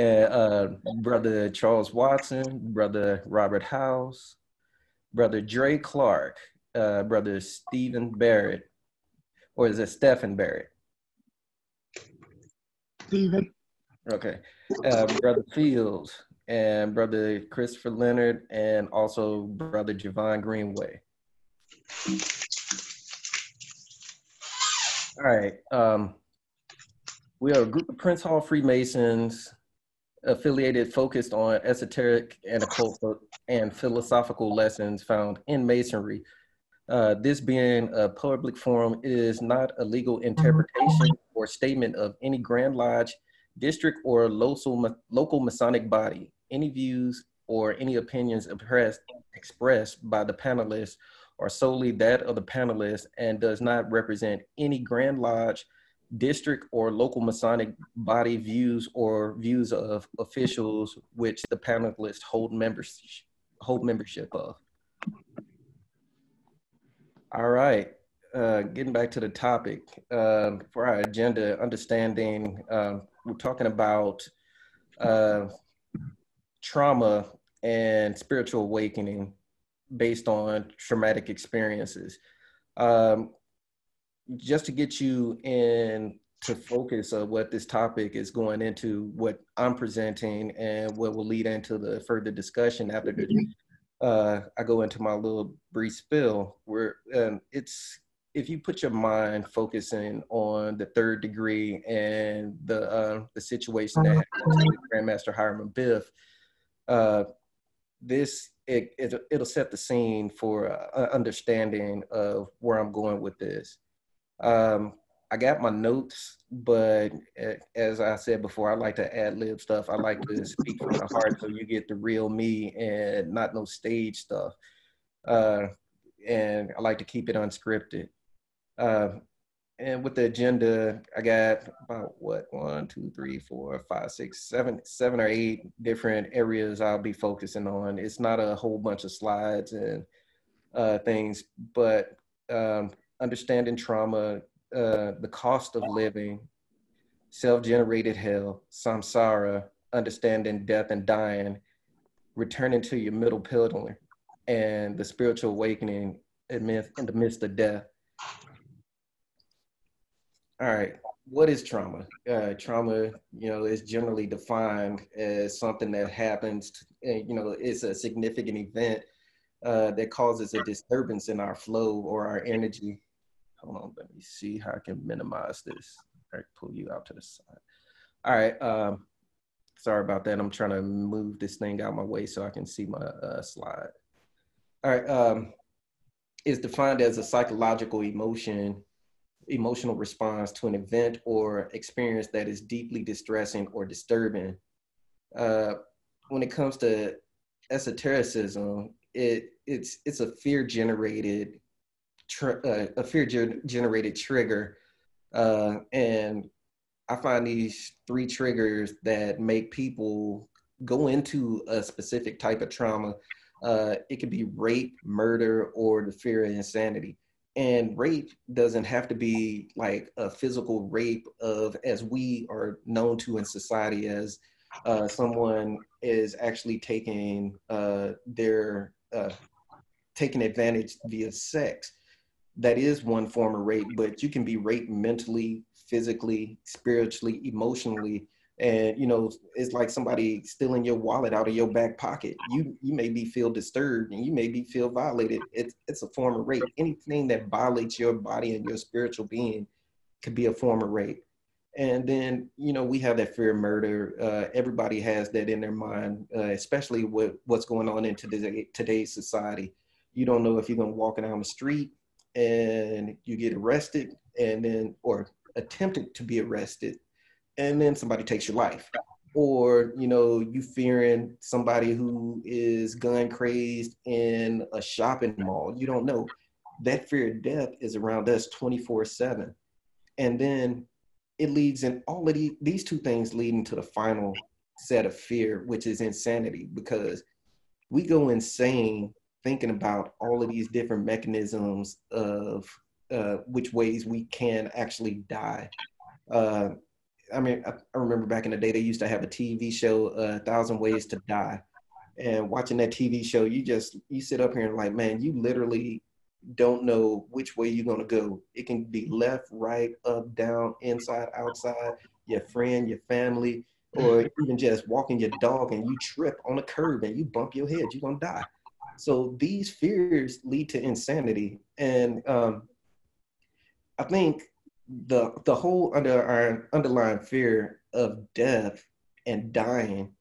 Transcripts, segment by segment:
and uh, brother Charles Watson, brother Robert House, brother Dre Clark, uh, brother Stephen Barrett, or is it Stephen Barrett? Stephen. Okay, uh, brother Fields and brother Christopher Leonard, and also brother Javon Greenway. All right. Um, we are a group of Prince Hall Freemasons affiliated focused on esoteric and occult and philosophical lessons found in Masonry. Uh, this being a public forum is not a legal interpretation or statement of any Grand Lodge, district, or local, local Masonic body. Any views or any opinions expressed, expressed by the panelists are solely that of the panelists and does not represent any Grand Lodge, district or local Masonic body views or views of officials which the panelists hold membership hold membership of. All right, uh, getting back to the topic uh, for our agenda, understanding uh, we're talking about uh, trauma and spiritual awakening based on traumatic experiences. Um, just to get you in to focus of what this topic is going into, what I'm presenting, and what will lead into the further discussion after the, uh, I go into my little brief spill. Where um, it's if you put your mind focusing on the third degree and the uh, the situation that Grandmaster Hiram Abiff, uh, this it, it it'll set the scene for uh, understanding of where I'm going with this. Um, I got my notes, but as I said before, I like to ad lib stuff. I like to speak from the heart so you get the real me and not no stage stuff. Uh, and I like to keep it unscripted. Uh, and with the agenda, I got about what one, two, three, four, five, six, seven, seven or eight different areas I'll be focusing on. It's not a whole bunch of slides and uh, things, but um, understanding trauma, uh, the cost of living, self-generated hell, samsara, understanding death and dying, returning to your middle pillar, and the spiritual awakening amidst, in the midst of death. All right, what is trauma? Uh, trauma, you know, is generally defined as something that happens, to, you know, it's a significant event uh, that causes a disturbance in our flow or our energy hold on, let me see how I can minimize this. I pull you out to the side. All right, um, sorry about that. I'm trying to move this thing out of my way so I can see my uh, slide. All right, um, is defined as a psychological emotion, emotional response to an event or experience that is deeply distressing or disturbing. Uh, when it comes to esotericism, it it's it's a fear generated tr- uh, a fear ger- generated trigger. Uh, and I find these three triggers that make people go into a specific type of trauma. Uh, it could be rape, murder, or the fear of insanity. And rape doesn't have to be like a physical rape of, as we are known to in society, as uh, someone is actually taking uh, their uh, taking advantage via sex that is one form of rape, but you can be raped mentally, physically, spiritually, emotionally. And you know, it's like somebody stealing your wallet out of your back pocket. You you may be feel disturbed and you may be feel violated. It's it's a form of rape. Anything that violates your body and your spiritual being could be a form of rape. And then, you know, we have that fear of murder. Uh, everybody has that in their mind, uh, especially with what's going on in today, today's society. You don't know if you're to walk down the street and you get arrested and then or attempted to be arrested and then somebody takes your life. Or you know you fearing somebody who is gun crazed in a shopping mall you don't know. That fear of death is around us 24 7 and then it leads in all of the, these two things leading to the final set of fear which is insanity because we go insane thinking about all of these different mechanisms of uh, which ways we can actually die. Uh, I mean, I, I, remember back in the day they used to have a TV show, uh, A Thousand Ways to Die, and watching that TV show, you just you sit up here and like, man, you literally don't know which way you're gonna go. It can be left, right, up, down, inside, outside, your friend, your family, or even just walking your dog and you trip on a curb and you bump your head, you're gonna die. So these fears lead to insanity, and um, I think the the whole under our underlying fear of death and dying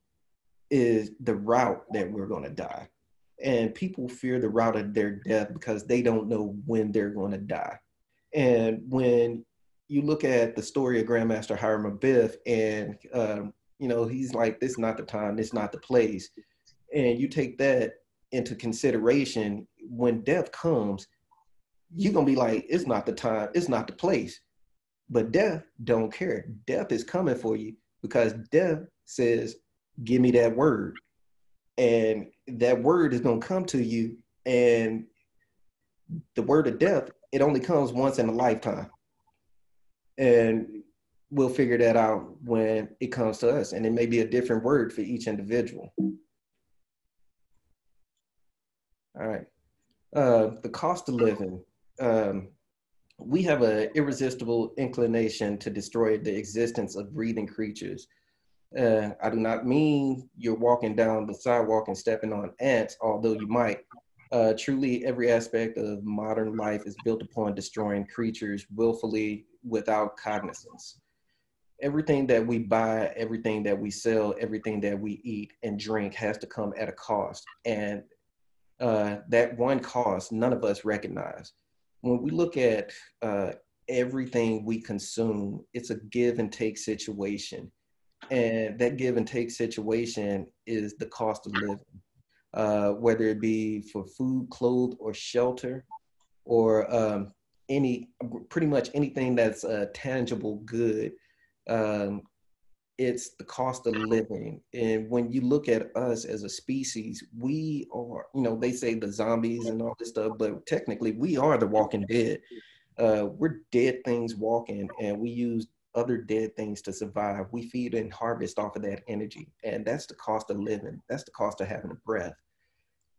is the route that we're going to die. And people fear the route of their death because they don't know when they're going to die. And when you look at the story of Grandmaster Hiram Abiff, and um, you know he's like, "This is not the time. This is not the place," and you take that into consideration when death comes, you're gonna be like, "It's not the time. It's not the place." But death don't care. Death is coming for you because death says, give me that word. And that word is to come to you. And the word of death, it only comes once in a lifetime. And we'll figure that out when it comes to us. And it may be a different word for each individual. All right. Uh, the cost of living. Um, we have an irresistible inclination to destroy the existence of breathing creatures uh, I do not mean you're walking down the sidewalk and stepping on ants, although you might. Uh, truly, every aspect of modern life is built upon destroying creatures willfully without cognizance. Everything that we buy, everything that we sell, everything that we eat and drink has to come at a cost. And uh, that one cost, none of us recognize. When we look at uh, everything we consume, it's a give and take situation and that give and take situation is the cost of living, uh, whether it be for food, clothes, or shelter, or um, any pretty much anything that's a tangible good. Um, it's the cost of living. And when you look at us as a species, we are, you know, they say the zombies and all this stuff, but technically we are the walking dead. Uh, we're dead things walking, and we use other dead things to survive. We feed and harvest off of that energy. And that's the cost of living. That's the cost of having a breath.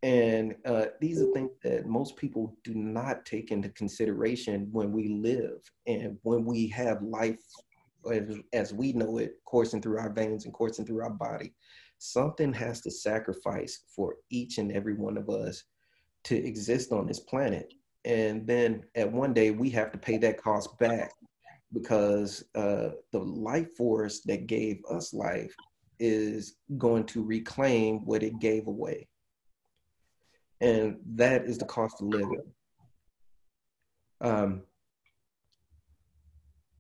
And uh, these are things that most people do not take into consideration when we live and when we have life as, as we know it coursing through our veins and coursing through our body. Something has to sacrifice for each and every one of us to exist on this planet. And then at one day, we have to pay that cost back because uh, the life force that gave us life is going to reclaim what it gave away. And that is the cost of living. Um,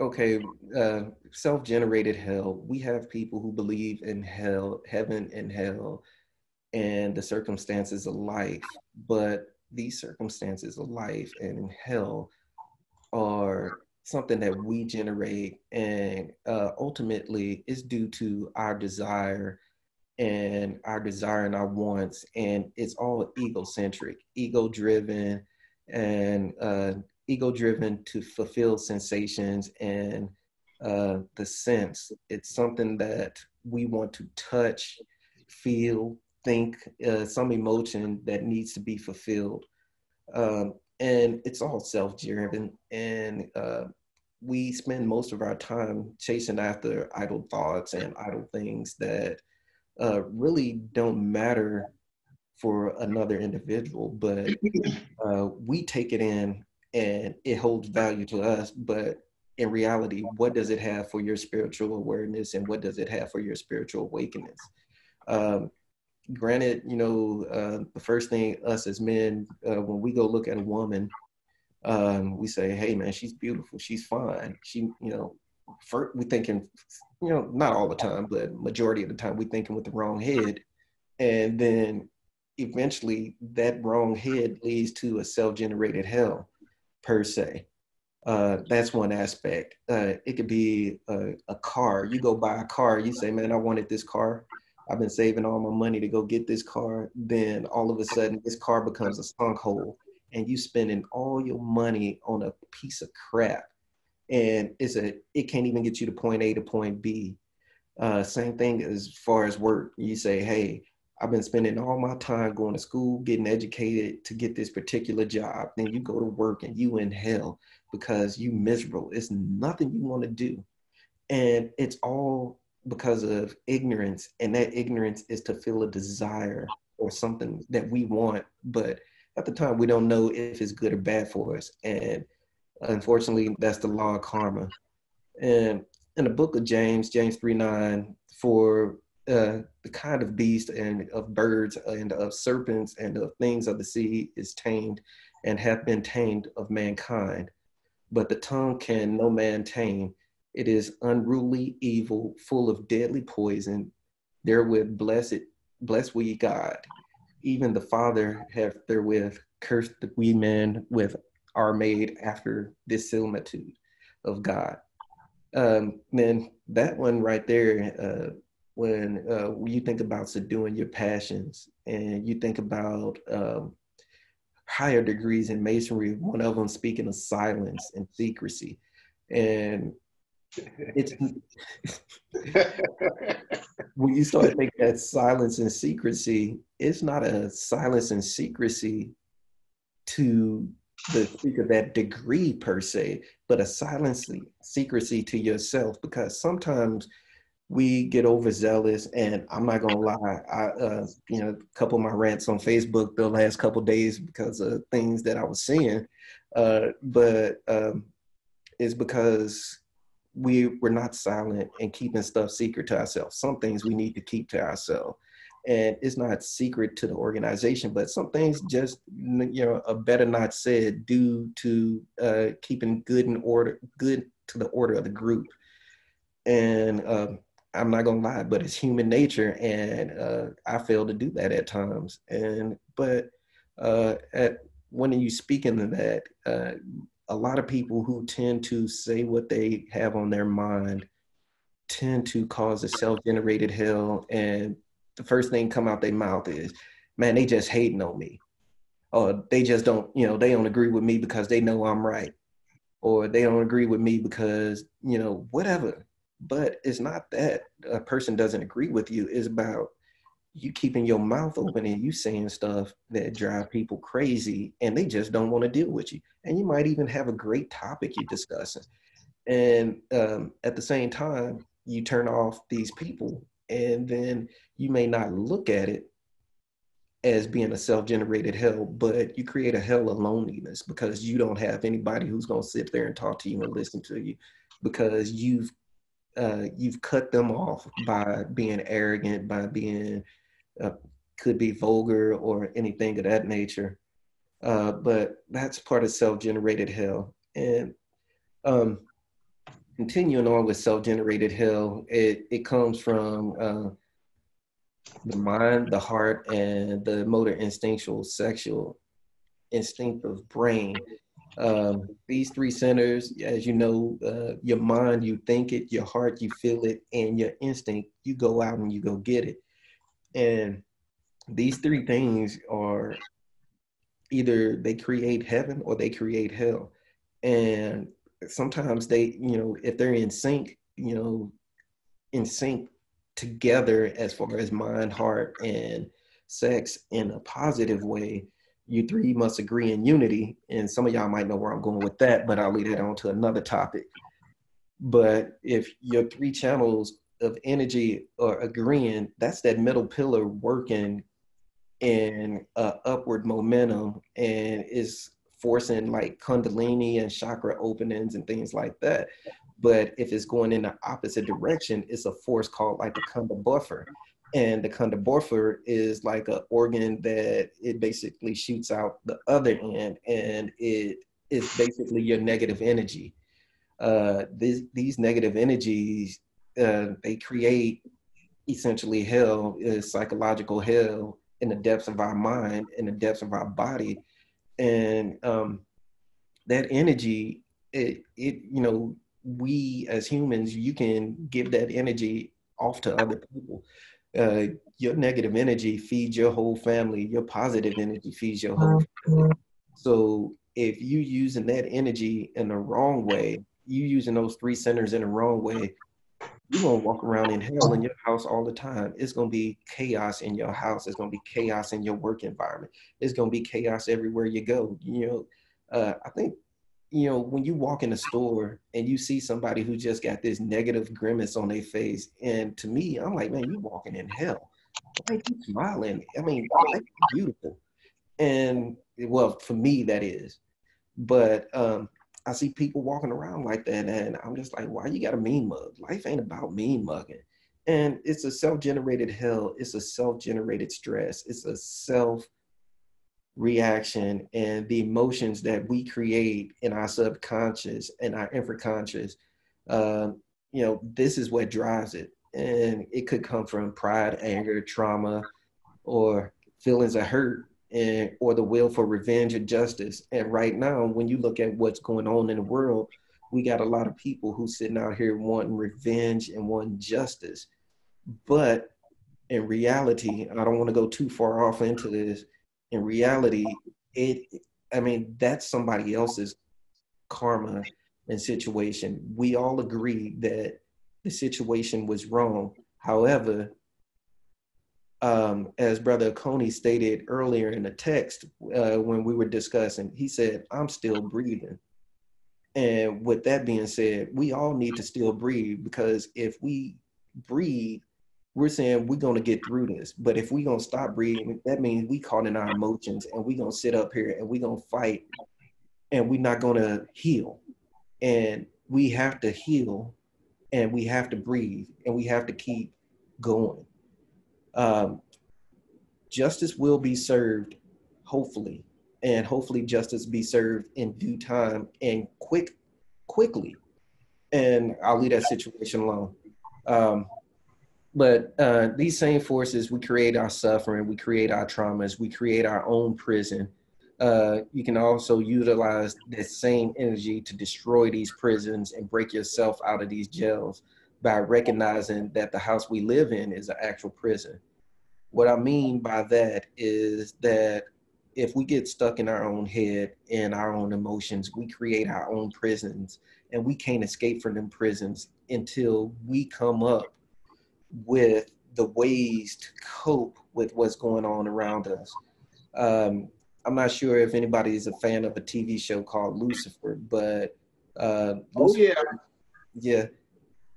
okay, uh, self generated hell. We have people who believe in hell, heaven, and hell, and the circumstances of life. But these circumstances of life and hell are something that we generate and uh, ultimately is due to our desire and our desire and our wants and it's all egocentric ego driven and uh, ego driven to fulfill sensations and uh, the sense. It's something that we want to touch feel think uh, some emotion that needs to be fulfilled. Um, and it's all self-driven and uh, we spend most of our time chasing after idle thoughts and idle things that uh, really don't matter for another individual but uh, we take it in and it holds value to us but in reality what does it have for your spiritual awareness and what does it have for your spiritual awakeness um, granted, you know, uh, the first thing us as men, uh, when we go look at a woman, um, we say, hey man, she's beautiful, she's fine. She, you know, first we thinking, you know, not all the time, but majority of the time we thinking with the wrong head. And then eventually that wrong head leads to a self-generated hell per se. Uh, that's one aspect. Uh, it could be a, a, car. You go buy a car, you say, man, I wanted this car. I've been saving all my money to go get this car. Then all of a sudden, this car becomes a sunk hole, and you spending all your money on a piece of crap. and it's a it can't even get you to point A to point B. Uh, same thing as far as work. You say, hey, I've been spending all my time going to school, getting educated to get this particular job. Then you go to work and you in hell because you miserable. It's nothing you want to do. And it's all because of ignorance. And that ignorance is to feel a desire or something that we want, but at the time we don't know if it's good or bad for us. And unfortunately, that's the law of karma. And in the book of James, James 3 9, for uh, the kind of beast and of birds and of serpents and of things of the sea is tamed and hath been tamed of mankind. But the tongue can no man tame. It is unruly, evil, full of deadly poison. Therewith blessed bless we God. Even the Father hath therewith cursed we men with are made after this similitude of God. Um, then that one right there, uh, when uh, you think about subduing your passions and you think about um, higher degrees in masonry, one of them speaking of silence and secrecy. And it's when you start thinking that silence and secrecy, it's not a silence and secrecy to the speak of that degree per se, but a silence secrecy to yourself because sometimes we get overzealous and i'm not gonna lie i uh, you know a couple of my rants on facebook the last couple days because of things that i was seeing uh, but um, it's because we we're not silent and keeping stuff secret to ourselves. Some things we need to keep to ourselves, and it's not secret to the organization. But some things just you know a better not said due to uh, keeping good in order, good to the order of the group. And um, I'm not gonna lie, but it's human nature, and uh, I fail to do that at times. And but uh, at when you speak into that, uh, a lot of people who tend to say what they have on their mind tend to cause a self-generated hell and the first thing come out their mouth is man they just hating on me or they just don't you know they don't agree with me because they know i'm right or they don't agree with me because you know whatever but it's not that a person doesn't agree with you it's about you keeping your mouth open and you saying stuff that drive people crazy and they just don't want to deal with you. And you might even have a great topic you're discussing. And um, at the same time you turn off these people and then you may not look at it as being a self-generated hell but you create a hell of loneliness because you don't have anybody who's going to sit there and talk to you and listen to you because you've uh, you've cut them off by being arrogant by being uh, could be vulgar or anything of that nature. Uh, but that's part of self-generated hell. And um, continuing on with self-generated hell, it, it comes from uh, the mind, the heart, and the motor instinctual sexual instinctive brain. Um, these three centers, as you know, uh, your mind, you think it, your heart, you feel it, and your instinct, you go out and you go get it. And these three things are either they create heaven or they create hell. And sometimes they, you know, if they're in sync, you know, in sync together as far as mind, heart, and sex in a positive way, you three must agree in unity. And some of y'all might know where I'm going with that, but I'll leave that on to another topic. But if your three channels of energy are agreeing, that's that middle pillar working in uh, upward momentum and is forcing like kundalini and chakra openings and things like that. But if it's going in the opposite direction, it's a force called like the kundabuffer. And the buffer is like an organ that it basically shoots out the other end and it is basically your negative energy. Uh, these, these negative energies uh, they create essentially hell is psychological hell in the depths of our mind in the depths of our body and um, that energy it, it you know we as humans you can give that energy off to other people uh, your negative energy feeds your whole family your positive energy feeds your whole family. so if you using that energy in the wrong way you using those three centers in the wrong way, you're gonna walk around in hell in your house all the time. It's gonna be chaos in your house. It's gonna be chaos in your work environment. It's gonna be chaos everywhere you go. You know, uh, I think you know when you walk in a store and you see somebody who just got this negative grimace on their face, and to me, I'm like, man, you're walking in hell. Why you smiling? I mean, beautiful. And well, for me, that is. But um, I see people walking around like that, and I'm just like, why you got a mean mug? Life ain't about mean mugging. And it's a self-generated hell. It's a self-generated stress. It's a self reaction and the emotions that we create in our subconscious and our infraconscious. Uh, you know, this is what drives it. And it could come from pride, anger, trauma, or feelings of hurt and or the will for revenge and justice. And right now, when you look at what's going on in the world, we got a lot of people who sitting out here wanting revenge and wanting justice. But in reality, I don't want to go too far off into this. In reality, it I mean, that's somebody else's karma and situation. We all agree that the situation was wrong. However, um, as Brother Coney stated earlier in the text uh, when we were discussing, he said, I'm still breathing. And with that being said, we all need to still breathe because if we breathe, we're saying we're going to get through this. But if we're going to stop breathing, that means we caught in our emotions and we're going to sit up here and we're going to fight and we're not going to heal. And we have to heal and we have to breathe and we have to keep going um, justice will be served, hopefully, and hopefully justice be served in due time and quick, quickly. And I'll leave that situation alone. Um, but uh, these same forces, we create our suffering, we create our traumas, we create our own prison. Uh, you can also utilize that same energy to destroy these prisons and break yourself out of these jails by recognizing that the house we live in is an actual prison. What I mean by that is that if we get stuck in our own head and our own emotions, we create our own prisons and we can't escape from them prisons until we come up with the ways to cope with what's going on around us. Um, I'm not sure if anybody is a fan of a TV show called Lucifer, but uh, Lucifer, oh yeah, yeah,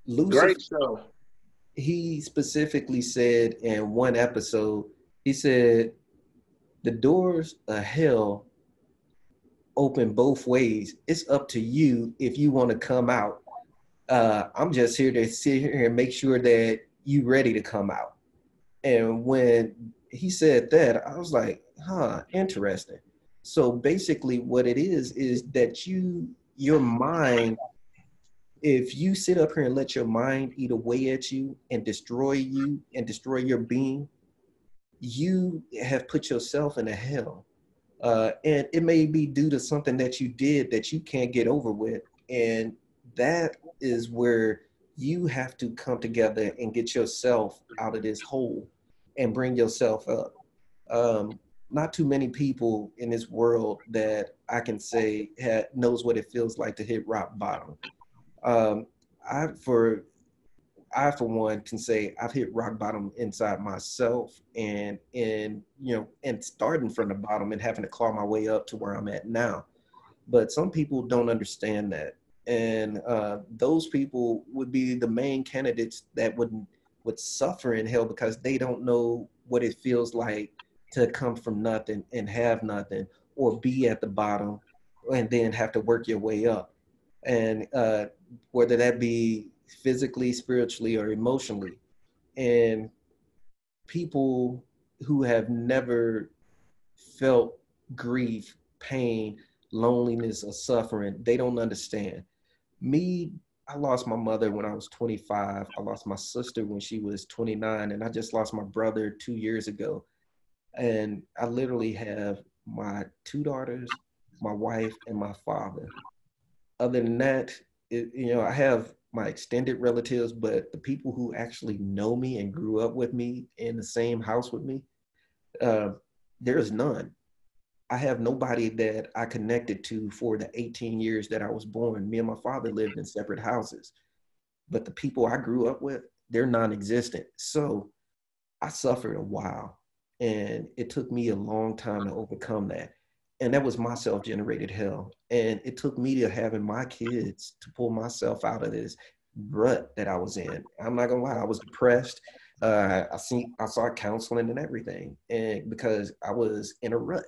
Lucifer, Great show. He specifically said in one episode, he said, the doors of hell open both ways. It's up to you if you want to come out. Uh, I'm just here to sit here and make sure that you ready to come out. And when he said that, I was like, huh, interesting. So basically what it is is that you your mind if you sit up here and let your mind eat away at you and destroy you and destroy your being, you have put yourself in a hell. Uh, and it may be due to something that you did that you can't get over with. And that is where you have to come together and get yourself out of this hole and bring yourself up. Um, not too many people in this world that I can say knows what it feels like to hit rock bottom. Um, I for I for one can say I've hit rock bottom inside myself and and you know and starting from the bottom and having to claw my way up to where I'm at now. But some people don't understand that. And uh, those people would be the main candidates that would would suffer in hell because they don't know what it feels like to come from nothing and have nothing or be at the bottom and then have to work your way up and uh, whether that be physically, spiritually, or emotionally. And people who have never felt grief, pain, loneliness, or suffering, they don't understand. Me, I lost my mother when I was 25. I lost my sister when she was 29, and I just lost my brother two years ago. And I literally have my two daughters, my wife, and my father other than that, it, you know, I have my extended relatives, but the people who actually know me and grew up with me in the same house with me, uh, there's none. I have nobody that I connected to for the 18 years that I was born. Me and my father lived in separate houses, but the people I grew up with, they're non-existent. So I suffered a while, and it took me a long time to overcome that. And that was my self-generated hell. And it took me to having my kids to pull myself out of this rut that I was in. I'm not gonna lie, I was depressed. Uh, I see, I saw counseling and everything, and because I was in a rut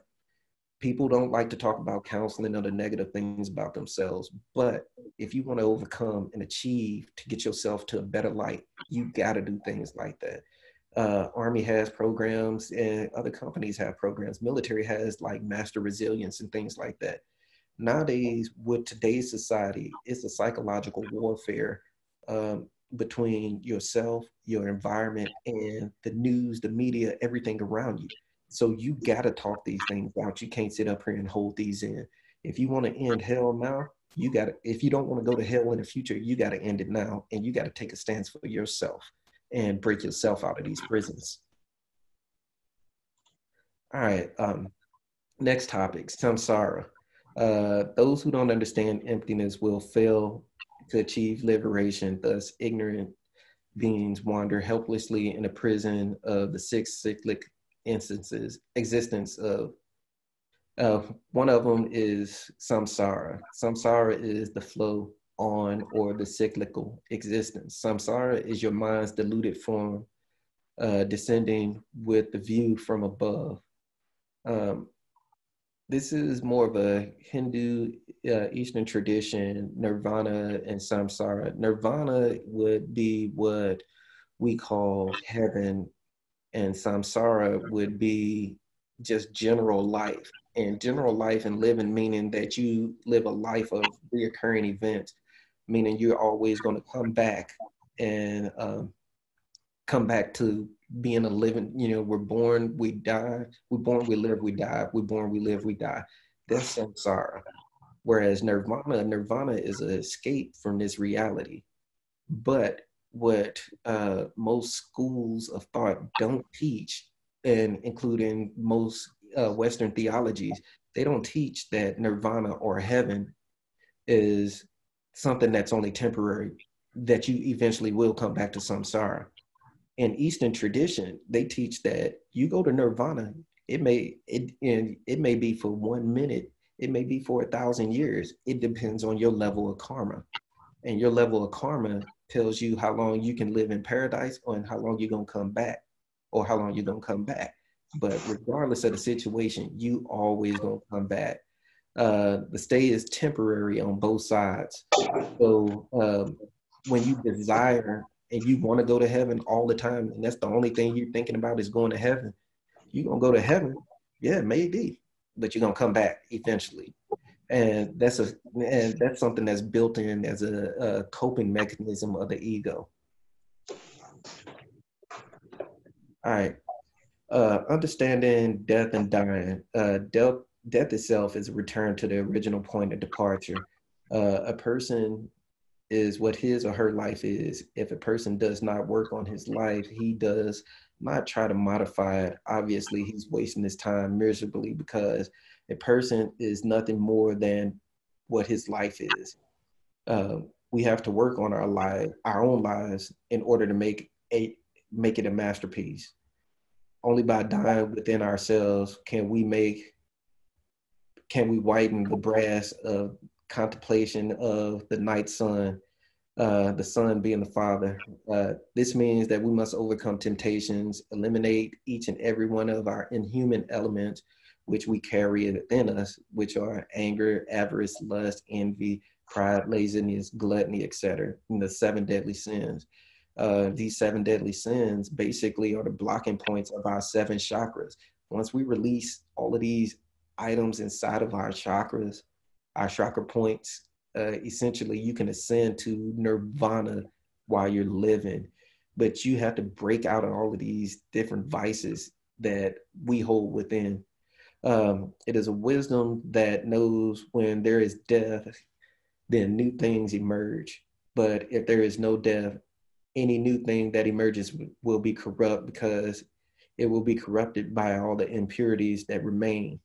people don't like to talk about counseling or the negative things about themselves but if you want to overcome and achieve to get yourself to a better light you got to do things like that. Uh, army has programs and other companies have programs. Military has like master resilience and things like that. Nowadays with today's society it's a psychological warfare um, between yourself your environment and the news the media everything around you so you got to talk these things out. You can't sit up here and hold these in. If you want to end hell now, you got to, if you don't want to go to hell in the future, you got to end it now. And you got to take a stance for yourself and break yourself out of these prisons. All right. Um, next topic samsara. Uh, those who don't understand emptiness will fail to achieve liberation. Thus, ignorant beings wander helplessly in a prison of the six cyclic instances existence of uh, one of them is samsara. Samsara is the flow on or the cyclical existence. Samsara is your mind's diluted form uh, descending with the view from above. Um, this is more of a Hindu uh, Eastern tradition, nirvana and samsara. Nirvana would be what we call heaven and samsara would be just general life and general life and living meaning that you live a life of reoccurring events meaning you're always going to come back and um, come back to being a living you know we're born we die we're born we live we die we're born we live we die. That's samsara. Whereas nirvana nirvana is an escape from this reality. But what uh, most schools of thought don't teach, and including most uh, Western theologies, they don't teach that nirvana or heaven is something that's only temporary, that you eventually will come back to samsara. In Eastern tradition, they teach that you go to nirvana, it may it and it may be for one minute, it may be for a thousand years. It depends on your level of karma. And your level of karma tells you how long you can live in paradise and how long you're going to come back or how long you're going to come back. But regardless of the situation, you always going to come back. Uh, the stay is temporary on both sides. So um, when you desire and you want to go to heaven all the time, and that's the only thing you're thinking about is going to heaven, you're going to go to heaven. Yeah, maybe, but you're going to come back eventually and that's a and that's something that's built in as a, a coping mechanism of the ego. All right. Uh, understanding death and dying uh, death, death itself is a return to the original point of departure. Uh, a person is what his or her life is. If a person does not work on his life he does not try to modify it. Obviously he's wasting his time miserably because a person is nothing more than what his life is. Uh, we have to work on our life, our own lives, in order to make a make it a masterpiece. Only by dying within ourselves can we make can we whiten the brass of contemplation of the night sun, uh, the sun being the father. Uh, this means that we must overcome temptations, eliminate each and every one of our inhuman elements, which we carry within us, which are anger, avarice, lust, envy, pride, laziness, gluttony, etc. The seven deadly sins. Uh, these seven deadly sins basically are the blocking points of our seven chakras. Once we release all of these items inside of our chakras, our chakra points, uh, essentially you can ascend to nirvana while you're living. But you have to break out of all of these different vices that we hold within. Um, it is a wisdom that knows when there is death, then new things emerge. But if there is no death, any new thing that emerges will be corrupt because it will be corrupted by all the impurities that remain.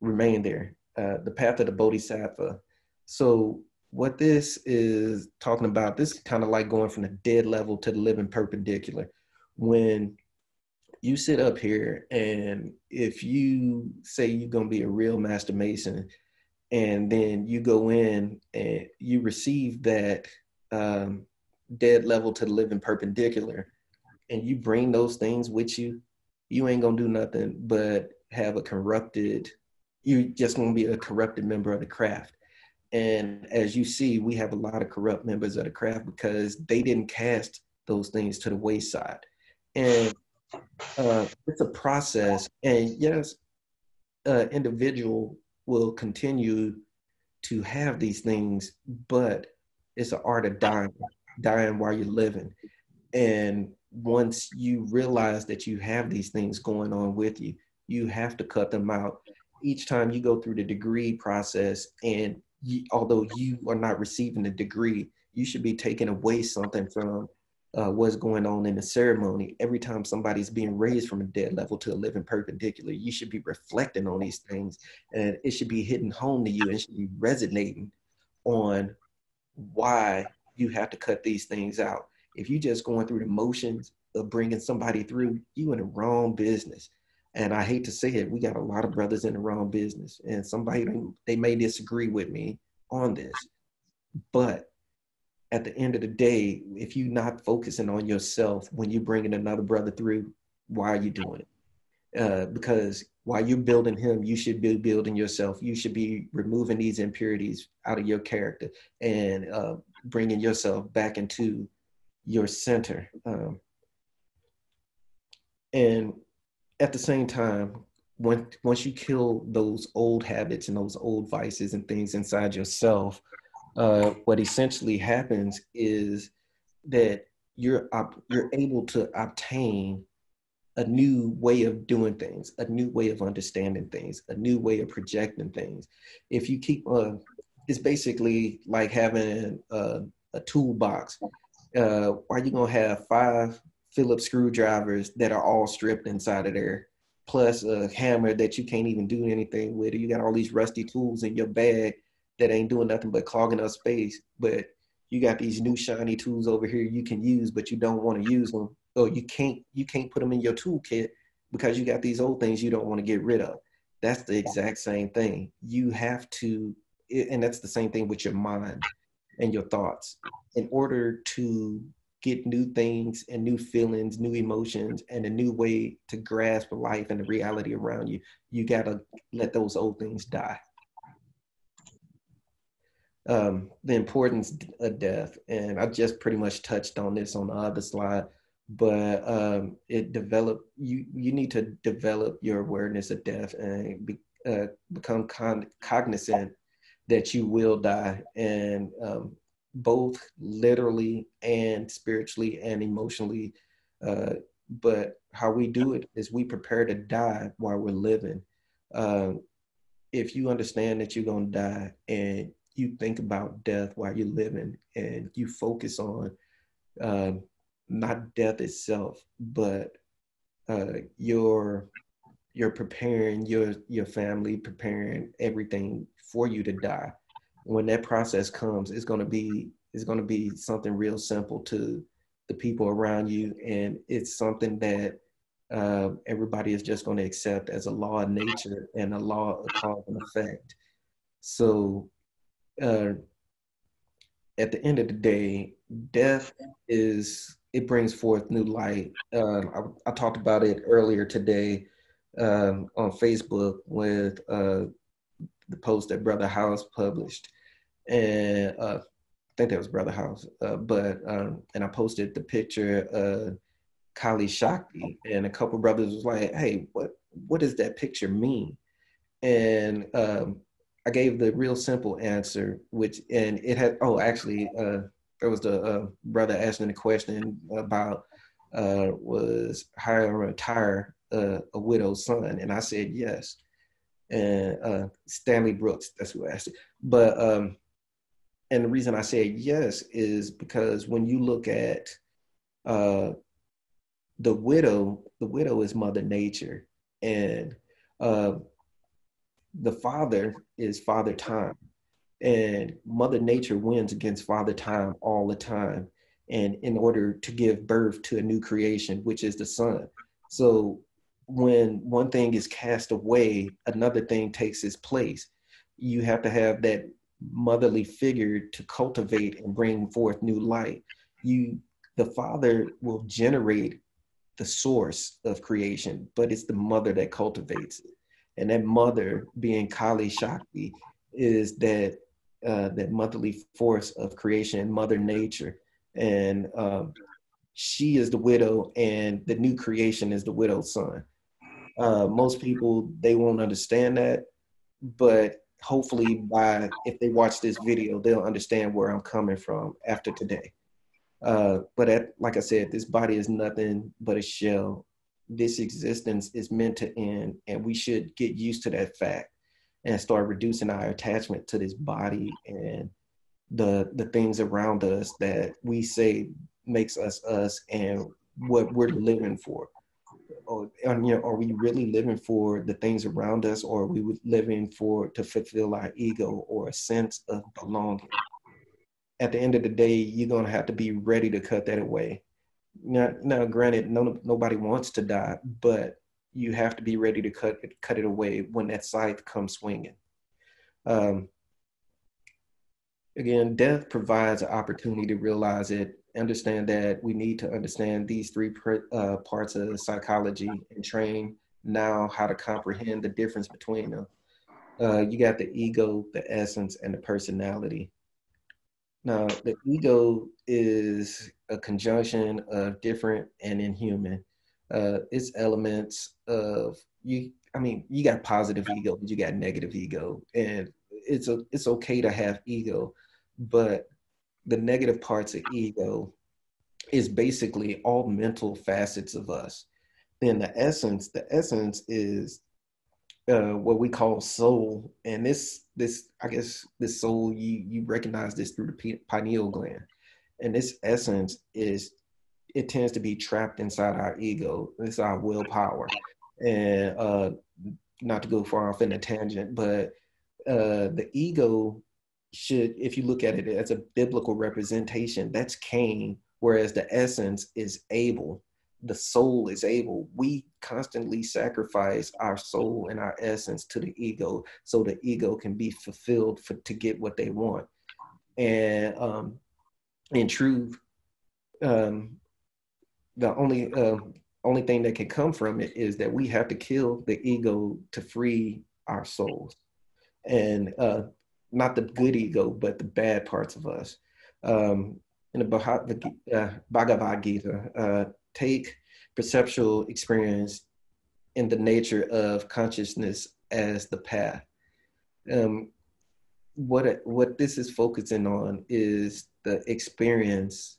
remain there. Uh, the path of the Bodhisattva. So what this is talking about, this is kind of like going from the dead level to the living perpendicular. When you sit up here and if you say you're going to be a real master mason and then you go in and you receive that um, dead level to the living perpendicular and you bring those things with you you ain't gonna do nothing but have a corrupted you're just gonna be a corrupted member of the craft. And as you see we have a lot of corrupt members of the craft because they didn't cast those things to the wayside. And uh, it's a process and yes uh, individual will continue to have these things but it's an art of dying dying while you're living and once you realize that you have these things going on with you, you have to cut them out. Each time you go through the degree process, and you, although you are not receiving the degree, you should be taking away something from uh, what's going on in the ceremony. Every time somebody's being raised from a dead level to a living perpendicular, you should be reflecting on these things, and it should be hitting home to you and should be resonating on why you have to cut these things out if you're just going through the motions of bringing somebody through, you in the wrong business. And I hate to say it, we got a lot of brothers in the wrong business, and somebody they may disagree with me on this, but at the end of the day, if you're not focusing on yourself when you're bringing another brother through, why are you doing it? Uh, because while you're building him, you should be building yourself. You should be removing these impurities out of your character and uh, bringing yourself back into your center. Um, and at the same time, when, once you kill those old habits and those old vices and things inside yourself, uh, what essentially happens is that you're op- you're able to obtain a new way of doing things, a new way of understanding things, a new way of projecting things. If you keep, uh, it's basically like having a, a toolbox uh, are you gonna have five Phillips screwdrivers that are all stripped inside of there, plus a hammer that you can't even do anything with? You got all these rusty tools in your bag that ain't doing nothing but clogging up space. But you got these new shiny tools over here you can use, but you don't want to use them, or you can't you can't put them in your toolkit because you got these old things you don't want to get rid of. That's the exact same thing. You have to, and that's the same thing with your mind and your thoughts in order to get new things and new feelings, new emotions, and a new way to grasp life and the reality around you, you got to let those old things die. Um, the importance of death, and I just pretty much touched on this on the other slide, but um, it develop you you need to develop your awareness of death and be, uh, become con- cognizant that you will die and um, both literally and spiritually and emotionally uh, but how we do it is we prepare to die while we're living. Uh, if you understand that you're going to die and you think about death while you're living and you focus on uh, not death itself but uh, your you're preparing your your family, preparing everything for you to die. When that process comes, it's gonna be it's gonna be something real simple to the people around you, and it's something that uh, everybody is just going to accept as a law of nature and a law of cause and effect. So, uh, at the end of the day, death is it brings forth new light. Um, I, I, talked about it earlier today um, on Facebook with uh, the post that Brother House published, and uh, I think that was Brother House. Uh, but um, and I posted the picture of Kali Shakti, and a couple brothers was like, "Hey, what what does that picture mean?" And um, I gave the real simple answer, which and it had oh actually uh, there was the uh, brother asking the question about uh, was hire or retire a widow's son? And I said yes. And uh, Stanley Brooks, that's who asked it. But um, and the reason I said yes is because when you look at uh, the widow, the widow is Mother Nature, and uh, the father is father time. And mother nature wins against father time all the time and in order to give birth to a new creation which is the son so when one thing is cast away another thing takes its place. You have to have that motherly figure to cultivate and bring forth new light. You the father will generate the source of creation but it's the mother that cultivates it and that mother being kali shakti is that uh, that motherly force of creation mother nature. And um, she is the widow and the new creation is the widow's son. Uh, most people they won't understand that but hopefully by if they watch this video they'll understand where i'm coming from after today. Uh, but at, like i said this body is nothing but a shell this existence is meant to end and we should get used to that fact and start reducing our attachment to this body and the the things around us that we say makes us us and what we're living for. Or you know, are we really living for the things around us or are we living for to fulfill our ego or a sense of belonging? At the end of the day you're going to have to be ready to cut that away now, now granted no, nobody wants to die but you have to be ready to cut it, cut it away when that scythe comes swinging um, again death provides an opportunity to realize it understand that we need to understand these three uh, parts of psychology and train now how to comprehend the difference between them. Uh, you got the ego, the essence, and the personality. Now, the ego is a conjunction of different and inhuman. Uh, it's elements of you. I mean, you got positive ego, but you got negative ego, and it's a it's okay to have ego, but the negative parts of ego is basically all mental facets of us. Then the essence, the essence is uh, what we call soul, and this this I guess this soul you you recognize this through the pineal gland, and this essence is it tends to be trapped inside our ego. It's our willpower, and uh, not to go far off in a tangent, but uh, the ego should, if you look at it as a biblical representation, that's Cain, whereas the essence is Abel. The soul is able. We constantly sacrifice our soul and our essence to the ego so the ego can be fulfilled for, to get what they want. And um, in truth, um, the only uh, only thing that can come from it is that we have to kill the ego to free our souls and uh, not the good ego, but the bad parts of us. Um, in the uh, Bhagavad Gita, uh, take perceptual experience in the nature of consciousness as the path. Um, what what this is focusing on is the experience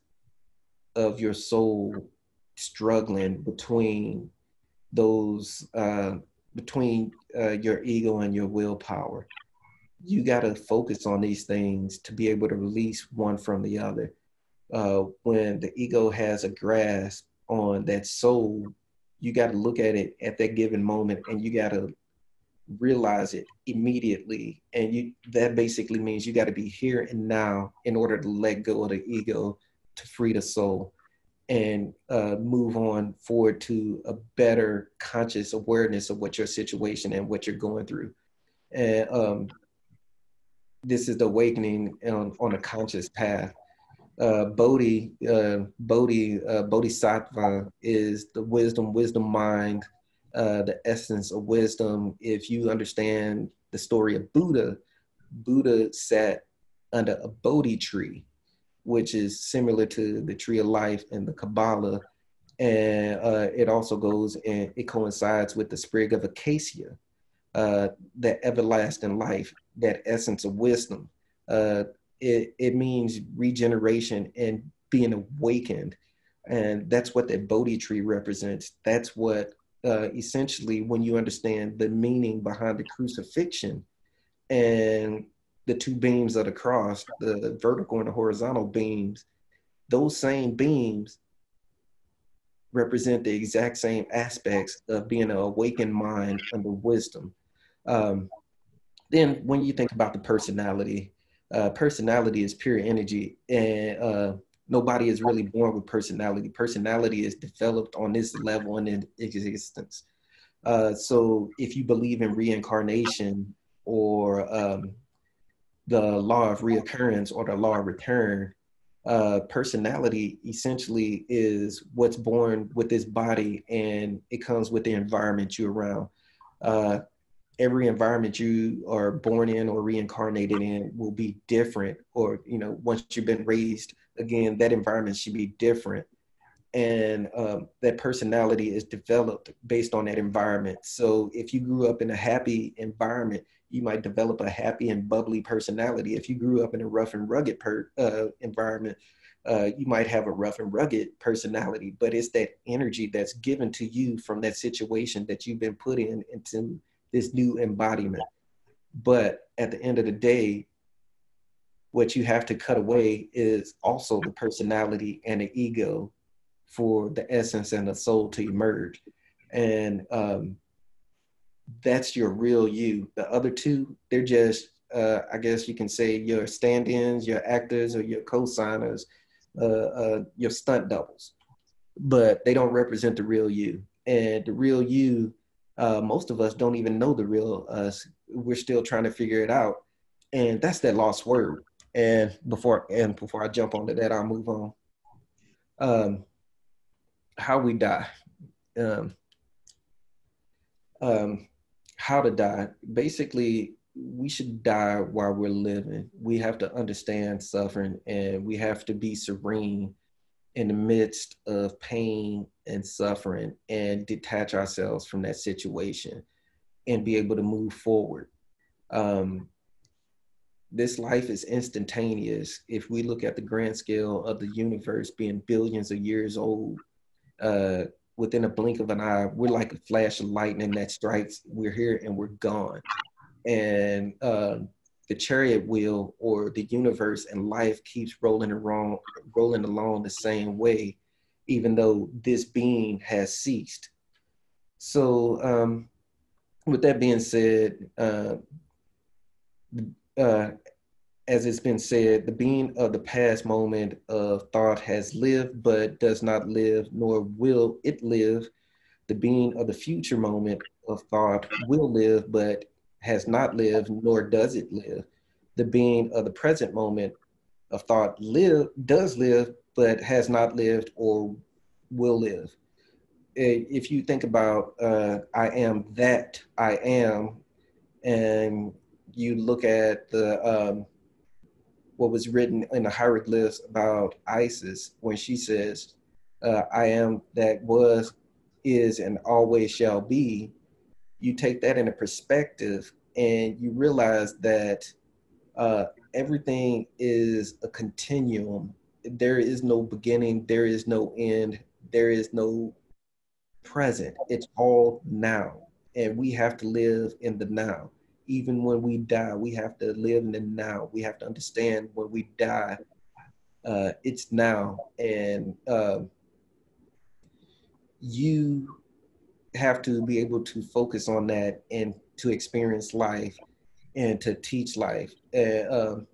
of your soul struggling between those uh, between uh, your ego and your willpower. You got to focus on these things to be able to release one from the other. Uh, when the ego has a grasp on that soul, you got to look at it at that given moment and you got to realize it immediately. And you that basically means you got to be here and now in order to let go of the ego to free the soul and uh, move on forward to a better conscious awareness of what your situation and what you're going through. And um, this is the awakening on, on a conscious path. Uh, Bodhi, uh, Bodhi, uh, Bodhisattva is the wisdom, wisdom mind, uh, the essence of wisdom. If you understand the story of Buddha, Buddha sat under a Bodhi tree which is similar to the tree of life and the Kabbalah. And uh, it also goes and it coincides with the sprig of acacia, uh, that everlasting life, that essence of wisdom. Uh, it, it means regeneration and being awakened. And that's what that Bodhi tree represents. That's what uh, essentially, when you understand the meaning behind the crucifixion and the two beams of the cross, the vertical and the horizontal beams, those same beams represent the exact same aspects of being an awakened mind under wisdom. Um, then when you think about the personality, uh, personality is pure energy, and uh, nobody is really born with personality. Personality is developed on this level in existence. Uh, so if you believe in reincarnation or um, the law of reoccurrence or the law of return, uh, personality essentially is what's born with this body and it comes with the environment you're around. Uh, every environment you are born in or reincarnated in will be different or you know once you've been raised again that environment should be different. And um, that personality is developed based on that environment. So if you grew up in a happy environment you might develop a happy and bubbly personality. If you grew up in a rough and rugged per, uh, environment uh, you might have a rough and rugged personality but it's that energy that's given to you from that situation that you've been put in into this new embodiment. But at the end of the day, what you have to cut away is also the personality and the ego for the essence and the soul to emerge. And um, that's your real you. The other two, they're just, uh, I guess you can say, your stand ins, your actors, or your co signers, uh, uh, your stunt doubles. But they don't represent the real you. And the real you uh, most of us don't even know the real us. We're still trying to figure it out, and that's that lost word. And before and before I jump onto that, I'll move on. Um, how we die. Um, um, how to die. Basically, we should die while we're living. We have to understand suffering, and we have to be serene in the midst of pain and suffering and detach ourselves from that situation and be able to move forward. Um, this life is instantaneous. If we look at the grand scale of the universe being billions of years old, uh, within a blink of an eye, we're like a flash of lightning that strikes. We're here and we're gone. And uh, the chariot wheel or the universe and life keeps rolling rolling along the same way, even though this being has ceased. So, um, with that being said, uh, uh, as it's been said, the being of the past moment of thought has lived, but does not live, nor will it live. The being of the future moment of thought will live, but has not lived, nor does it live. The being of the present moment of thought live does live, but has not lived or will live. If you think about uh, I am that I am, and you look at the um, what was written in the hieroglyphs about Isis when she says, uh, "I am that was, is, and always shall be." You take that into perspective and you realize that uh, everything is a continuum. There is no beginning, there is no end, there is no present. It's all now. And we have to live in the now. Even when we die, we have to live in the now. We have to understand when we die, uh, it's now. And uh, you have to be able to focus on that and to experience life and to teach life. And um,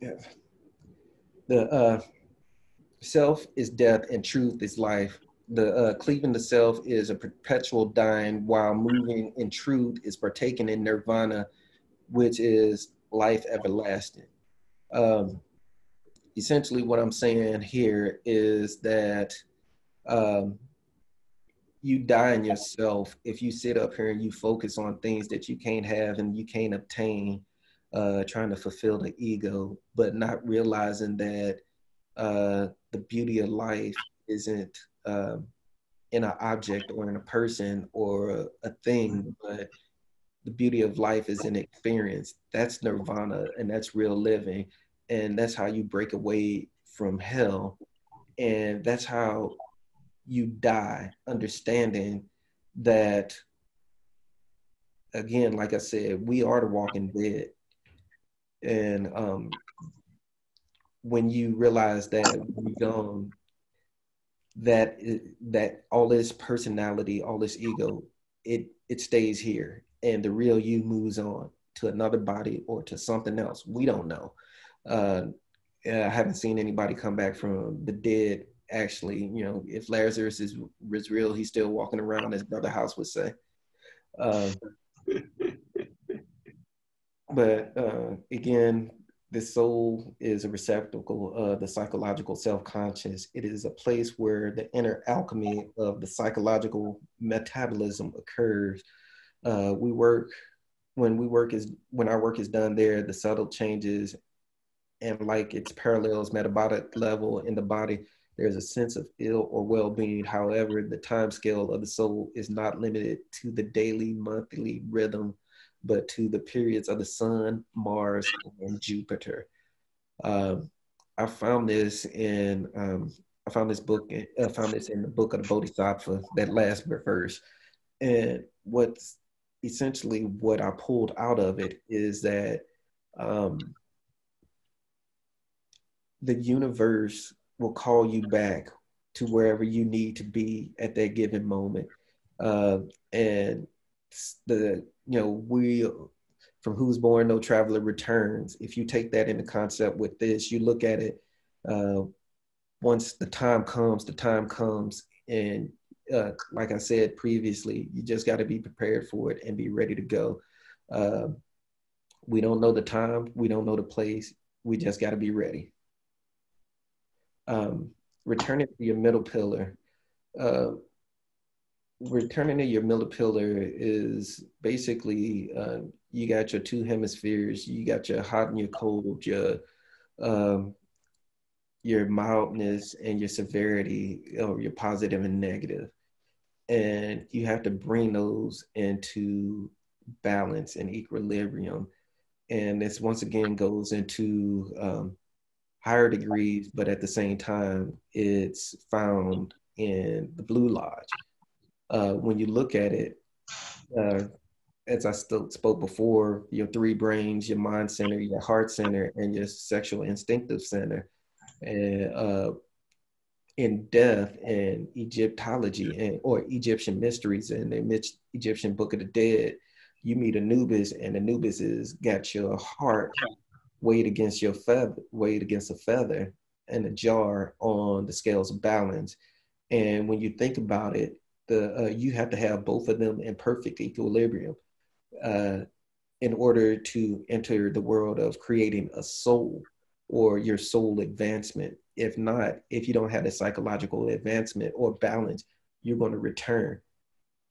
yeah. the uh, self is death and truth is life. The uh, cleaving the self is a perpetual dying, while moving in truth is partaking in nirvana, which is life everlasting. Um, essentially, what I'm saying here is that um, you die in yourself if you sit up here and you focus on things that you can't have and you can't obtain, uh, trying to fulfill the ego, but not realizing that uh, the beauty of life isn't um, in an object or in a person or a, a thing, but the beauty of life is an experience. That's nirvana and that's real living. And that's how you break away from hell. And that's how you die understanding that again like i said we are the walking dead and um when you realize that we've gone that that all this personality all this ego it it stays here and the real you moves on to another body or to something else. We don't know. Uh, I haven't seen anybody come back from the dead. Actually, you know, if Lazarus is, is real, he's still walking around, as Brother House would say. Uh, but uh, again, the soul is a receptacle of the psychological self-conscious. It is a place where the inner alchemy of the psychological metabolism occurs. Uh, we work when we work is when our work is done there, the subtle changes and like its parallels metabolic level in the body, there's a sense of ill or well-being. However, the time scale of the soul is not limited to the daily, monthly rhythm but to the periods of the sun, Mars, and Jupiter. Um, I found this in um, I found this book. I found this in the book of the Bodhisattva, that last verse, and what's essentially what I pulled out of it is that um, the universe will call you back to wherever you need to be at that given moment, uh, and the you know we from who's born no traveler returns. If you take that into concept with this you look at it uh, once the time comes the time comes. And uh, like i said previously you just got to be prepared for it and be ready to go. Uh, we don't know the time. We don't know the place. We just got to be ready um, returning to your middle pillar uh, returning to your middle pillar is basically uh, you got your two hemispheres. You got your hot and your cold, your um, your mildness and your severity, or your positive and negative, and you have to bring those into balance and equilibrium. And this once again goes into um, higher degrees, but at the same time, it's found in the Blue Lodge uh, when you look at it, uh, as I still spoke before, your three brains, your mind center, your heart center, and your sexual instinctive center. And uh, in death and Egyptology and or Egyptian mysteries and the Egyptian Book of the Dead, you meet Anubis, and Anubis has got your heart weighed against your feather, weighed against a feather and a jar on the scales of balance. And when you think about it, the uh, you have to have both of them in perfect equilibrium uh, in order to enter the world of creating a soul or your soul advancement. If not, if you don't have the psychological advancement or balance, you're going to return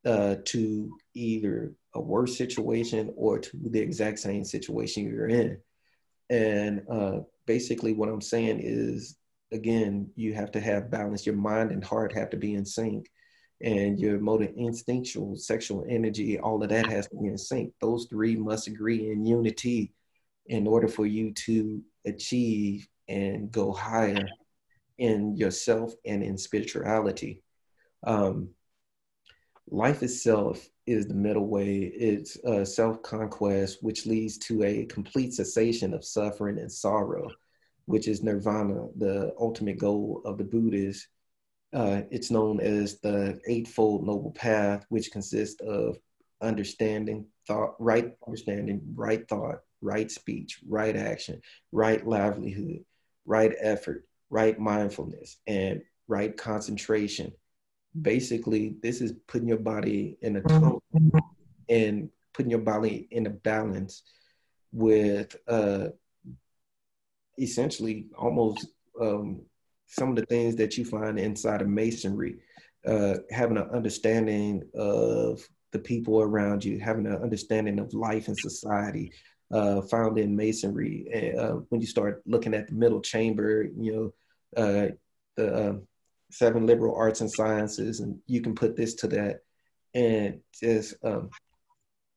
uh, to either a worse situation or to the exact same situation you're in. And uh, basically, what I'm saying is, again, you have to have balance. Your mind and heart have to be in sync. And your motor instinctual sexual energy all of that has to be in sync. Those three must agree in unity in order for you to achieve and go higher in yourself and in spirituality. Um, life itself is the middle way it's uh, self-conquest which leads to a complete cessation of suffering and sorrow which is nirvana the ultimate goal of the buddhists uh, it's known as the Eightfold Noble Path, which consists of understanding, thought, right understanding, right thought, right speech, right action, right livelihood, right effort, right mindfulness, and right concentration. Basically, this is putting your body in a tone and putting your body in a balance with uh, essentially almost um, some of the things that you find inside of masonry, uh, having an understanding of the people around you, having an understanding of life and society, uh, found in masonry. Uh, when you start looking at the middle chamber, you know, uh, the um, seven liberal arts and sciences, and you can put this to that. And just um,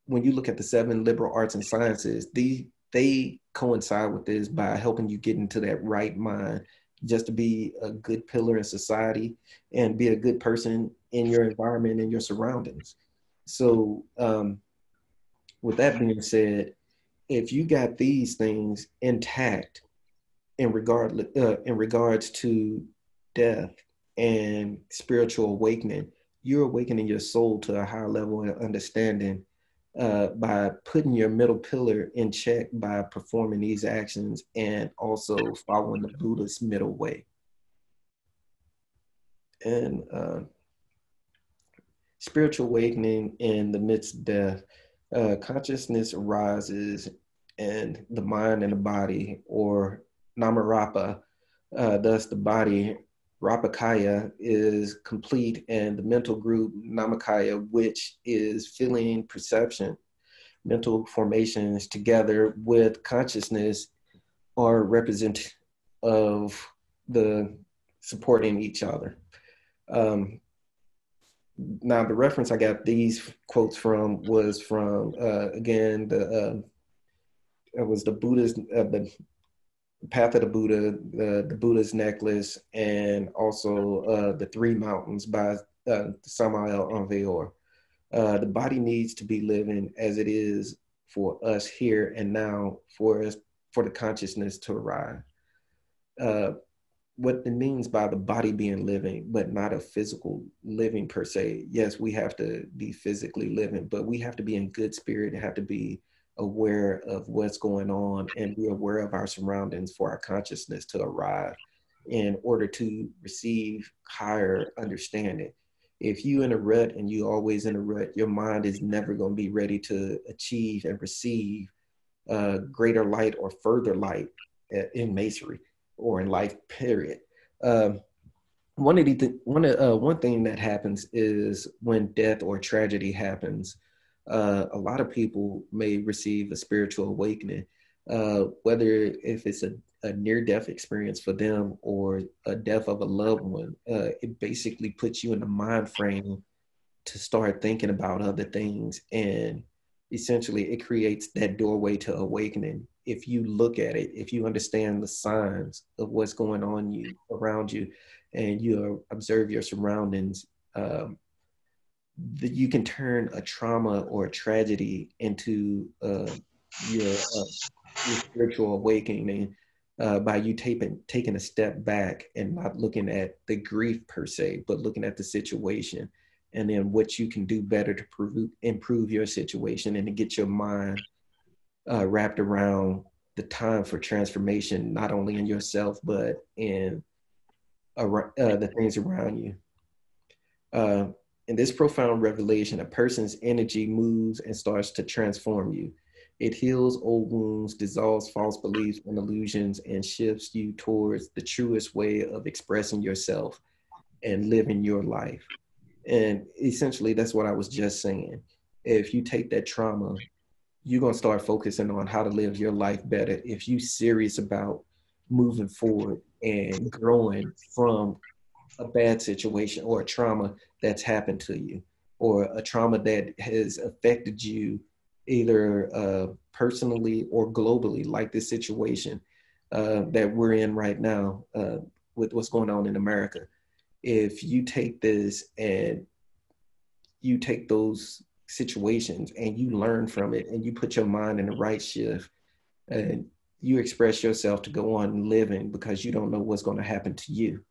when you look at the seven liberal arts and sciences, the, they coincide with this by helping you get into that right mind just to be a good pillar in society and be a good person in your environment and your surroundings. So, um, with that being said, if you got these things intact in regard uh, in regards to death and spiritual awakening, you're awakening your soul to a higher level of understanding uh, by putting your middle pillar in check by performing these actions and also following the Buddha's middle way. And uh, spiritual awakening in the midst of death, uh, consciousness arises and the mind and the body, or namarupa, uh, thus the body, rupakaya, is complete, and the mental group, namakaya, which is feeling, perception, mental formations together with consciousness, are representative of the supporting each other. Um, now the reference I got these quotes from was from uh, again the uh, it was the Buddhist uh, the Path of the Buddha, the, the Buddha's necklace, and also uh, the Three Mountains by uh, Samael Aun Uh, the body needs to be living as it is for us here and now, for us for the consciousness to arrive. Uh, what it means by the body being living, but not a physical living per se. Yes, we have to be physically living, but we have to be in good spirit have to be aware of what's going on and be aware of our surroundings for our consciousness to arrive in order to receive higher understanding. If you in a rut and you always in a rut, your mind is never going to be ready to achieve and receive uh, greater light or further light uh, in masonry or in life period. Um, one of the th- one uh, one thing that happens is when death or tragedy happens, uh, a lot of people may receive a spiritual awakening, uh, whether if it's a, a near-death experience for them or a death of a loved one. Uh, it basically puts you in the mind frame to start thinking about other things and essentially it creates that doorway to awakening if you look at it if you understand the signs of what's going on you around you and you observe your surroundings um, that you can turn a trauma or a tragedy into uh, your, uh, your spiritual awakening uh, by you taking taking a step back and not looking at the grief per se, but looking at the situation and then what you can do better to prove, improve your situation and to get your mind uh, wrapped around the time for transformation, not only in yourself, but in uh, the things around you. In this profound revelation, a person's energy moves and starts to transform you. It heals old wounds, dissolves false beliefs and illusions, and shifts you towards the truest way of expressing yourself and living your life. And essentially, that's what I was just saying. If you take that trauma, you're going to start focusing on how to live your life better. If you're serious about moving forward and growing from a bad situation or a trauma that's happened to you or a trauma that has affected you either uh, personally or globally, like this situation uh, that we're in right now uh, with what's going on in America. If you take this and you take those situations and you learn from it and you put your mind in the right shift and you express yourself to go on living because you don't know what's going to happen to you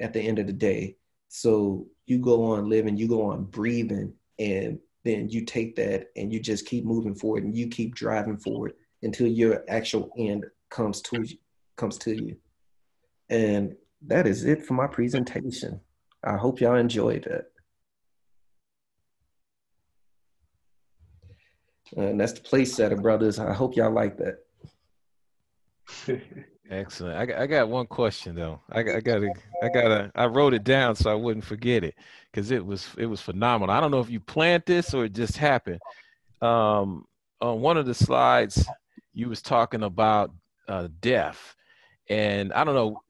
at the end of the day. So you go on living, you go on breathing, and then you take that and you just keep moving forward and you keep driving forward until your actual end comes to you, comes to you. And that is it for my presentation. I hope y'all enjoyed it. And that's the place setter, brothers. I hope y'all like that. Excellent. I, I got one question though. I, I got to, I got to, I wrote it down so I wouldn't forget it because it was, it was phenomenal. I don't know if you planned this or it just happened. Um, on one of the slides, you was talking about uh, death, and I don't know,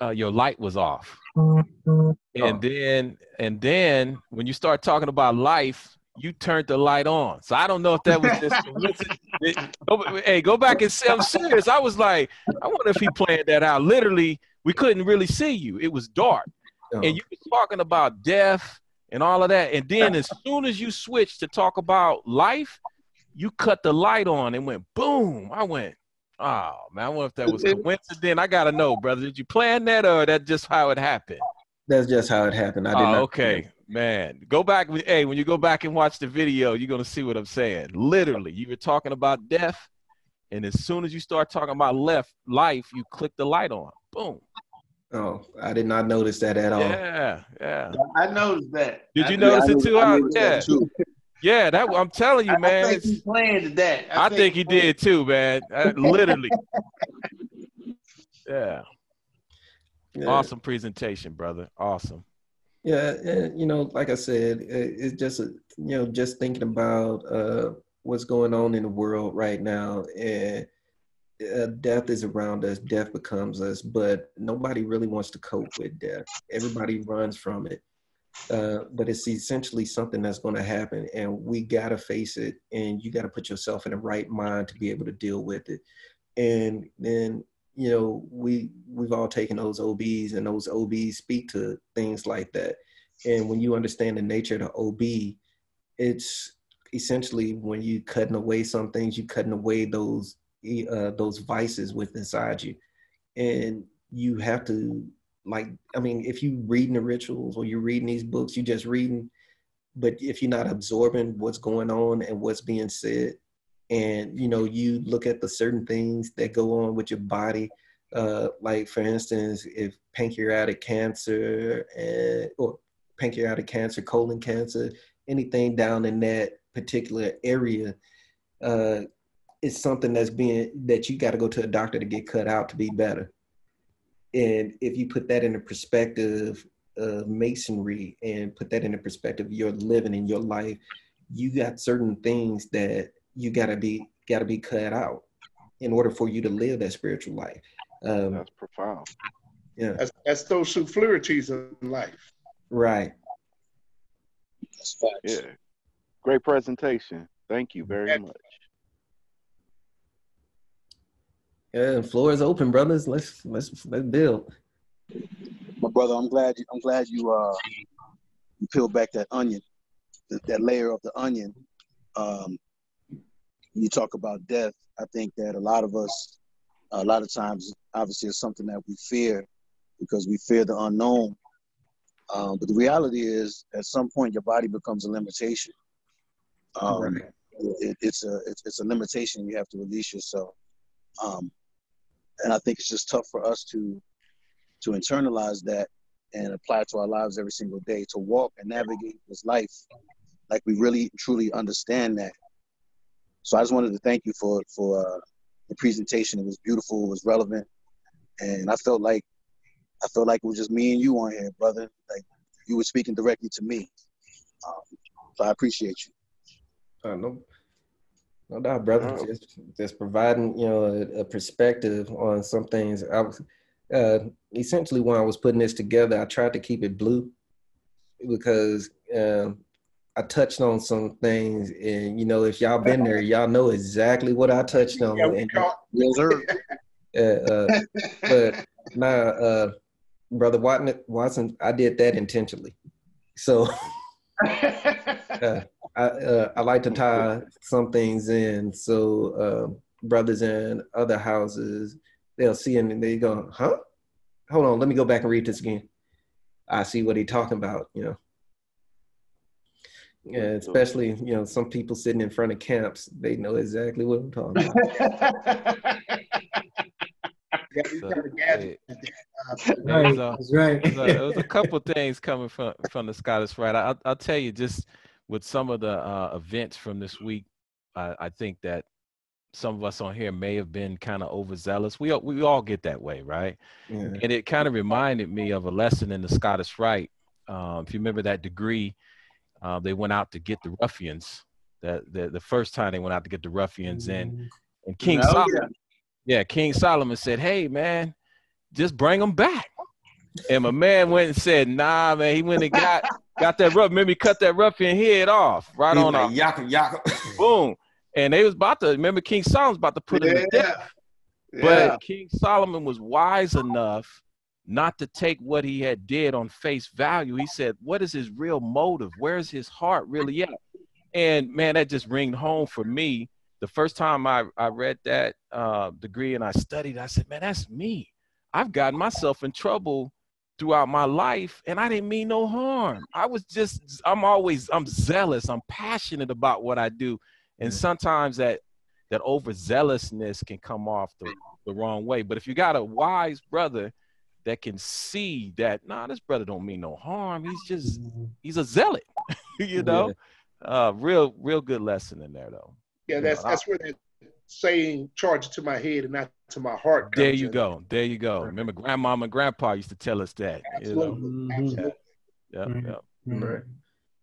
uh, your light was off. And oh. then and then when you start talking about life, you turned the light on. So I don't know if that was just go, hey, go back and say I'm serious. I was like, I wonder if he planned that out. Literally, we couldn't really see you. It was dark. Oh. And you were talking about death and all of that. And then as soon as you switched to talk about life, you cut the light on and went boom. I went, Oh man, I wonder if that was coincident. I gotta know, brother. Did you plan that, or that just how it happened? That's just how it happened. I did oh, not. Okay. Man, go back. With hey, when you go back and watch the video, you're gonna see what I'm saying. Literally, you were talking about death, and as soon as you start talking about left life, you click the light on. Boom. Oh, I did not notice that at all. Yeah, yeah. I noticed that. Did you I, notice I, it too? I? Yeah. Too. Yeah, that I'm telling you, man. I, think he planned that. I, I think, think, he did too, man. Uh, literally. yeah. yeah. Awesome presentation, brother. Awesome. Yeah, you know, like I said, it's just you know just thinking about uh, what's going on in the world right now, and uh, death is around us. Death becomes us, but nobody really wants to cope with death. Everybody runs from it. Uh, but it's essentially something that's going to happen, and we got to face it. And you got to put yourself in the right mind to be able to deal with it. And then you know we we've all taken those OBs, and those OBs speak to things like that. And when you understand the nature of the OB, it's essentially when you cutting away some things, you cutting away those uh, those vices with inside you, and you have to like i mean if you reading the rituals or you're reading these books you just reading but if you're not absorbing what's going on and what's being said and you know you look at the certain things that go on with your body uh, like for instance if pancreatic cancer and or pancreatic cancer colon cancer anything down in that particular area uh, is something that's being that you got to go to a doctor to get cut out to be better. And if you put that in the perspective of masonry and put that in the perspective your living in your life, you got certain things that you gotta be gotta be cut out in order for you to live that spiritual life. Um, that's profound. Yeah, that's, that's those superfluities in life. Right. That's facts. Yeah. Great presentation. Thank you very much. Yeah, floor is open, brothers. Let's let's let's build. My brother, I'm glad you I'm glad you uh you peeled back that onion, that, that layer of the onion. Um when you talk about death, I think that a lot of us a lot of times obviously it's something that we fear because we fear the unknown. Um, but the reality is at some point your body becomes a limitation. Um, right. it, it's a it's, it's, a limitation you have to release yourself. Um, and I think it's just tough for us to to internalize that and apply it to our lives every single day to walk and navigate this life like we really truly understand that. So I just wanted to thank you for for uh, the presentation. It was beautiful. It was relevant, and I felt like I felt like it was just me and you on here, brother. Like you were speaking directly to me. Um, so I appreciate you. Uh, no, no doubt, brother. Just, just providing, you know, a, a, perspective on some things. I was uh, essentially when I was putting this together, I tried to keep it blue because uh, I touched on some things, and you know, if y'all been there, y'all know exactly what I touched on. Yeah, and, yes, sir. Uh, uh, but now, uh, brother Watson, Watson, I did that intentionally. So. uh, I, uh, I like to tie some things in so uh, brothers in other houses they'll see it and they go, huh? Hold on, let me go back and read this again. I see what he's talking about, you know. Yeah, especially you know some people sitting in front of camps, they know exactly what I'm talking about. So, right, that's right. There was a couple things coming from from the Scottish Rite. I'll, I'll tell you just with some of the uh, events from this week, I, I think that some of us on here may have been kind of overzealous. We we all get that way, right? Yeah. And it kind of reminded me of a lesson in the Scottish Rite. Um, if you remember that degree, uh, they went out to get the ruffians. That the, the first time they went out to get the ruffians, and mm-hmm. and King oh, Solomon, yeah. yeah, King Solomon said, "Hey, man, just bring them back." And my man went and said, "Nah, man." He went and got got that rough. Maybe cut that ruffian head off right He's on like, Yaka, yaka. Boom. And they was about to remember King Solomon's about to put yeah. him to death. Yeah. But King Solomon was wise enough not to take what he had did on face value. He said, "What is his real motive? Where's his heart really at?" And man, that just ringed home for me. The first time I, I read that uh, degree and I studied, I said, "Man, that's me. I've gotten myself in trouble throughout my life and I didn't mean no harm. I was just I'm always I'm zealous, I'm passionate about what I do. And sometimes that that overzealousness can come off the, the wrong way. But if you got a wise brother that can see that nah this brother don't mean no harm, he's just he's a zealot, you know. Uh real real good lesson in there though. Yeah, that's that's where that saying charge to my head and not to my heart. There you in. go. There you go. Remember, grandmama and grandpa used to tell us that. Absolutely. You know? Absolutely. Yeah, yeah. Right.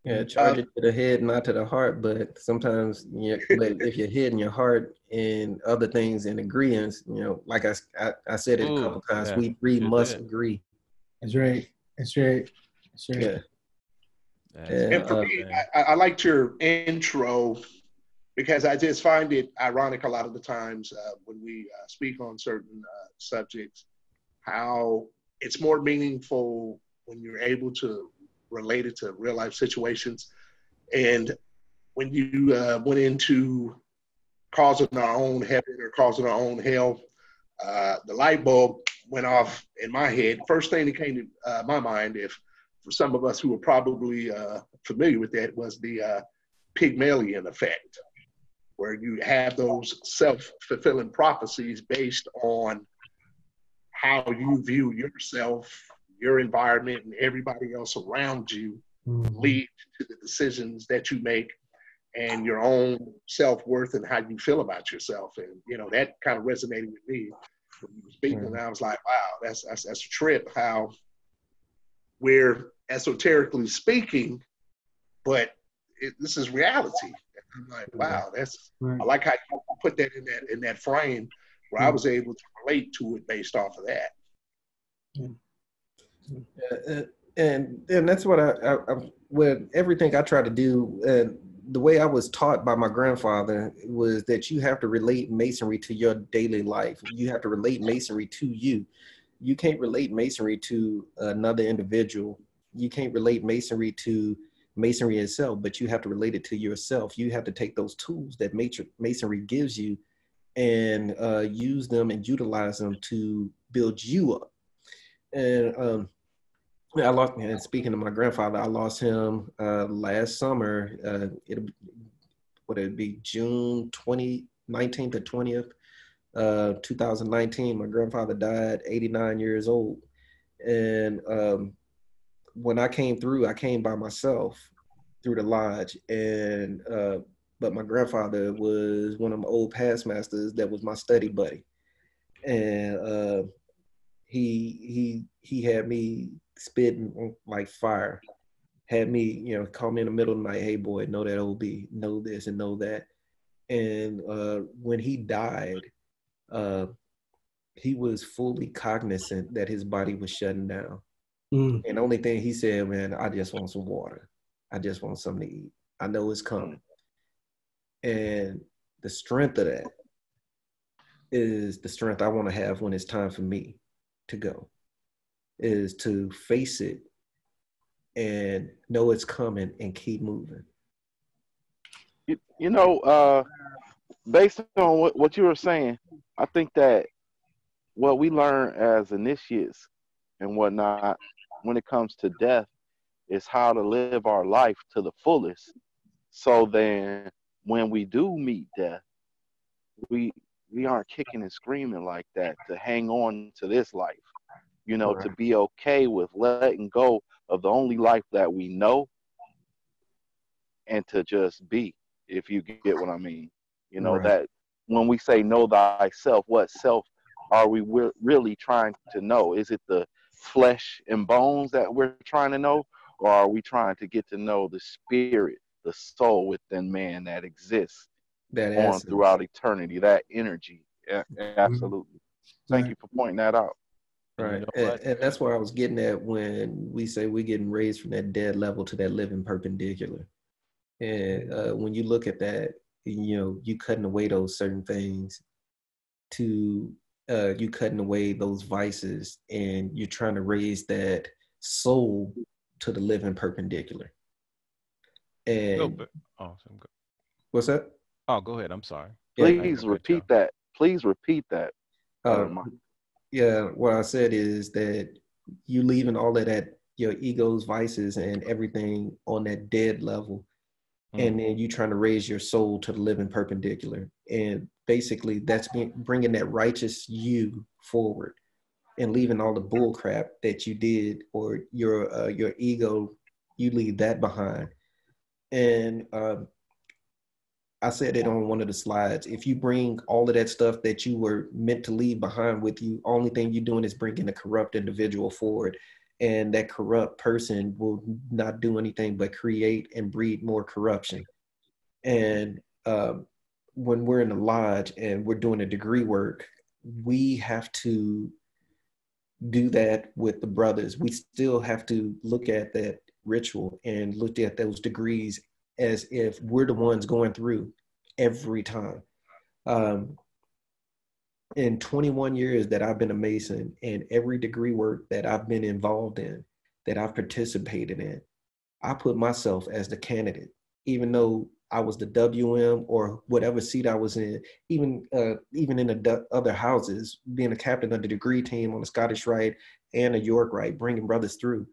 Yeah, charge it to the head, not to the heart. But sometimes, yeah, but if your head and your heart and other things in agreement, you know, like I, I, I said it a couple times, yeah. we three must bit. agree. That's right. That's right. That's right. Yeah. That's- Yeah. And for Uh, me, I, I liked your intro because I just find it ironic a lot of the times uh, when we uh, speak on certain uh, subjects, how it's more meaningful when you're able to relate it to real life situations. And when you uh, went into causing our own heaven or causing our own hell, uh, the light bulb went off in my head. First thing that came to uh, my mind, if for some of us who are probably uh, familiar with that, was the uh, Pygmalion effect, where you have those self fulfilling prophecies based on how you view yourself, your environment, and everybody else around you Mhm. lead to the decisions that you make and your own self-worth and how you feel about yourself. And you know that kind of resonated with me. When you were speaking and i was like wow that's that's, that's a trip how we're esoterically speaking but it, this is reality. I'm like wow that's Right. i like how you put that in that in that frame where i was able to relate to it based off of that. Yeah, and and that's what I, I, I with everything I try to do. Uh, the way I was taught by my grandfather was that you have to relate masonry to your daily life. You have to relate masonry to you. You can't relate masonry to another individual. You can't relate masonry to masonry itself, but you have to relate it to yourself. You have to take those tools that masonry gives you and uh, use them and utilize them to build you up. And um, yeah, I lost. And speaking of my grandfather, I lost him uh, last summer. Uh, it would it be June 20, 19th to 20th, uh, 2019. My grandfather died, 89 years old. And um, when I came through, I came by myself through the lodge. And uh, but my grandfather was one of my old past masters that was my study buddy, and uh, he he he had me spitting like fire. Had me, you know, call me in the middle of the night, hey boy, know that OB, know this and know that. And uh, when he died, uh, he was fully cognizant that his body was shutting down. Mm. And the only thing he said, man, I just want some water. I just want something to eat. I know it's coming. And the strength of that is the strength I want to have when it's time for me to go, is to face it and know it's coming and keep moving. You, you know, uh, based on what, what you were saying, I think that what we learn as initiates and whatnot when it comes to death is how to live our life to the fullest. So then when we do meet death, we we aren't kicking and screaming like that to hang on to this life. You know, to be okay with letting go of the only life that we know and to just be, if you get what I mean. You know, Right. that when we say know thyself, what self are we re- really trying to know? Is it the flesh and bones that we're trying to know? Or are we trying to get to know the spirit, the soul within man that exists That on essence. throughout eternity, that energy? Yeah, mm-hmm. absolutely. Thank Right. you for pointing that out. And you Right. know and, and that's where I was getting at when we say we're getting raised from that dead level to that living perpendicular. And uh, when you look at that, you know, you cutting away those certain things to uh, you cutting away those vices and you're trying to raise that soul to the living perpendicular. And Go, but- oh, so go- what's that? oh, go ahead. I'm sorry. Please got you. repeat that. Please repeat that. Uh, Never mind. Yeah, what I said is that you leaving all of that your ego's vices and everything on that dead level. Mm. and then you trying to raise your soul to the living perpendicular. And basically that's being, bringing that righteous you forward and leaving all the bull crap that you did or your uh, your ego you leave that behind. And um, I said it on one of the slides. If you bring all of that stuff that you were meant to leave behind with you, only thing you're doing is bringing a corrupt individual forward. And that corrupt person will not do anything but create and breed more corruption. And um, when we're in the lodge and we're doing a degree work, we have to do that with the brothers. We still have to look at that ritual and look at those degrees as if we're the ones going through every time. Um, in 21 years that I've been a Mason and every degree work that I've been involved in, that I've participated in, I put myself as the candidate, even though I was the WM or whatever seat I was in, even uh, even in the other houses, being a captain of the degree team on the Scottish Rite and a York Rite, bringing brothers through.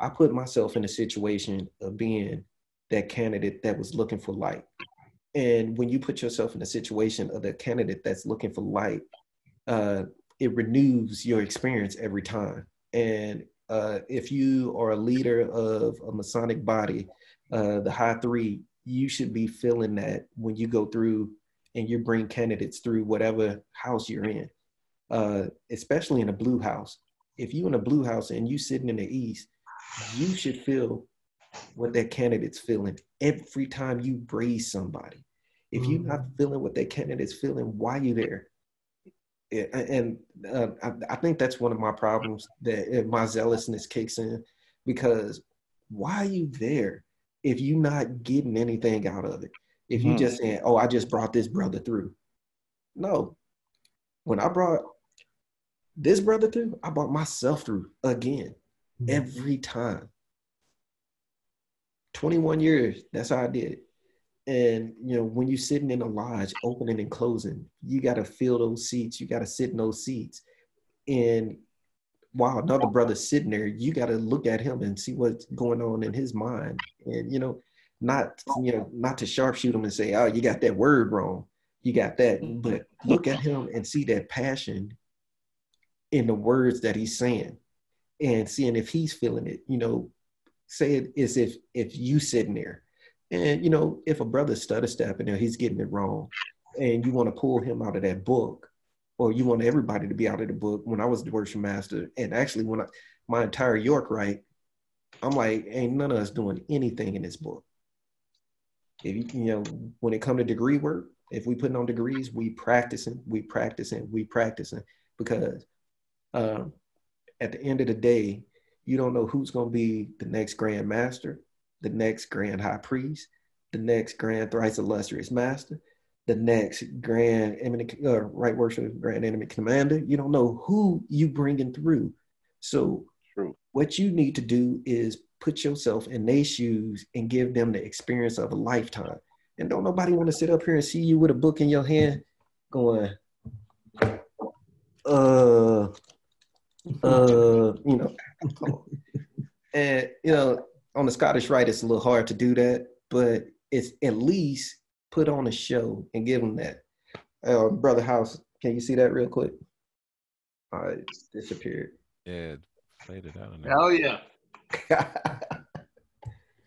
I put myself in a situation of being that candidate that was looking for light. And when you put yourself in a situation of the candidate that's looking for light, uh, it renews your experience every time. And uh, if you are a leader of a Masonic body, uh, the high three, you should be feeling that when you go through and you bring candidates through whatever house you're in, uh, especially in a blue house. If you're in a blue house and you're sitting in the east, you should feel what that candidate's feeling every time you raise somebody. If you're not mm-hmm. feeling what that candidate's feeling, why are you there? And uh, I, I, think that's one of my problems that my zealousness kicks in because why are you there if you're not getting anything out of it? If you mm. just saying, "Oh, I just brought this brother through," no. When I brought this brother through, I brought myself through again mm. every time. 21 years, that's how I did it. And you know, when you're sitting in a lodge, opening and closing, you got to fill those seats. You got to sit in those seats. And while another brother's sitting there, you got to look at him and see what's going on in his mind. And you know, not you know, not to sharpshoot him and say, "Oh, you got that word wrong." You got that, but look at him and see that passion in the words that he's saying, and seeing if he's feeling it. You know, say it is if if you sitting there. And you know if a brother's stutter stepping there he's getting it wrong. And you want to pull him out of that book or you want everybody to be out of the book. When i was the worship master and actually when i my entire York Rite i'm like ain't none of us doing anything in this book. If you you know when it come to degree work if we putting on degrees we practicing we practicing we practicing. Because um, at the end of the day you don't know who's going to be the next grand master, the next grand high priest, the next grand thrice illustrious master, the next grand eminent uh, right worship grand eminent commander. You don't know who you bringing through. So True. what you need to do is put yourself in their shoes and give them the experience of a lifetime. And don't nobody want to sit up here and see you with a book in your hand going, uh, uh, you know, and you know, on the Scottish Rite, it's a little hard to do that, but it's at least put on a show and give them that. Uh, Brother House, can you see that real quick? All right, it's disappeared. Yeah, faded out. Hell yeah.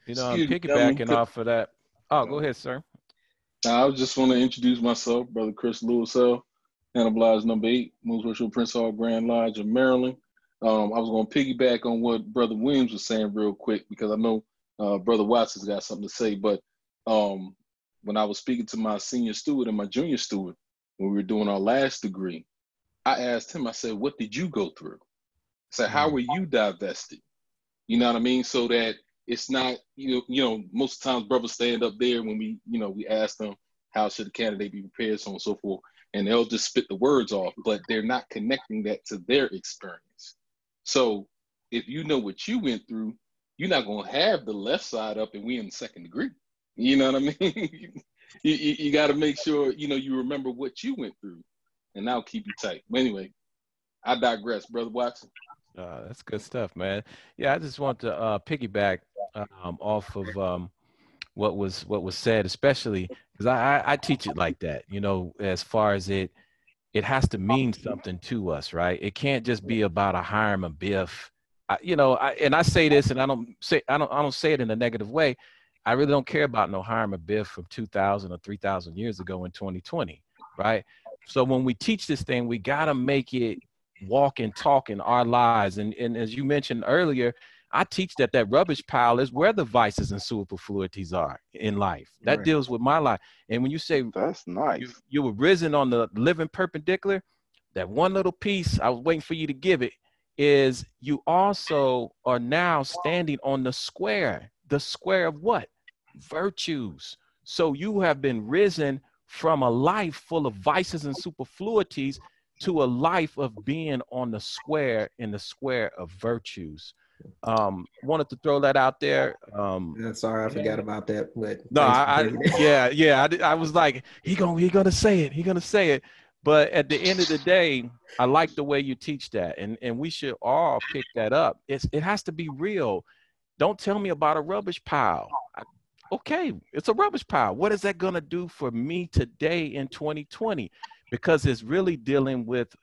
you know, I'm piggybacking off of that. Oh, go ahead, sir. I just want to introduce myself, Brother Chris Lewis Hannibal Lodge number eight, Moose Worship Prince Hall Grand Lodge of Maryland. Um, I was going to piggyback on what Brother Williams was saying real quick because I know uh, Brother Watson's got something to say. But um, when I was speaking to my senior steward and my junior steward when we were doing our last degree, I asked him, I said, What did you go through? I said, How were you divested? You know what I mean? So that it's not, you know, you know, most times brothers stand up there when we, you know, we ask them, How should the candidate be prepared, so on and so forth and they'll just spit the words off, but they're not connecting that to their experience. So if you know what you went through, you're not gonna have the left side up and we in the second degree. You know what I mean? you, you, you got to make sure you know you remember what you went through, and that'll keep you tight. But anyway, I digress, brother Watson. Uh, that's good stuff, man. Yeah, I just want to uh, piggyback um, off of um, what was what was said, especially because I, I, I teach it like that. You know, as far as it it has to mean something to us, right? It can't just be about a Hiram Abiff. I, you know, I, and I say this, and I don't say I don't I don't say it in a negative way. I really don't care about no Hiram Abiff from 2,000 or 3,000 years ago in 2020, right? So when we teach this thing, we gotta make it walk and talk in our lives. And and as you mentioned earlier, I teach that that rubbish pile is where the vices and superfluities are in life. That Right. deals with my life. And when you say That's nice. you, you were risen on the living perpendicular, that one little piece I was waiting for you to give it is you also are now standing on the square. The square of what? Virtues. So you have been risen from a life full of vices and superfluities to a life of being on the square in the square of virtues. Um, wanted to throw that out there. Um, Uh, sorry, I forgot about that. But no, I, I yeah, yeah. I, I was like, he gonna he gonna say it. He gonna say it. But at the end of the day, I like the way you teach that, and and we should all pick that up. It's it has to be real. Don't tell me about a rubbish pile. I- okay, it's a rubbish pile. What is that gonna do for me today in 2020? Because it's really dealing with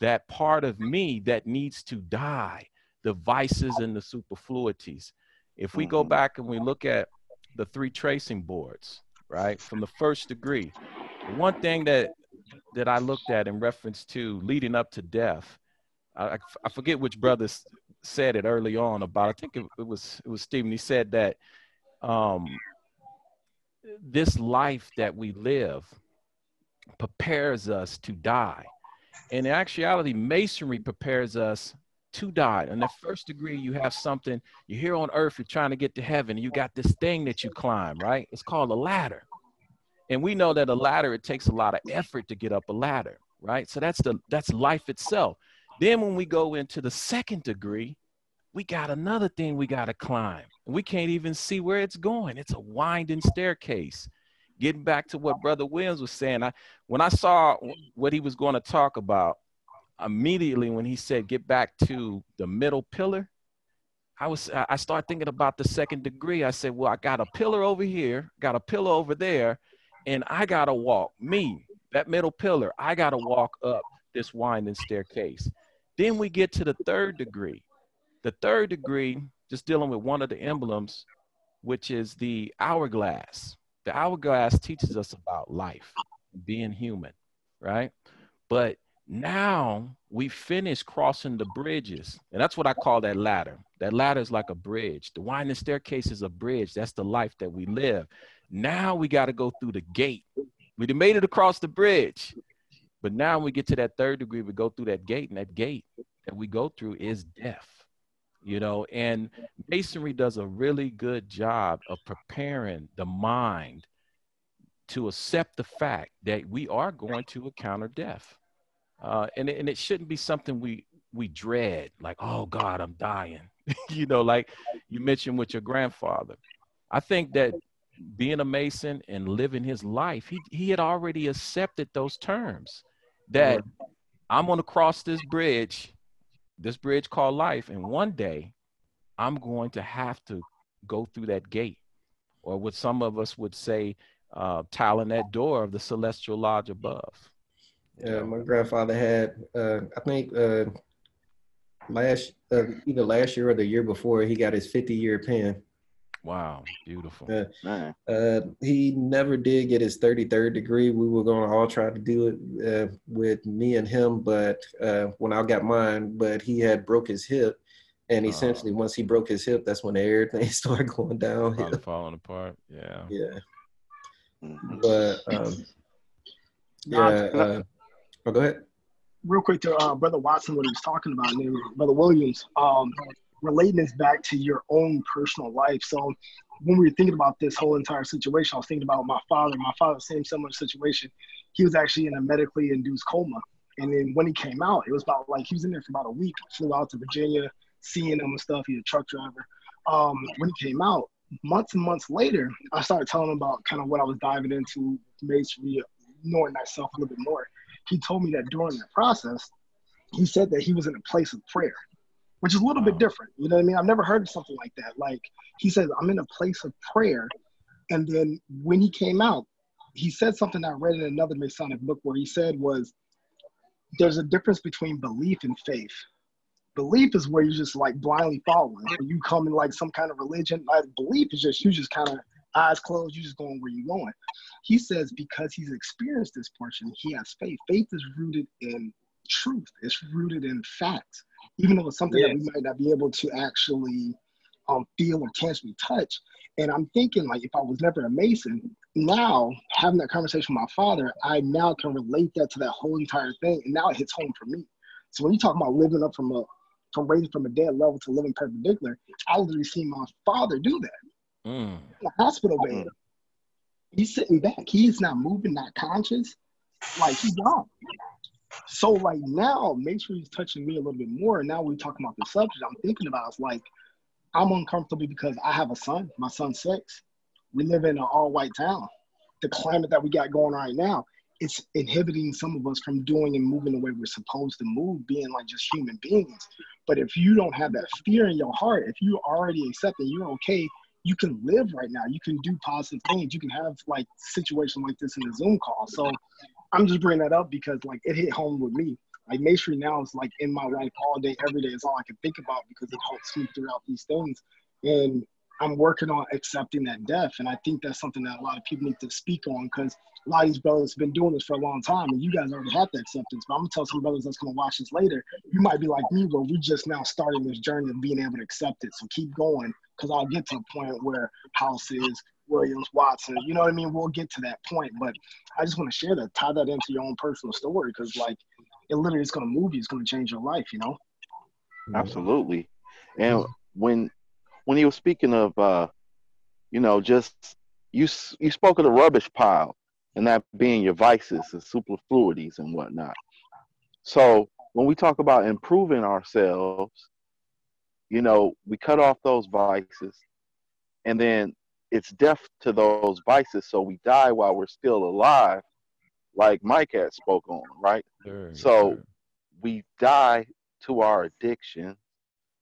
that part of me that needs to die, the vices and the superfluities. If we go Mhm. back and we look at the three tracing boards, right, from the first degree, one thing that that I looked at in reference to leading up to death, I, I- I forget which brother said it early on about. I think it, it was it was Stephen. He said that um, this life that we live prepares us to die. And in actuality, masonry prepares us to die. In the first degree, you have something, you're here on earth, you're trying to get to heaven, you got this thing that you climb, right? It's called a ladder. And we know that a ladder, it takes a lot of effort to get up a ladder, right? So that's the that's life itself. Then when we go into the second degree, we got another thing we got to climb. We can't even see where it's going. It's a winding staircase. Getting back to what Brother Williams was saying, I when I saw what he was going to talk about, immediately when he said get back to the middle pillar, I was I started thinking about the second degree. I said, well, I got a pillar over here, got a pillar over there, and I gotta walk me that middle pillar. I gotta walk up this winding staircase. Then we get to the third degree. The third degree, just dealing with one of the emblems, which is the hourglass. The hourglass teaches us about life, being human, right? But now we finish crossing the bridges. And that's what I call that ladder. That ladder is like a bridge. The winding staircase is a bridge. That's the life that we live. Now we got to go through the gate. We made it across the bridge. But now when we get to that third degree, we go through that gate, and that gate that we go through is death. You know, and masonry does a really good job of preparing the mind to accept the fact that we are going to encounter death. Uh, and, it- and it shouldn't be something we we dread, like, oh God, I'm dying. you know, like you mentioned with your grandfather. I think that being a Mason and living his life, he he had already accepted those terms that I'm gonna cross this bridge, this bridge called life, and one day I'm going to have to go through that gate, or what some of us would say, uh, tiling that door of the celestial lodge above. Yeah, my grandfather had, uh, I think, uh, last uh, either last year or the year before, he got his 50 year pin. Wow, beautiful. Yeah. Uh, he never did get his 33rd degree. We were going to all try to do it uh, with me and him, but uh, when I got mine, but he had broke his hip. And Oh. essentially, once he broke his hip, that's when everything started going downhill. Falling apart. Yeah. Yeah, Mhm. but um, Nah, yeah. Oh, go ahead. real quick to uh, Brother Watson, what he was talking about, and Brother Williams, um, relating this back to your own personal life. So when we were thinking about this whole entire situation, I was thinking about my father. My father, same similar situation. He was actually in a medically induced coma. And then when he came out, it was about like he was in there for about a week. Flew out to Virginia, seeing him and stuff. He's a truck driver. Um, when he came out, months and months later, I started telling him about kind of what I was diving into masonry, knowing myself a little bit more he told me that during that process, he said that he was in a place of prayer. which is a little bit different. You know what I mean? I've never heard of something like that. Like he says, I'm in a place of prayer. And then when he came out, he said something I read in another Masonic book where he said was there's a difference between belief and faith. Belief is where you're just like blindly following. You come in like some kind of religion, like belief is just you just kind of eyes closed, you're just going where you're going. He says because he's experienced this portion, he has faith. Faith is rooted in truth. It's rooted in facts, even though it's something yes. that we might not be able to actually um, feel or tangibly touch. And I'm thinking, like, if I was never a Mason, now having that conversation with my father, I now can relate that to that whole entire thing, and now it hits home for me. So when you talk about living up from a from raising from a dead level to living perpendicular, I literally seen my father do that mm. in the hospital bed. He's sitting back. He's not moving, not conscious. Like he's gone. So like now, make sure he's touching me a little bit more. And now we're talking about the subject. I'm thinking about it's like I'm uncomfortable because I have a son. My son's six. We live in an all-white town. The climate that we got going right now, it's inhibiting some of us from doing and moving the way we're supposed to move, being like just human beings. But if you don't have that fear in your heart, if you already accept that you're okay, you can live right now. You can do positive things. You can have like situation like this in a Zoom call. So I'm just bringing that up because like it hit home with me. Like Masonry now is like in my life all day, every day. It's all I can think about because it helps me throughout these things. And I'm working on accepting that death. And I think that's something that a lot of people need to speak on because a lot of these brothers have been doing this for a long time and you guys already have the acceptance. But I'm gonna tell some brothers that's gonna watch this later, you might be like me, where we just now starting this journey of being able to accept it. So keep going because I'll get to a point where houses, Williams, Watson, you know what I mean? We'll get to that point. But I just want to share that, tie that into your own personal story because like it literally is gonna move you, it's gonna change your life, you know? Absolutely. And when when he was speaking of, uh, you know, just you you spoke of the rubbish pile and that being your vices and superfluities and whatnot. So when we talk about improving ourselves, you know, we cut off those vices, and then it's death to those vices. So we die while we're still alive, like Mike had spoke on, right? Sure, so sure. we die to our addiction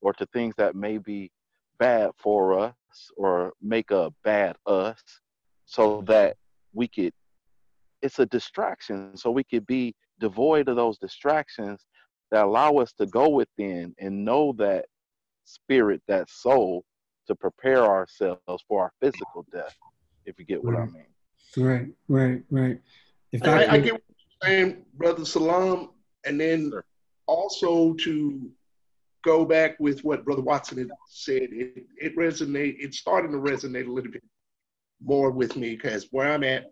or to things that may be bad for us or make a bad us so that we could it's a distraction so we could be devoid of those distractions that allow us to go within and know that spirit that soul to prepare ourselves for our physical death if you get what right. i mean right right right if I, I, I get what you're saying brother salam and then sure. also to go back with what Brother Watson had said. It, it resonate. It's starting to resonate a little bit more with me because where I'm at,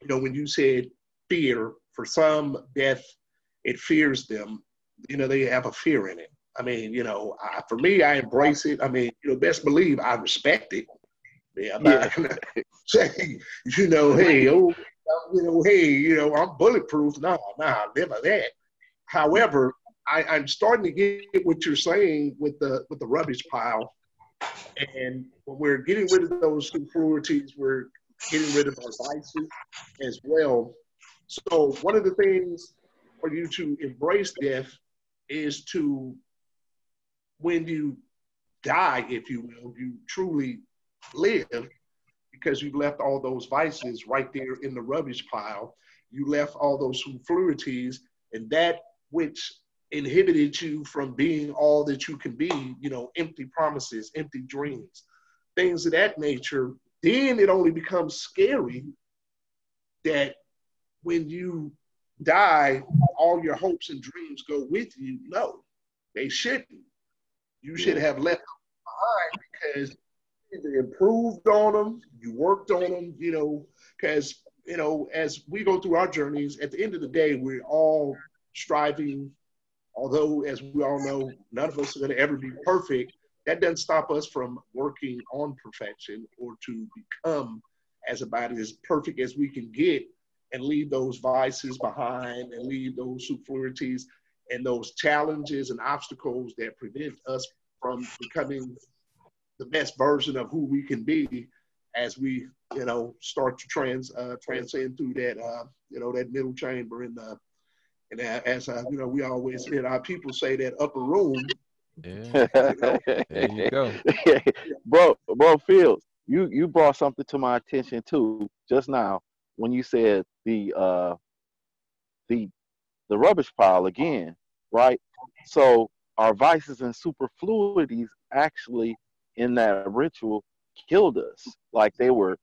you know, when you said fear, for some death, it fears them. You know, they have a fear in it. I mean, you know, I, for me, I embrace it. I mean, you know, best believe I respect it. Yeah, I'm not gonna say, you know, hey, oh, you know, hey, you know, I'm bulletproof. No, no, never that. However, I, I'm starting to get what you're saying with the with the rubbish pile, and when we're getting rid of those impurities, we're getting rid of our vices as well. So one of the things for you to embrace death is to when you die, if you will, you truly live because you've left all those vices right there in the rubbish pile. You left all those impurities, and that which inhibited you from being all that you can be, you know, empty promises, empty dreams, things of that nature, then it only becomes scary that when you die, all your hopes and dreams go with you. No, they shouldn't. You should have left them behind because you improved on them, you worked on them, you know, because, you know, as we go through our journeys, at the end of the day, we're all striving although, as we all know, none of us are going to ever be perfect, that doesn't stop us from working on perfection or to become as about as perfect as we can get and leave those vices behind and leave those superfluities and those challenges and obstacles that prevent us from becoming the best version of who we can be as we you know start to trans uh, transcend through that uh, you know that middle chamber in the and as uh, you know, we always hear our people say that upper room, Yeah. there you go. bro, bro, Fields, you you brought something to my attention too just now when you said the uh the the rubbish pile again, right? So our vices and superfluities actually in that ritual killed us. Like they were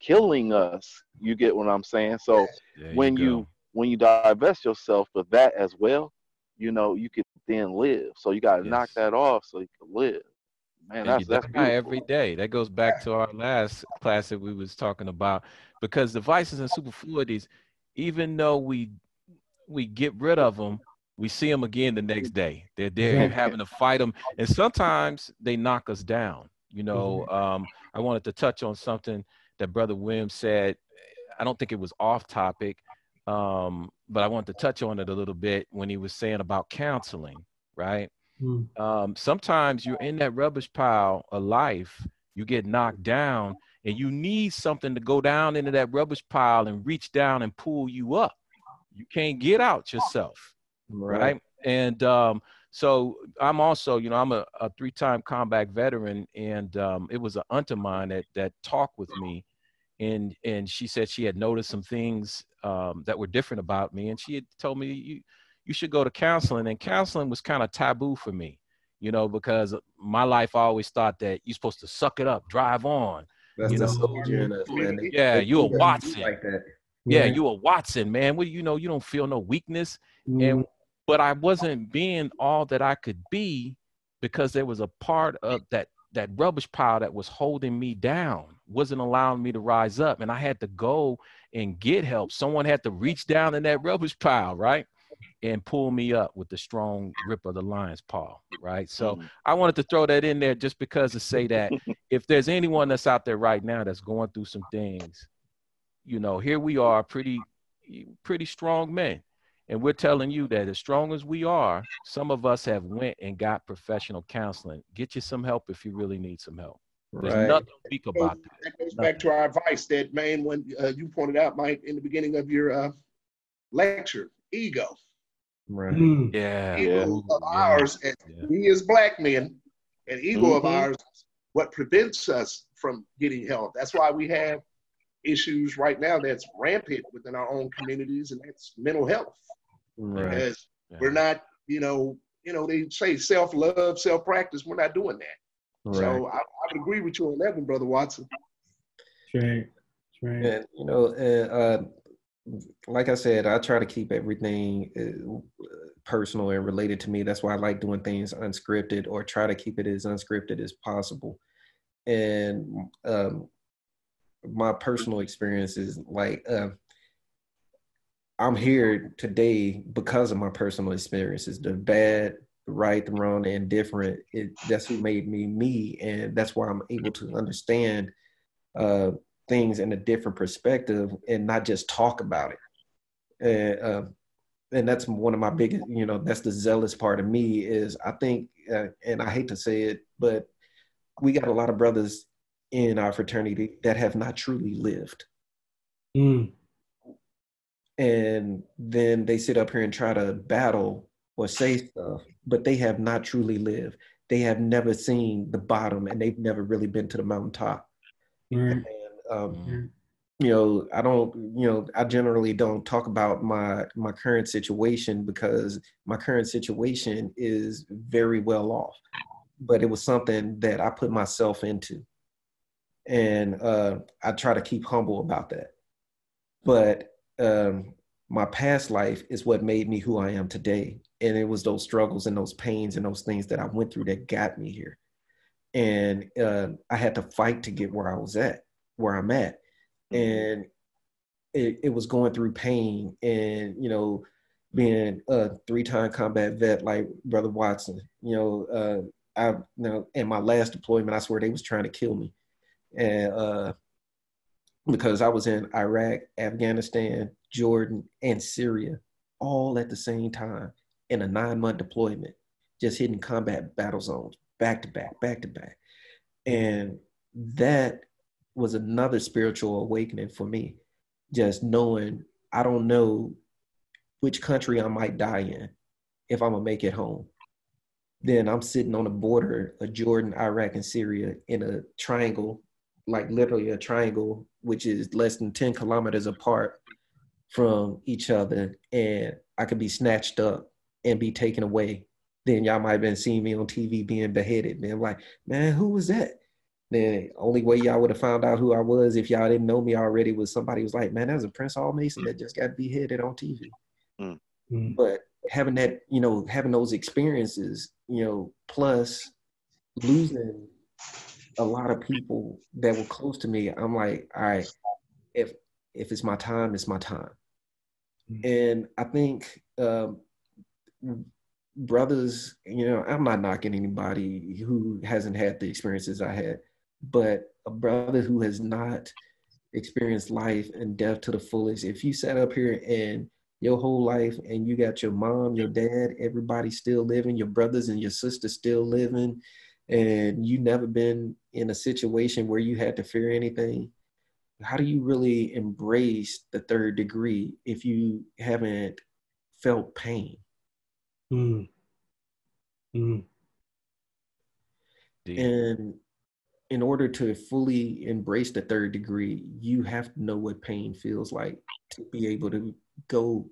killing us. You get what I'm saying? So There when you, you, go. When you divest yourself of that as well, you know, you could then live. So you gotta knock that off so you can live. Man, and that's that's beautiful. every day. That goes back to our last class that we was talking about because the vices and superfluities, even though we we get rid of them, we see them again the next day. They're there having to fight them, and sometimes they knock us down. You know, um, I wanted to touch on something that Brother Williams said. I don't think it was off topic, um, but I wanted to touch on it a little bit when he was saying about counseling, right? Mm. um, sometimes you're in that rubbish pile of life, you get knocked down, and you need something to go down into that rubbish pile and reach down and pull you up. You can't get out yourself, right? And um, so I'm also, you know, I'm a, a three-time combat veteran, and um, it was an aunt of mine that that talked with me, and and she said she had noticed some things um, that were different about me, and she had told me you you should go to counseling, and counseling was kind of taboo for me, you know, because my life I always thought that you're supposed to suck it up, drive on, That's You know, soldier in us, man. They- yeah, they you a Watson. like that. yeah, Right. you a Watson, man. What you know, you don't feel no weakness, Mm. and but I wasn't being all that I could be because there was a part of that that rubbish pile that was holding me down, wasn't allowing me to rise up, and I had to go and get help. Someone had to reach down in that rubbish pile, right, and pull me up with the strong grip of the lion's paw, right. So Mhm. I wanted to throw that in there just because to say that if there's anyone that's out there right now that's going through some things, you know, here we are, pretty, pretty strong men, and we're telling you that as strong as we are, some of us have went and got professional counseling. Get you some help if you really need some help. There's Right. nothing weak about that. That goes back to our advice that main when uh, you pointed out, Mike, in the beginning of your uh, lecture, ego. Right. Mm. Yeah. Ego Ooh, of yeah, ours, and yeah. we as black men, and ego of Mhm. ours, what prevents us from getting help. That's why we have issues right now that's rampant within our own communities, and that's mental health. Right. Because Yeah. we're not, you know, you know, they say self love, self practice. We're not doing that. Right. So I, I would agree with you on that one, brother Watson. Right. Right. And you know, and, uh, like I said, I try to keep everything uh, personal and related to me. That's why I like doing things unscripted, or try to keep it as unscripted as possible. And um, my personal experience is like uh, I'm here today because of my personal experiences, the bad, the right, the wrong, the indifferent. It, that's who made me me, and that's why I'm able to understand uh, things in a different perspective and not just talk about it. And uh, and that's one of my biggest, you know, that's the zealous part of me is I think, uh, and I hate to say it, but we got a lot of brothers in our fraternity that have not truly lived. Mm. And then they sit up here and try to battle or say stuff, but they have not truly lived. They have never seen the bottom and they've never really been to the mountaintop. Right. And um, Mhm. you know i don't you know i generally don't talk about my my current situation because my current situation is very well off but it was something that i put myself into and uh i try to keep humble about that but um my past life is what made me who i am today and it was those struggles and those pains and those things that i went through that got me here. And uh, i had to fight to get where i was at where i'm at. And it, it was going through pain and you know being a three-time combat vet like brother watson you know uh i you know in my last deployment i swear they was trying to kill me. And uh because i was in iraq afghanistan jordan and syria all at the same time in a nine-month deployment just hitting combat battle zones back to back back to back and that was another spiritual awakening for me. Just knowing I don't know which country I might die in if I'm gonna make it home. then I'm sitting on the border of Jordan, Iraq, and Syria in a triangle, like literally a triangle, which is less than 10 kilometers apart from each other, and I could be snatched up and be taken away. Then y'all might have been seeing me on TV being beheaded. Man, like, man, who was that? The only way y'all would have found out who I was if y'all didn't know me already was somebody was like, man, that was a Prince Hall Mason that just got beheaded on TV. Mm. Mm. But having that, you know, having those experiences, you know, plus losing a lot of people that were close to me, I'm like, all right, if if it's my time, it's my time. Mm. And I think um, brothers, you know, I'm not knocking anybody who hasn't had the experiences I had, but a brother who has not experienced life and death to the fullest, if you sat up here and your whole life and you got your mom, your dad, everybody still living, your brothers and your sisters still living, and you never been in a situation where you had to fear anything, how do you really embrace the third degree if you haven't felt pain? Mm. Mm. And in order to fully embrace the third degree, you have to know what pain feels like to be able to go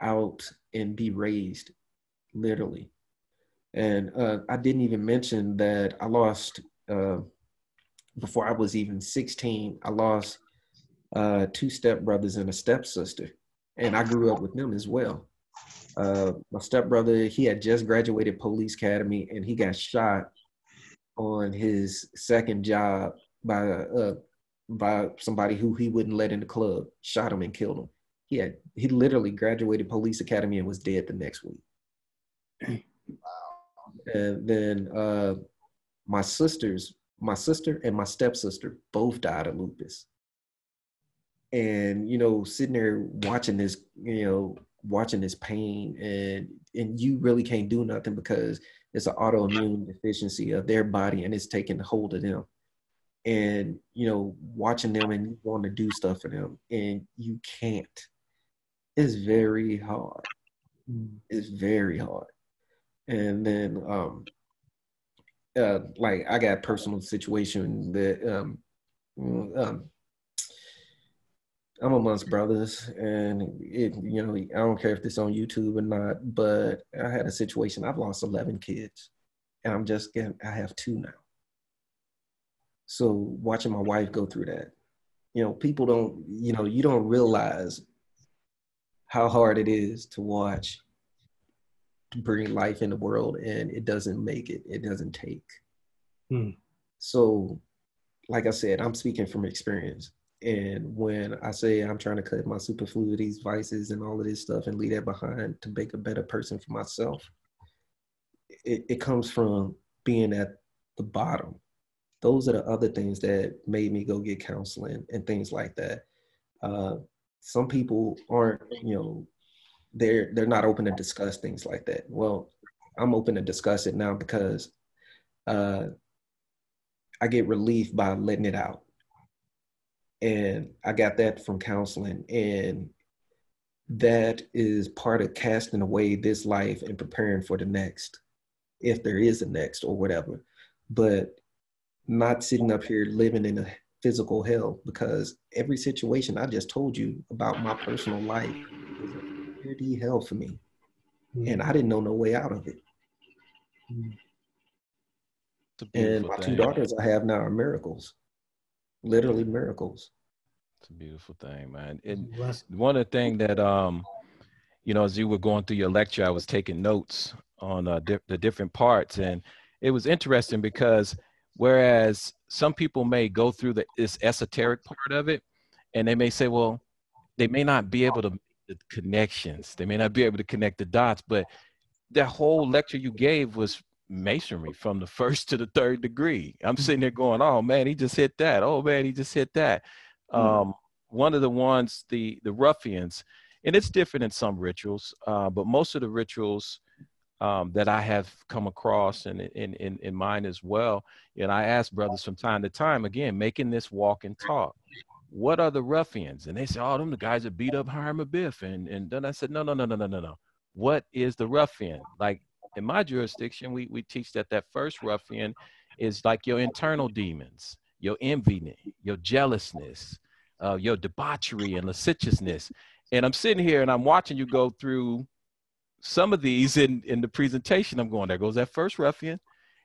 out and be raised, literally. And uh, I didn't even mention that I lost, uh, before I was even 16, I lost uh, two stepbrothers and a stepsister. And I grew up with them as well. Uh, my stepbrother, he had just graduated police academy and he got shot on his second job by uh, by somebody who he wouldn't let in the club. Shot him and killed him. He had he literally graduated police academy and was dead the next week. Wow. And then uh, my sisters, my sister and my stepsister both died of lupus. And you know, sitting there watching this, you know, watching this pain, and and you really can't do nothing because it's an autoimmune deficiency of their body, and it's taking hold of them. And you know, watching them and you want to do stuff for them, and you can't. It's very hard. It's very hard and then um uh like i got personal situation that um um i'm amongst brothers and it you know i don't care if this on youtube or not but i had a situation i've lost 11 kids and i'm just getting i have two now. So watching my wife go through that you know people don't you know you don't realize how hard it is to watch to bring life in the world and it doesn't make it it doesn't take. Hmm. so like i said i'm speaking from experience and when i say i'm trying to cut my superfluities vices and all of this stuff and leave that behind to make a better person for myself it, it comes from being at the bottom. Those are the other things that made me go get counseling and things like that. Uh, some people aren't you know they're they're not open to discuss things like that. Well, I'm open to discuss it now because uh, I get relief by letting it out, and I got that from counseling, and that is part of casting away this life and preparing for the next, if there is a next or whatever. But not sitting up here living in a physical hell because every situation I just told you about my personal life is a pretty hell for me. And I didn't know no way out of it. A And my two daughters I have now are miracles, literally miracles. It's a beautiful thing, man. And one of the thing that um, you know, as you were going through your lecture, I was taking notes on uh, di- the different parts, and it was interesting because whereas some people may go through the this esoteric part of it, and they may say, well, they may not be able to make the connections, they may not be able to connect the dots, but that whole lecture you gave was masonry from the first to the third degree. I'm sitting there going, oh man, he just hit that. Oh man, he just hit that. Um, one of the ones, the the ruffians, and it's different in some rituals, uh, but most of the rituals um, that I have come across and in, in in mine as well, and I ask brothers from time to time, again, making this walk and talk. What are the ruffians? And they say, oh, them the guys that beat up Hiram Abiff. And and then I said, no, no, no, no, no, no, no. What is the ruffian? Like in my jurisdiction, we we teach that that first ruffian is like your internal demons, your envy, your jealousness, uh, your debauchery and lasciviousness. And I'm sitting here and I'm watching you go through some of these in in the presentation. I'm going there goes that first ruffian,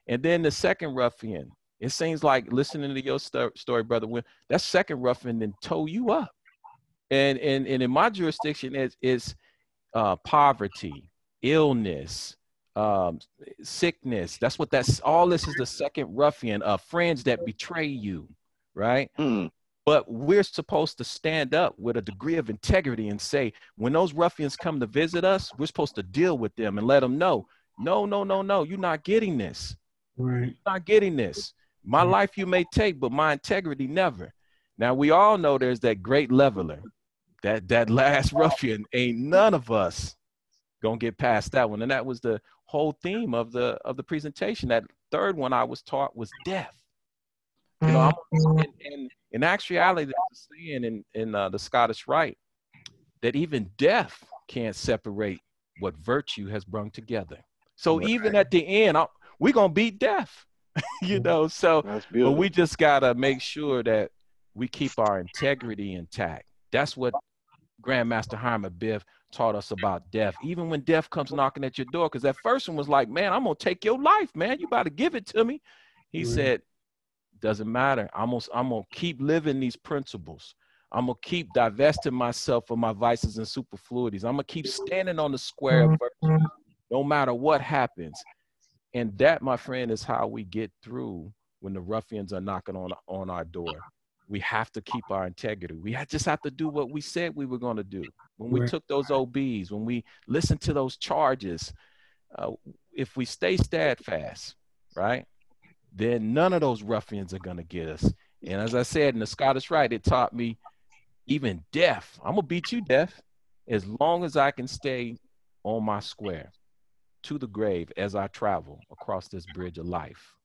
and then the second ruffian. It seems like listening to your st- story, brother. When that second ruffian then tow you up, and and and in my jurisdiction is is uh, poverty, illness, um, sickness. That's what that's all. This is the second ruffian of friends that betray you, right? Mm. But we're supposed to stand up with a degree of integrity and say, when those ruffians come to visit us, we're supposed to deal with them and let them know, no, no, no, no, you're not getting this. Right. You're not getting this. My life you may take, but my integrity never. Now we all know there's that great leveler, that that last ruffian. Ain't none of us gonna get past that one, and that was the whole theme of the of the presentation. That third one I was taught was death. You know, I'm, in, in, in actuality, there's a saying in in uh, the Scottish Rite that even death can't separate what virtue has brung together. So even at the end, I, we're gonna beat death. you know, so but we just gotta make sure that we keep our integrity intact. That's what Grandmaster Hiram Abiff taught us about death. Even when death comes knocking at your door, because that first one was like, "Man, I'm gonna take your life, man. You about to give it to me." He Right. said, "Doesn't matter. I'm gonna, I'm gonna keep living these principles. I'm gonna keep divesting myself of my vices and superfluities. I'm gonna keep standing on the square mm-hmm. of virtue, no matter what happens." And that, my friend, is how we get through when the ruffians are knocking on on our door. We have to keep our integrity. We just have to do what we said we were going to do. When we Right. took those OBs, when we listened to those charges, uh, if we stay steadfast, right, then none of those ruffians are going to get us. And as I said in the Scottish Rite, it taught me even death. I'm gonna beat you, deaf as long as I can stay on my square to the grave as I travel across this bridge of life.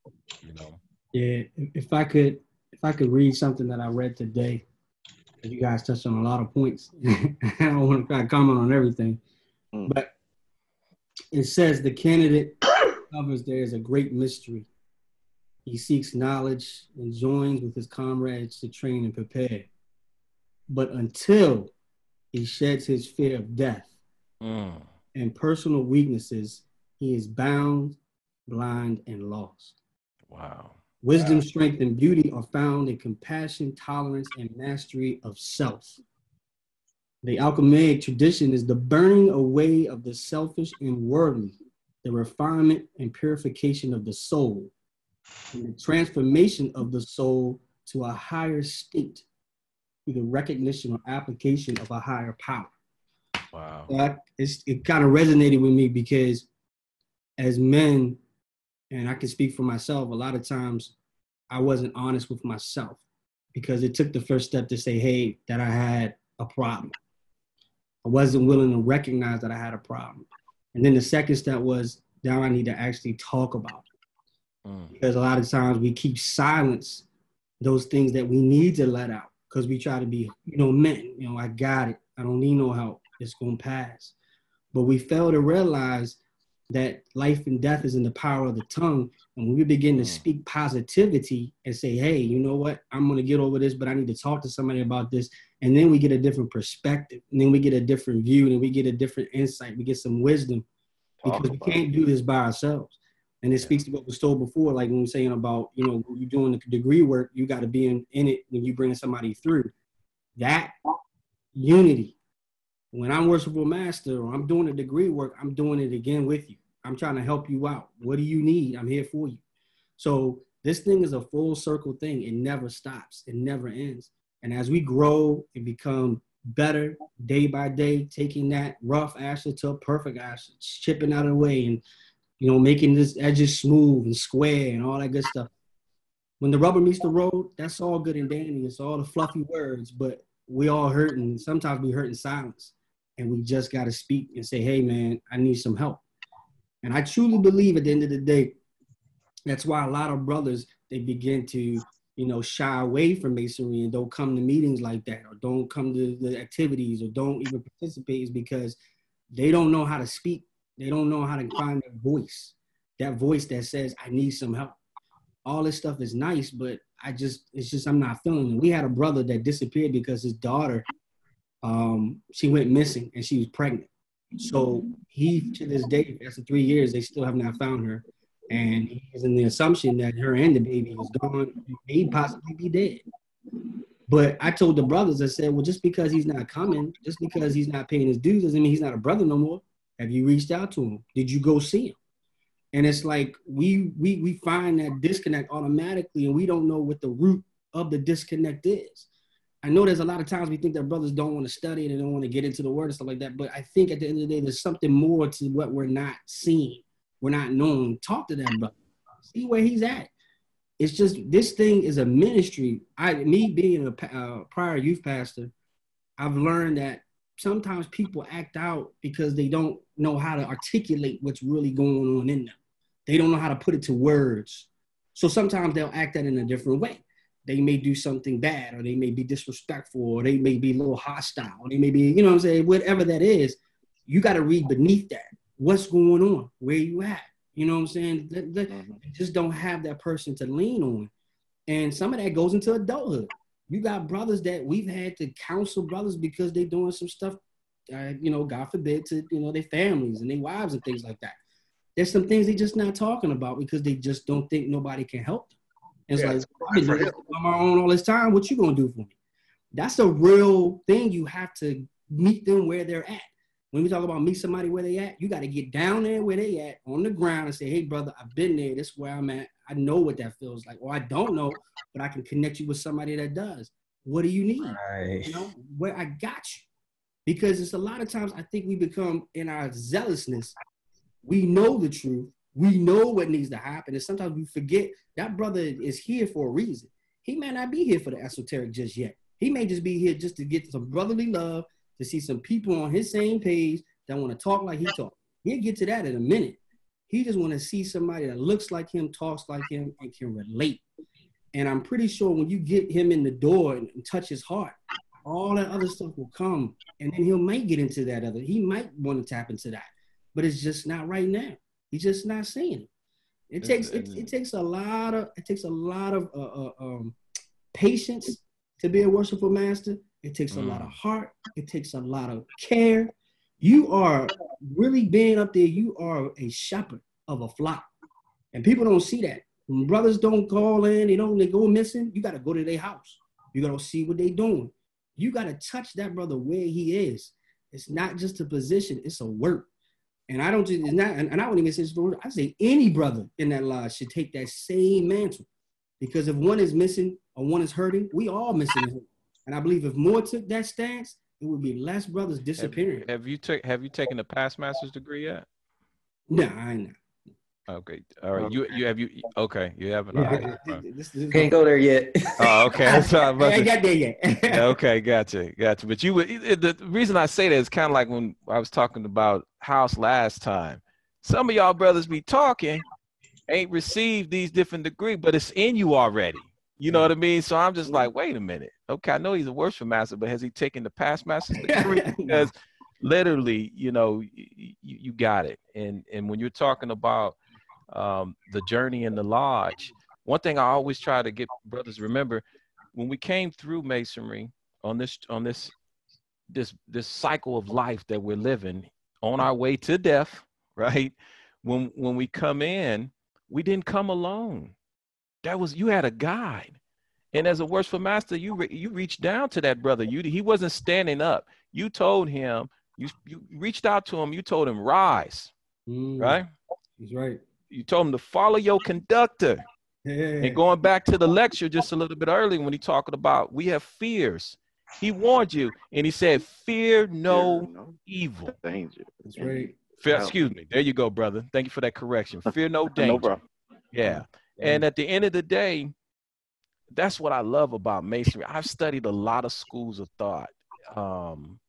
You know. Yeah, if I could, if I could read something that I read today, you guys touched on a lot of points. I don't want to try to comment on everything, Mm. but it says the candidate covers there is a great mystery. He seeks knowledge and joins with his comrades to train and prepare. But until he sheds his fear of death Mm. and personal weaknesses, he is bound, blind, and lost. Wow. Wisdom, strength, and beauty are found in compassion, tolerance, and mastery of self. The alchemical tradition is the burning away of the selfish and worldly, the refinement and purification of the soul, and the transformation of the soul to a higher state through the recognition or application of a higher power. Wow. That it's, it kind of resonated with me because as men, and I can speak for myself, a lot of times I wasn't honest with myself because it took the first step to say, hey, that I had a problem. I wasn't willing to recognize that I had a problem. And then the second step was now I need to actually talk about it Mm. because a lot of times we keep silence those things that we need to let out because we try to be, you know, men. You know, I got it. I don't need no help. It's gonna pass. But we fail to realize that life and death is in the power of the tongue. And when we begin to Mm. speak positivity and say, hey, you know what? I'm gonna get over this, but I need to talk to somebody about this. And then we get a different perspective. And then we get a different view and we get a different insight. We get some wisdom because we can't do this by ourselves. And it speaks to what was told before, like when we're saying about, you know, you're doing the degree work, you got to be in, in it when you bring somebody through. That unity. When I'm worshipful master or I'm doing the degree work, I'm doing it again with you. I'm trying to help you out. What do you need? I'm here for you. So this thing is a full circle thing. It never stops. It never ends. And as we grow and become better day by day, taking that rough ashlar to a perfect ashlar, chipping out of the way and you know, making this edges smooth and square and all that good stuff. When the rubber meets the road, that's all good and dandy. It's all the fluffy words, but we all hurting. Sometimes we hurt in silence. And we just gotta speak and say, hey man, I need some help. And I truly believe at the end of the day, that's why a lot of brothers they begin to, you know, shy away from masonry and don't come to meetings like that, or don't come to the activities, or don't even participate, is because they don't know how to speak They don't know how to find their voice, that voice that says, I need some help. All this stuff is nice, but I just, it's just, I'm not feeling it. We had a brother that disappeared because his daughter, um, she went missing and she was pregnant. So he, to this day, after three years, they still have not found her. And he's in the assumption that her and the baby was gone, may possibly be dead. But I told the brothers, I said, well, just because he's not coming, just because he's not paying his dues, doesn't mean he's not a brother no more. Have you reached out to him? Did you go see him? And it's like we we we find that disconnect automatically, and we don't know what the root of the disconnect is. I know there's a lot of times we think that brothers don't want to study and they don't want to get into the word and stuff like that. But I think at the end of the day, there's something more to what we're not seeing, we're not knowing. Talk to that brother, see where he's at. It's just this thing is a ministry. I, me being a uh, prior youth pastor, I've learned that sometimes people act out because they don't know how to articulate what's really going on in them. They don't know how to put it to words. So sometimes they'll act that in a different way. They may do something bad, or they may be disrespectful, or they may be a little hostile, or they may be, you know what I'm saying, whatever that is, you got to read beneath that. What's going on? Where you at? You know what I'm saying? Mhm. just don't have that person to lean on. And some of that goes into adulthood. You got brothers that we've had to counsel brothers because they're doing some stuff, uh, you know, God forbid, to you know their families and their wives and things like that. There's some things they just not talking about because they just don't think nobody can help them. It's Yeah, like I've been doing on my own all this time. What you gonna do for me? That's a real thing. You have to meet them where they're at. When we talk about meet somebody where they at, you got to get down there where they at on the ground and say, "Hey, brother, I've been there. This is where I'm at. I know what that feels like, or I don't know, but I can connect you with somebody that does. What do you need? Right. You know, where I got you. Because it's a lot of times I think we become in our zealousness, we know the truth, we know what needs to happen, and sometimes we forget that brother is here for a reason. He may not be here for the esoteric just yet. He may just be here just to get some brotherly love, to see some people on his same page that want to talk like he talks. He'll get to that in a minute. He just want to see somebody that looks like him, talks like him, and can relate. And I'm pretty sure when you get him in the door and, and touch his heart, all that other stuff will come, and then he might get into that other. He might want to tap into that, but it's just not right now. He's just not seeing it. It takes it, it takes a lot of it takes a lot of uh, uh, um, patience to be a worshipful master. It takes a lot of heart. It takes a lot of care. You are really being up there. You are a shepherd of a flock, and people don't see that. When brothers don't call in, they don't they go missing. You got to go to their house. You got to see what they doing. You got to touch that brother where he is. It's not just a position; it's a work. And I don't just not, and, I wouldn't even say it's for I say any brother in that lodge should take that same mantle. Because if one is missing or one is hurting, we all missing. and. And I believe if more took that stance, it would be less brothers Have, disappearing. have you took Have you taken the past master's degree yet? No, I ain't. Okay, all right. Um, you you have you okay? You haven't. Yeah, right, all right. this- this- Can't go there yet. Oh, okay. So I'm about I ain't got there yet. Yeah, okay, gotcha, gotcha. But you would the reason I say that is kind of like when I was talking about house last time. Some of y'all brothers be talking, ain't received these different degrees, but it's in you already. You know what I mean? So I'm just like, wait a minute. Okay, I know he's a worship master, but has he taken the past master's degree? Because literally, you know, you, you got it. And and when you're talking about um, the journey in the lodge, one thing I always try to get brothers to remember when we came through masonry on this on this this this cycle of life that we're living on our way to death, right? When when we come in, we didn't come alone. That was you had a guide. And as a worshipful master, you re, you reached down to that brother. You he wasn't standing up. You told him, you you reached out to him, you told him, rise, Mm, right? He's right. You told him to follow your conductor. Yeah. And going back to the lecture just a little bit earlier when he talking about we have fears. He warned you and he said, Fear no Fear no evil. danger. That's right. Fear, excuse me. There you go, brother. Thank you for that correction. Fear no danger. No problem. Yeah. And at the end of the day, that's what I love about masonry. I've studied a lot of schools of thought. Um,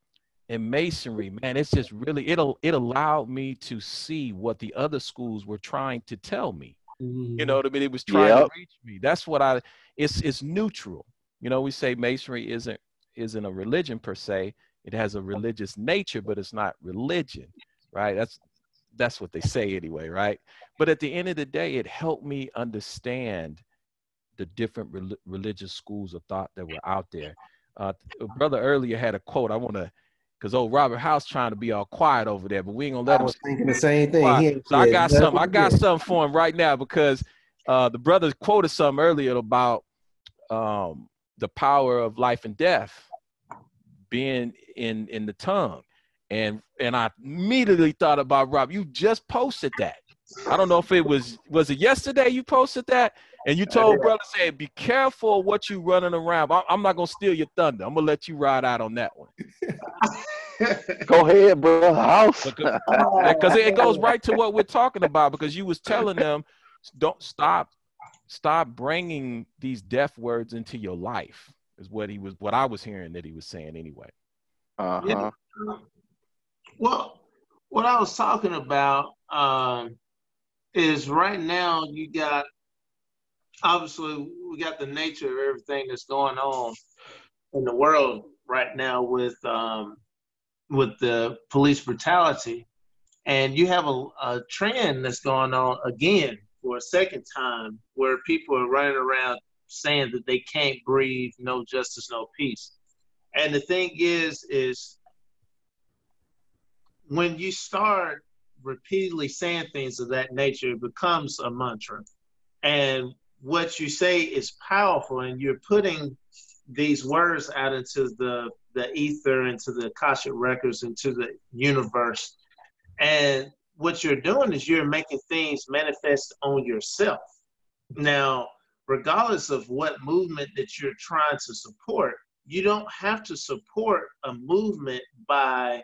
and masonry, man, it's just really it'll it allowed me to see what the other schools were trying to tell me. You know what I mean? It was trying Yep. to reach me. That's what I it's it's neutral. You know, we say masonry isn't isn't a religion per se. It has a religious nature, but it's not religion, right? That's that's what they say anyway, right? But at the end of the day, it helped me understand the different rel- religious schools of thought that were out there. Uh, brother earlier had a quote. I want to, because old Robert House trying to be all quiet over there, but we ain't gonna let I him. was thinking the same thing. So I got something. I got something for him right now because uh, the brothers quoted something earlier about um, the power of life and death being in in the tongue, and and I immediately thought about Rob. You just posted that. I don't know if it was was it yesterday you posted that, and you told brother say, "Be careful what you running around." I- I'm not gonna steal your thunder. I'm gonna let you ride out on that one. Go ahead, bro. House. because it, it goes right to what we're talking about because you was telling them don't stop stop bringing these deaf words into your life is what he was what i was hearing that he was saying anyway Uh-huh. Well, what I was talking about um, is right now you got obviously we got the nature of everything that's going on in the world right now with um, with the police brutality, and you have a, a trend that's going on again for a second time where people are running around saying that they can't breathe, no justice, no peace. And the thing is, is when you start repeatedly saying things of that nature, it becomes a mantra. And what you say is powerful, and you're putting these words out into the, the ether, into the Akashic records, into the universe. And what you're doing is you're making things manifest on yourself. Now, regardless of what movement that you're trying to support, you don't have to support a movement by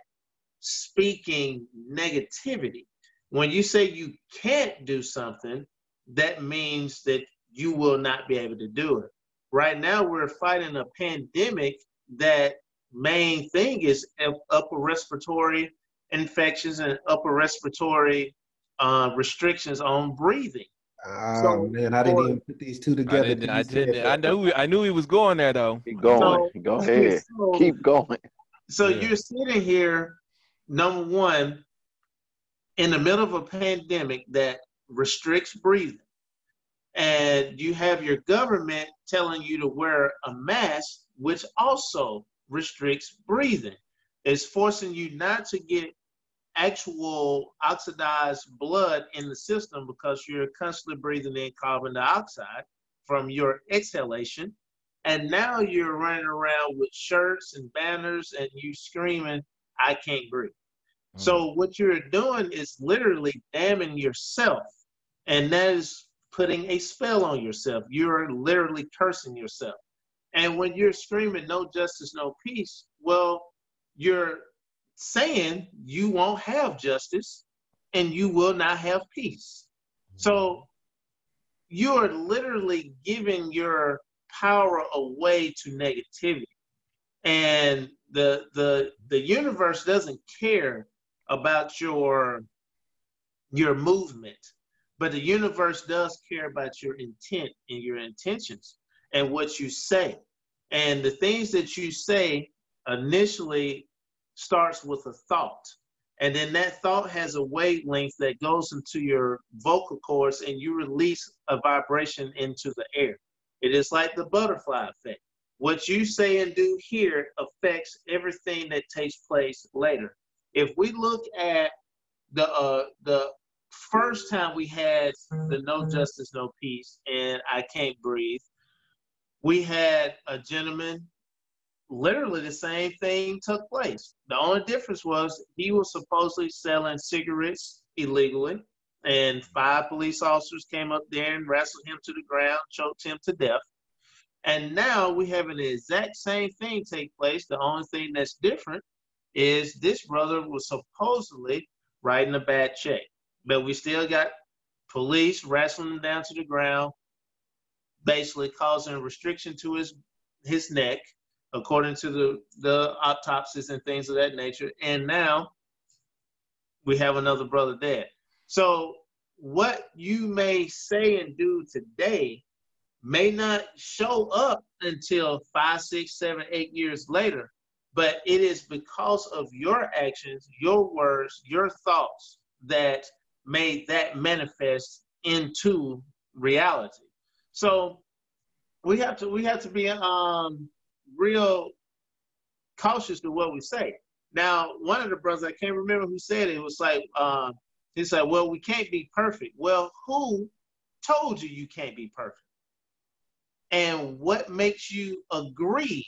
speaking negativity. When you say you can't do something, that means that you will not be able to do it. Right now, we're fighting a pandemic that main thing is upper respiratory infections and upper respiratory uh, restrictions on breathing. Oh So, man, I didn't for- even put these two i together. didn't i didn't i that. knew i knew he was going there though Keep going. So- Go ahead. so- Keep going. So Yeah. you're sitting here, number one, in the middle of a pandemic that restricts breathing, and you have your government telling you to wear a mask, which also restricts breathing. It's forcing you not to get actual oxidized blood in the system because you're constantly breathing in carbon dioxide from your exhalation. And now you're running around with shirts and banners and you screaming, I can't breathe. Mm. So what you're doing is literally damning yourself. And that is putting a spell on yourself. You're literally cursing yourself. And when you're screaming no justice, no peace, well, you're saying you won't have justice and you will not have peace. Mm-hmm. So you're literally giving your power away to negativity. And the the the universe doesn't care about your your movement, but the universe does care about your intent and your intentions and what you say. And the things that you say initially starts with a thought. And then that thought has a wavelength that goes into your vocal cords and you release a vibration into the air. It is like the butterfly effect. What you say and do here affects everything that takes place later. If we look at the uh, the first time we had the no mm-hmm. justice, no peace, and I can't breathe, we had a gentleman. Literally the same thing took place. The only difference was he was supposedly selling cigarettes illegally, and five police officers came up there and wrestled him to the ground, choked him to death. And now we have the exact same thing take place. The only thing that's different is this brother was supposedly writing a bad check, but we still got police wrestling him down to the ground, basically causing restriction to his his neck, according to the the autopsies and things of that nature. And now we have another brother dead. So what you may say and do today may not show up until five, six, seven, eight years later, but it is because of your actions, your words, your thoughts that made that manifest into reality. So we have to we have to be um real cautious to what we say. Now, one of the brothers I can't remember who said it, it was like um he said, Well, we can't be perfect. Well, who told you you can't be perfect? And what makes you agree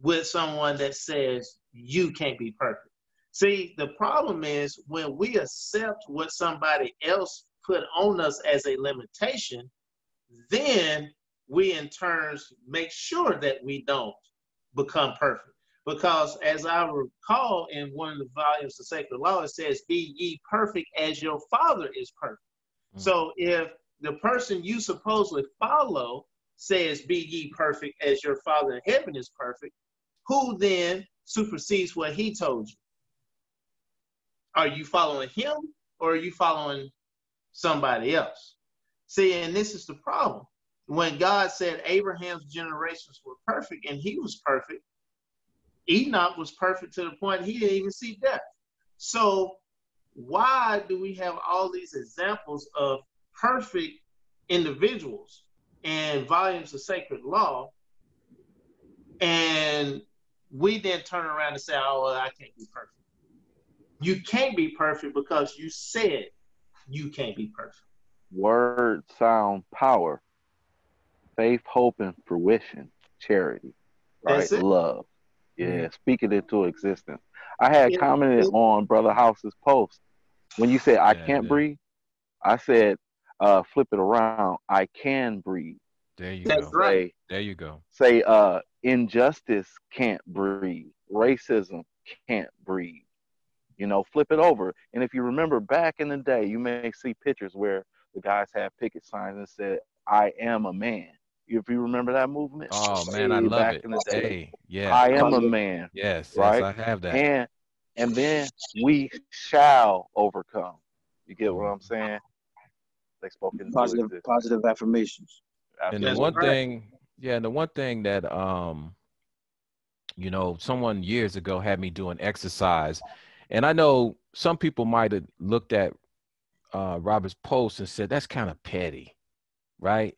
with someone that says you can't be perfect? See, the problem is when we accept what somebody else put on us as a limitation, then we in turns make sure that we don't become perfect. Because as I recall in one of the volumes of Sacred Law, it says, Be ye perfect as your Father is perfect. Mm-hmm. So if the person you supposedly follow says, Be ye perfect as your Father in heaven is perfect, who then supersedes what he told you? Are you following him or are you following somebody else? See, and this is the problem. When God said Abraham's generations were perfect and he was perfect, Enoch was perfect to the point he didn't even see death. So, why do we have all these examples of perfect individuals and volumes of sacred law? And we then turn around and say, oh, well, I can't be perfect. You can't be perfect because you said you can't be perfect. Word, sound, power, faith, hope, and fruition, charity, right? Love. Yeah, speak it into existence. I had yeah. commented on Brother House's post when you said I yeah, can't yeah. breathe. I said, uh, flip it around. I can breathe. There you That's go. Right. There you go. Say, uh, injustice can't breathe. Racism can't breathe. You know, flip it over. And if you remember back in the day, you may see pictures where the guys had picket signs and said, I am a man. If you remember that movement. Oh man, I love it. In the day, hey, yeah. I am a man. Yes, right. Yes, I have that. And and then we shall overcome. You get what I'm saying? They spoke in positive positive affirmations. Absolutely. And the one thing, yeah, and the one thing that um, you know, someone years ago had me do an exercise and I know some people might have looked at uh, Robert's post and said that's kind of petty, right?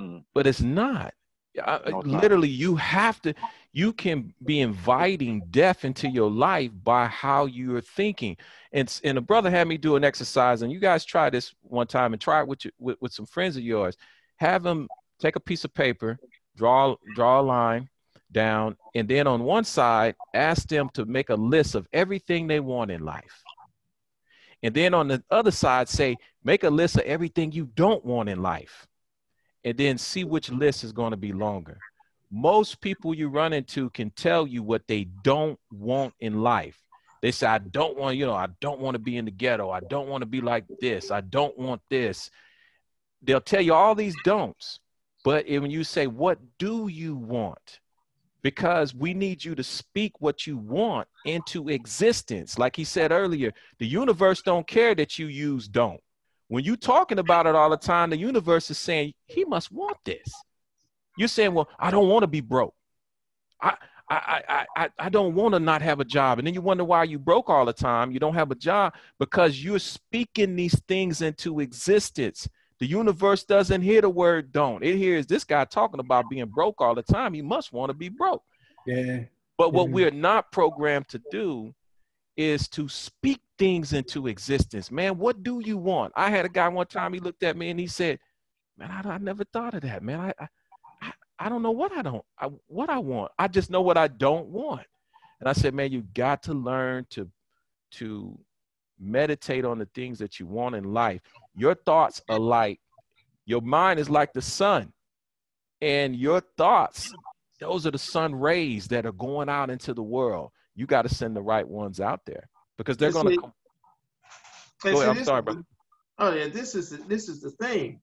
Mm. But it's not. I, no, it's literally, not. you have to. You can be inviting death into your life by how you're thinking. And and a brother had me do an exercise, and you guys try this one time and try it with, your, with with some friends of yours. Have them take a piece of paper, draw draw a line, down, and then on one side, ask them to make a list of everything they want in life. And then on the other side, say, make a list of everything you don't want in life. And then see which list is going to be longer. Most people you run into can tell you what they don't want in life. They say, I don't want, you know, I don't want to be in the ghetto. I don't want to be like this. I don't want this. They'll tell you all these don'ts. But when you say, What do you want? Because we need you to speak what you want into existence like he said earlier the universe don't care that you use don't when you talking about it all the time the universe is saying he must want this you're saying well i don't want to be broke i I, I, I, I don't want to not have a job. And then you wonder why you broke all the time. You don't have a job because you're speaking these things into existence. The universe doesn't hear the word don't. It hears this guy talking about being broke all the time. He must want to be broke. Yeah. But what we're not programmed to do is to speak things into existence. Man, what do you want? I had a guy one time, he looked at me and he said, Man, I, I never thought of that, man. I, I, I don't know what I don't, I, what I want. I just know what I don't want. And I said, Man, you got to learn to, to meditate on the things that you want in life. Your thoughts are like, your mind is like the sun. And your thoughts, those are the sun rays that are going out into the world. You got to send the right ones out there because they're going to. Go ahead, I'm sorry, brother. Oh yeah, this is this is the thing.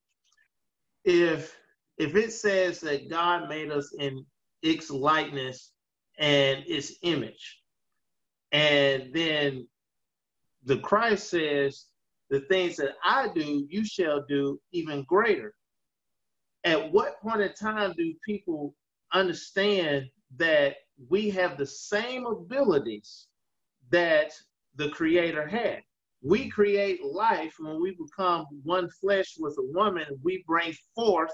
If if it says that God made us in its likeness and its image, and then the Christ says, the things that I do, you shall do even greater. At what point in time do people understand that we have the same abilities that the Creator had? we create life when we become one flesh with a woman. We bring forth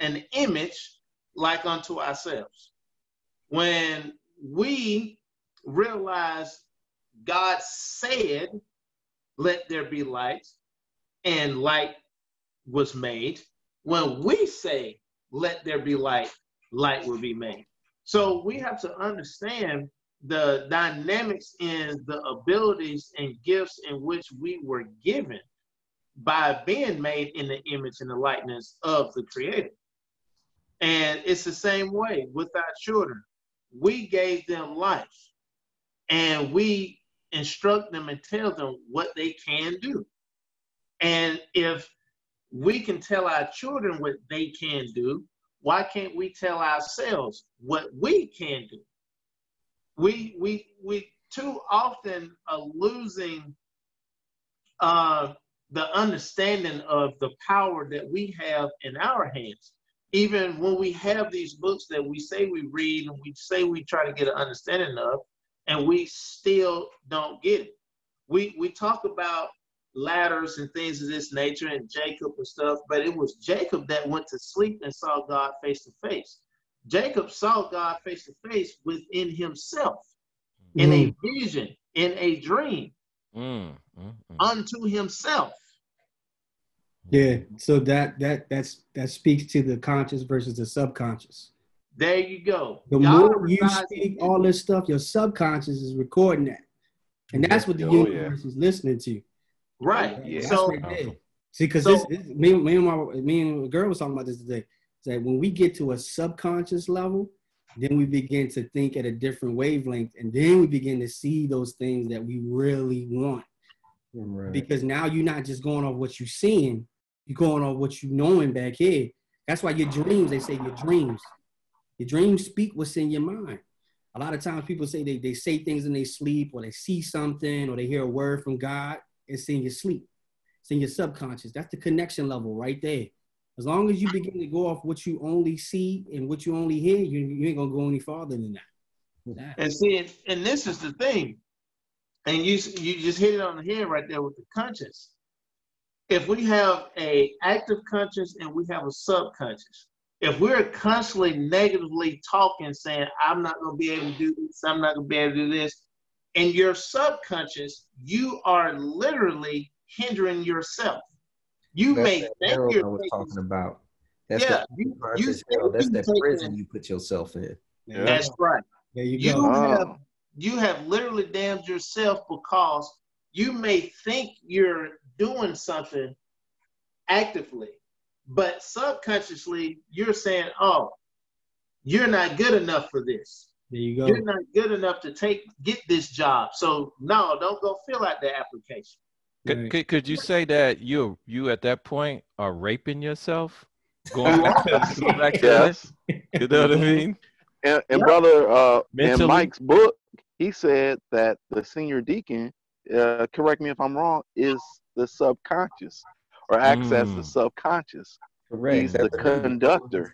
an image like unto ourselves. When we realize God said, Let there be light, and light was made. When we say, Let there be light, light will be made. So we have to understand the dynamics in the abilities and gifts in which we were given by being made in the image and the likeness of the Creator. And it's the same way with our children. We gave them life and we instruct them and tell them what they can do. And if we can tell our children what they can do, why can't we tell ourselves what we can do? We we we too often are losing uh, the understanding of the power that we have in our hands. Even when we have these books that we say we read and we say we try to get an understanding of, and we still don't get it. We we talk about ladders and things of this nature and Jacob and stuff, but it was Jacob that went to sleep and saw God face to face. Jacob saw God face to face within himself mm. in a mm. vision, in a dream, mm, mm, mm. unto himself. Yeah, so that that that's that speaks to the conscious versus the subconscious. There you go. The Y'all more you speak all this stuff, your subconscious is recording that. And that's what the oh, universe yeah. is listening to. Right. Yeah. So, right See, because so, this, this, me, me, and my me and the girl was talking about this today. That when we get to a subconscious level, then we begin to think at a different wavelength, and then we begin to see those things that we really want. Right. Because now you're not just going off what you're seeing, you're going off what you're knowing back here. That's why your dreams, they say your dreams. Your dreams speak what's in your mind. A lot of times people say they, they say things in their sleep or they see something or they hear a word from God. It's in your sleep. It's in your subconscious. That's the connection level right there. As long as you begin to go off what you only see and what you only hear, you, you ain't gonna go any farther than that. And see, and this is the thing, and you you just hit it on the head right there with the conscious. If we have a active conscious and we have a subconscious, if we're constantly negatively talking, saying, I'm not going to be able to do this, I'm not going to be able to do this, in your subconscious, you are literally hindering yourself. You that's may think you're I was talking about. That's yeah, the, you, you that's that prison you put yourself in. Yeah. That's right. There you, you go. have you have literally damned yourself because you may think you're doing something actively, but subconsciously, you're saying, oh, you're not good enough for this. There you go. You're not good enough to take get this job. So no, don't go fill out the application. Could, could, could you say that you you at that point are raping yourself? Going back to, going back to yes. You know what I mean? And, and brother, uh, in Mike's book, he said that the senior deacon, uh, correct me if I'm wrong, is the subconscious or access mm. the subconscious. Correct. He's That's the conductor.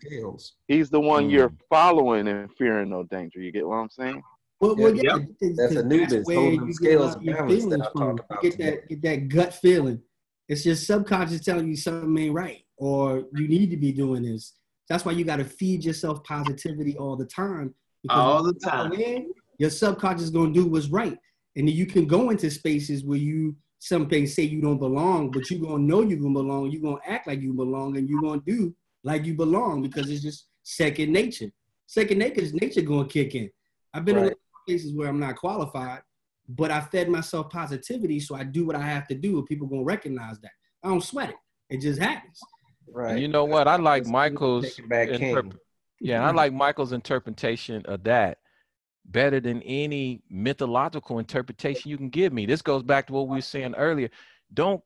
He's the one mm. you're following and fearing no danger. You get what I'm saying? Well, well yeah, yeah. That's Anubis holding scales balance that I talk about. You get that, get that gut feeling. It's your subconscious telling you something ain't right, or you need to be doing this. That's why you got to feed yourself positivity all the time. All the time. In, your subconscious is gonna do what's right, and then you can go into spaces where you some things say you don't belong, but you're gonna know you're gonna belong. You're gonna act like you belong, and you're gonna do like you belong because it's just second nature. Second nature is nature gonna kick in. I've been right. in places where I'm not qualified, but I fed myself positivity, so I do what I have to do, and people gonna recognize that. I don't sweat it; it just happens. Right. And you know what? I like Michael's. Interp- yeah, I like Michael's interpretation of that better than any mythological interpretation you can give me. This goes back to what we were saying earlier. Don't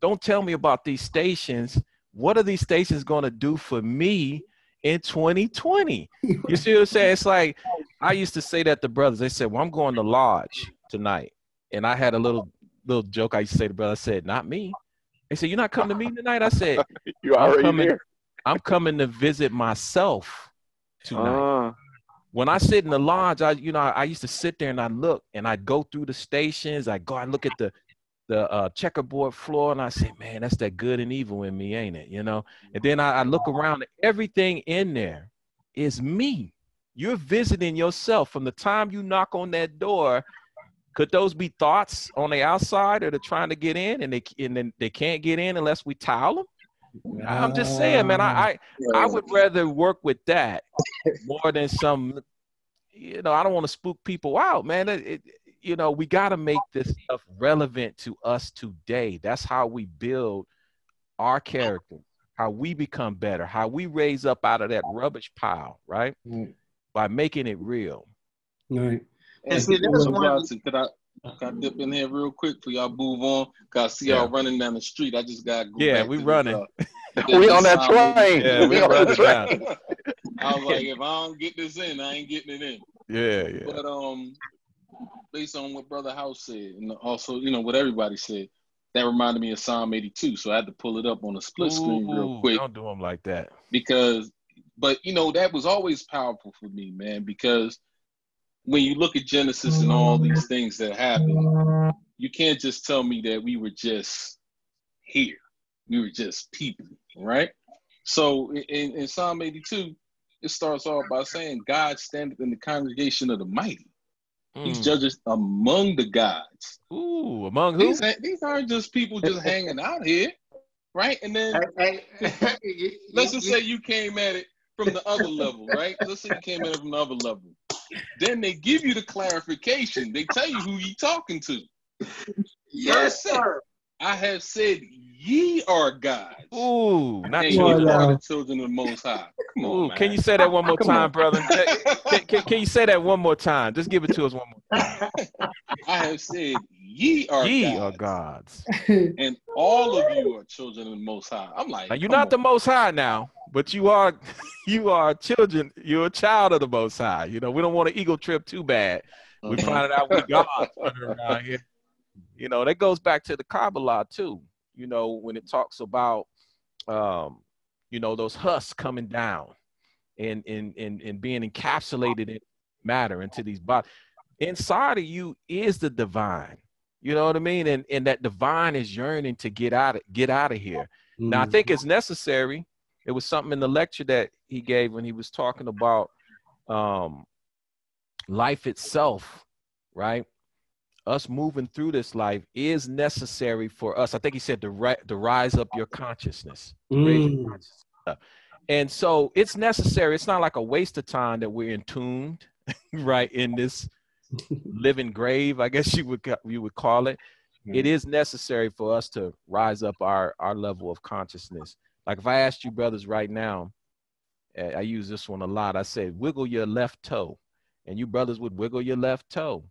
don't tell me about these stations. What are these stations going to do for me in 2020? You see what I'm saying? It's like I used to say that to brothers. They said, "Well, I'm going to lodge tonight," and I had a little little joke I used to say to brothers. I said, "Not me." They said, "You're not coming to me tonight." I said, "You already I'm coming, there." I'm coming to visit myself tonight. Uh, when I sit in the lodge, I you know I, I, used to sit there and I look and I'd go through the stations. I go, I look at the the uh, checkerboard floor, and I say, man, that's that good and evil in me, ain't it? You know. And then I, I look around, everything in there is me. You're visiting yourself from the time you knock on that door. Could those be thoughts on the outside, or they're trying to get in, and they and then they can't get in unless we towel them? I'm just saying, man. I, I I would rather work with that more than some. You know, I don't want to spook people out, man. It, it, you know, we got to make this stuff relevant to us today. That's how we build our character, how we become better, how we raise up out of that rubbish pile, right? Mm. By making it real. Right. And see, that's one. Could I, can I dip in here real quick for y'all move on? Cause I see y'all running down the street. I just got. Go yeah, we running. This, uh, we on that train. Yeah, we, on that train. I was like, if I don't get this in, I ain't getting it in. Yeah, yeah. But um, based on what Brother House said, and also you know what everybody said, that reminded me of Psalm 82. So I had to pull it up on a split screen real quick. Don't do them like that. Because, but you know that was always powerful for me, man. Because when you look at Genesis and all these things that happen, you can't just tell me that we were just here. We were just people, right? So in, in Psalm 82, it starts off by saying, God standeth in the congregation of the mighty. Mm. He's judges among the gods. Ooh, among who? These, these aren't just people just hanging out here, right? And then let's just say you came at it from the other level, right? Let's say you came at it from the other level. Then they give you the clarification. They tell you who you talking to. Yes, sir. I have said ye are gods. Ooh, not you are the children of the Most High. Come Ooh, on, can you say that one more time, on. brother? Can, can, can, you say that one more time? Just give it to us one more time. I have said ye are ye gods, are gods, and all of you are children of the Most High. I'm like, now, you're not on. the Most High now, but you are, you are children. You're a child of the Most High. You know, we don't want an ego trip too bad. We find out we gods around here. You know, that goes back to the Kabbalah too. You know, when it talks about, um, you know, those husks coming down and and and, and being encapsulated in matter into these bodies. Inside of you is the divine. You know what I mean? And and that divine is yearning to get out of get out of here. Mm-hmm. Now I think mm-hmm. it's necessary. It was something in the lecture that he gave when he was talking about um, life itself, right? Us moving through this life is necessary for us. I think he said to, ri- to rise up your consciousness. Mm. Consciousness and so it's necessary. It's not like a waste of time that we're entombed, right, in this living grave, I guess you would you would call it. Mm. It is necessary for us to rise up our our level of consciousness. Like if I asked you brothers right now, I use this one a lot. I said, wiggle your left toe. And you brothers would wiggle your left toe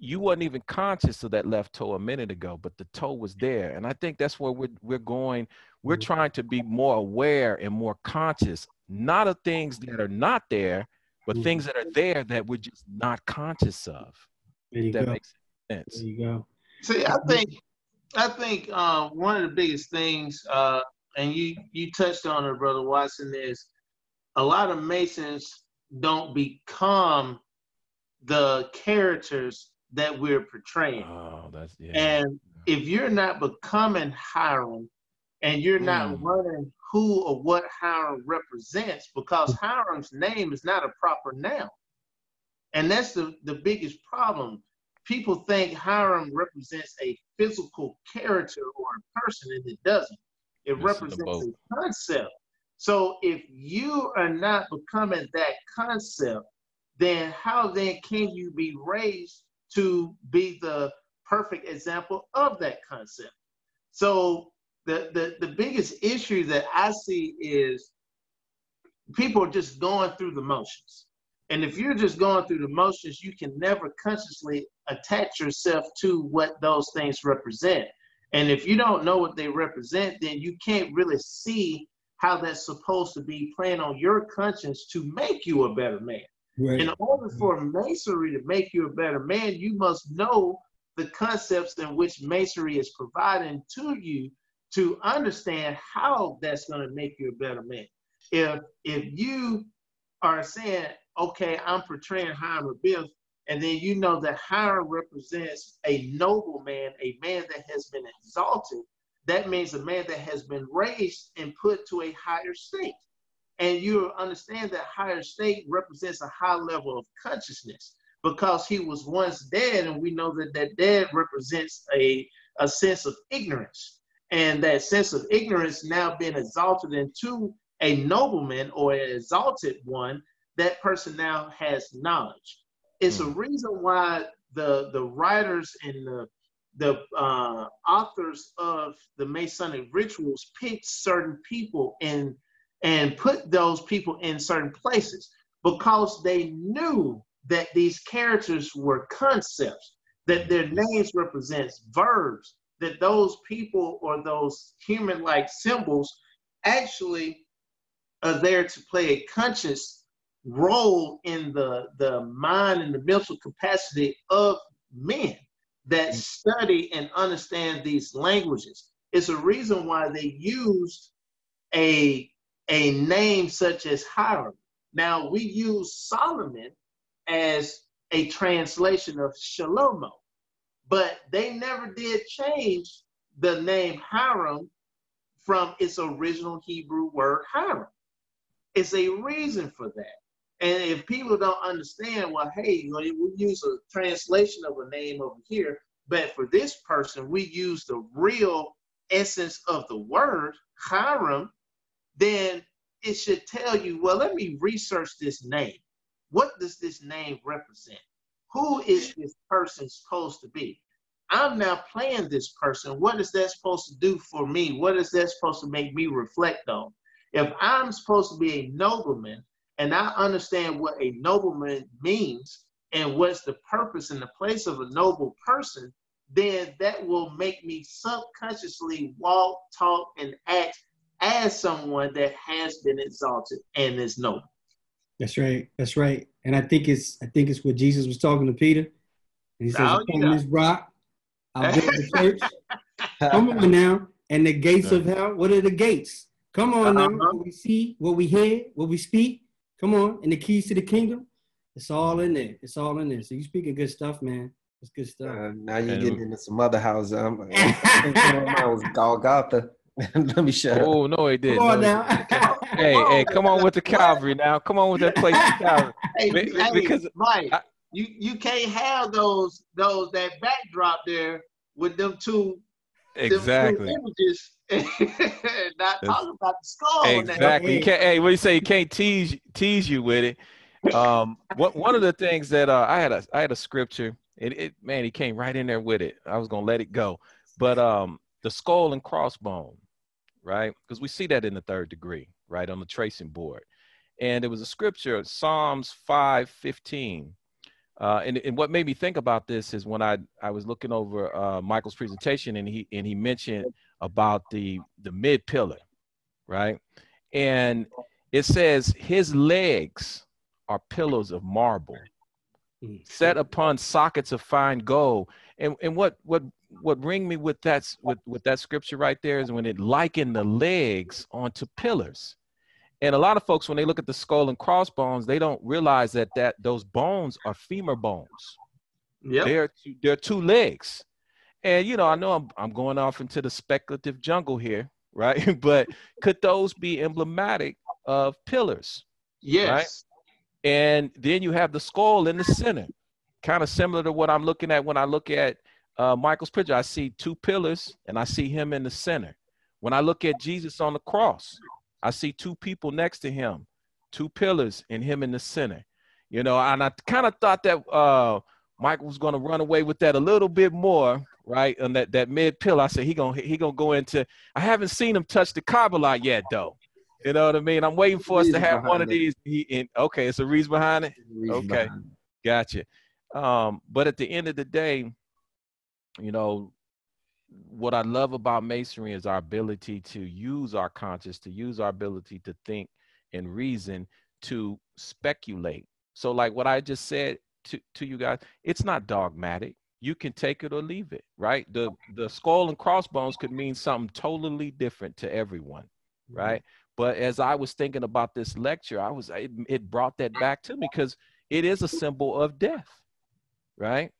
you wasn't even conscious of that left toe a minute ago, but the toe was there. And I think that's where we're we're going. We're mm-hmm. trying to be more aware and more conscious, not of things that are not there, but mm-hmm. things that are there that we're just not conscious of. There you that go. makes sense. There you go. See, I think I think uh, one of the biggest things, uh, and you you touched on it, brother Watson, is a lot of Masons don't become the characters that we're portraying. Oh, that's yeah. And if you're not becoming Hiram and you're not mm. learning who or what Hiram represents, because Hiram's name is not a proper noun. And that's the, the biggest problem. People think Hiram represents a physical character or a person, and it doesn't. It this represents a concept. So if you are not becoming that concept, then how then can you be raised to be the perfect example of that concept. So the, the, the biggest issue that I see is people are just going through the motions. And if you're just going through the motions, you can never consciously attach yourself to what those things represent. And if you don't know what they represent, then you can't really see how that's supposed to be playing on your conscience to make you a better man. Right. In order for masonry to make you a better man, you must know the concepts in which masonry is providing to you to understand how that's going to make you a better man. If if you are saying, okay, I'm portraying Hiram Abiff, And then you know that Hiram represents a noble man, a man that has been exalted. That means a man that has been raised and put to a higher state. And you understand that higher state represents a high level of consciousness because he was once dead, and we know that that dead represents a, a sense of ignorance. And that sense of ignorance now being exalted into a nobleman or an exalted one, that person now has knowledge. It's mm. a hmm. reason why the the writers and the the uh, authors of the Masonic rituals picked certain people and and put those people in certain places because they knew that these characters were concepts, that their names represents verbs, that those people or those human-like symbols actually are there to play a conscious role in the, the mind and the mental capacity of men that mm. study and understand these languages. It's a reason why they used a, a name such as Hiram. Now we use Solomon as a translation of Shalomo. But they never did change the name Hiram from its original Hebrew word Hiram. It's a reason for that. And if people don't understand, well, hey, you know, we use a translation of a name over here, but for this person, we use the real essence of the word, Hiram, then it should tell you, well, let me research this name. What does this name represent? Who is this person supposed to be? I'm now playing this person. What is that supposed to do for me? What is that supposed to make me reflect on? If I'm supposed to be a nobleman and I understand what a nobleman means and what's the purpose and the place of a noble person, then that will make me subconsciously walk, talk, and act as someone that has been exalted and is noble. That's right. That's right. And I think it's I think it's what Jesus was talking to Peter. And he says, oh, Upon this rock, I'll build the church. Come on now. And the gates of hell, what are the gates? Come on uh-huh. now. What we see, what we hear, what we speak. Come on. And the keys to the kingdom, it's all in there. It's all in there. So you speaking good stuff, man. It's good stuff. Uh, now you're getting into some other houses. I'm, I was Golgotha. Let me shut oh, up. no, he did. Come on no, now. hey, hey, come on with the Calvary now. Come on with that place Calvary. Hey, because Mike, I, you you can't have those those that backdrop there with them two exactly them two images. not talking about the skull. Exactly. You can't. Hey, what do you say? You can't tease tease you with it. Um, what one of the things that uh, I had a I had a scripture. It, it man, he came right in there with it. I was gonna let it go, but um, the skull and crossbone right? Because we see that in the third degree, right, on the tracing board. And there was a scripture, Psalms 5 15. Uh, and, and what made me think about this is when I, I was looking over uh, Michael's presentation and he and he mentioned about the the mid pillar, right? And it says his legs are pillows of marble, mm. set upon sockets of fine gold. And and what what what ring me with that with with that scripture right there is when it likened the legs onto pillars. And a lot of folks when they look at the skull and crossbones they don't realize that that those bones are femur bones. Yeah they're two, they're two legs. And you know i know I'm, I'm going off into the speculative jungle here right? But could those be emblematic of pillars yes. Right? and then you have the skull in the center kind of similar to what i'm looking at when i look at uh, Michael's picture, I see two pillars and I see him in the center. When I look at Jesus on the cross, I see two people next to him, two pillars and him in the center. You know, and I kind of thought that uh, Michael was going to run away with that a little bit more, right? And that that mid pillar, I said he gonna he gonna go into. I haven't seen him touch the Kabbalah yet, though. You know what I mean? I'm waiting for us to have one of these. He, in, okay, it's a reason behind it. Reason okay, behind it. gotcha. Um, but at the end of the day, you know, what I love about masonry is our ability to use our conscience, to use our ability to think and reason to speculate. So, like what I just said to, to you guys, it's not dogmatic. You can take it or leave it, right? The the skull and crossbones could mean something totally different to everyone, mm-hmm. right? But as I was thinking about this lecture, I was it, it brought that back to me because it is a symbol of death right?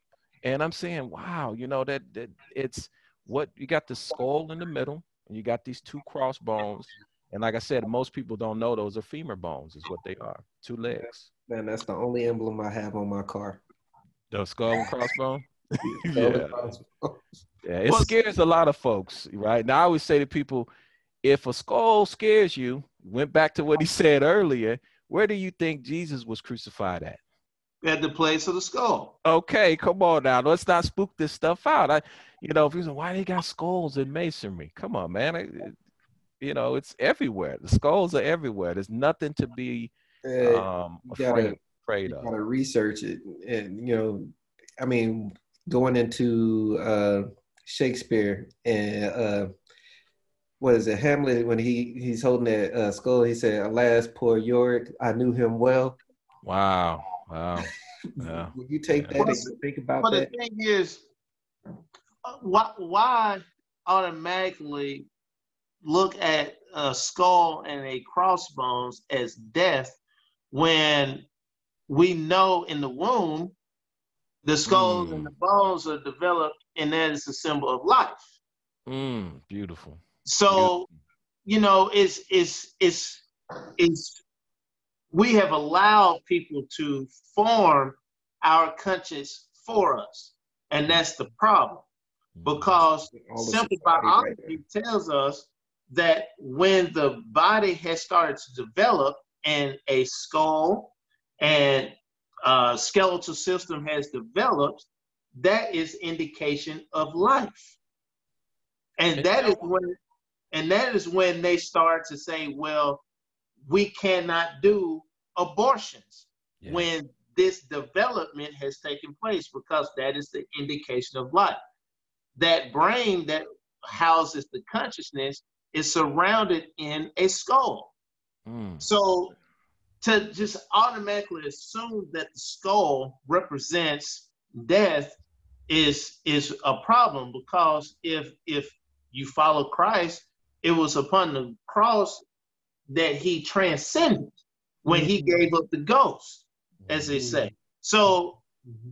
And I'm saying, wow, you know that that it's what you got the skull in the middle, and you got these two crossbones, and like I said, most people don't know those are femur bones, is what they are, two legs. Man, that's the only emblem I have on my car. The skull and crossbone. Yeah. Yeah, it scares a lot of folks, right? Now I always say to people, if a skull scares you, went back to what he said earlier, where do you think Jesus was crucified at? At the place of the skull. Okay, come on now. Let's not spook this stuff out. I, you know, if you say, why they got skulls in masonry? Come on, man. It- it- you know, it's everywhere. The skulls are everywhere. There's nothing to be Uh, um you gotta- afraid, afraid you of. gotta research it, and you know, I mean, going into uh, Shakespeare and uh, what is it, Hamlet? When he he's holding that uh, skull, he said, "Alas, poor Yorick, I knew him well." Wow. Wow. Yeah. When you take that Well, and think about that. But the thing is, uh, why, why automatically look at a skull and a crossbones as death when we know in the womb the skulls and the bones are developed and that is a symbol of life. Mm, beautiful. So, you know, it's it's it's it's we have allowed people to form our conscience for us, and that's the problem. Because all simple society right biology tells us that when the body has started to develop and a skull and uh, skeletal system has developed, that is indication of life. And that is when and that is when they start to say, well, we cannot do abortions Yeah. when this development has taken place because that is the indication of life. That brain that houses the consciousness is surrounded in a skull. Mm, So to just automatically assume that the skull represents death is is a problem because if if you follow Christ, it was upon the cross that he transcended when he mm-hmm. gave up the ghost, as they mm-hmm. say. So mm-hmm.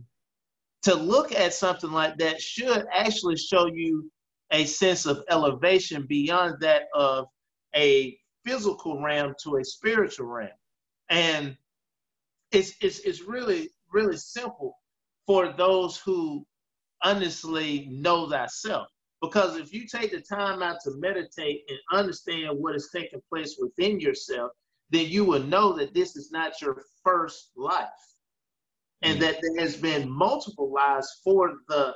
to look at something like that should actually show you a sense of elevation beyond that of a physical realm to a spiritual realm. And it's, it's, it's really, really simple for those who honestly know thyself. Because if you take the time out to meditate and understand what is taking place within yourself, then you will know that this is not your first life. And that there has been multiple lives for the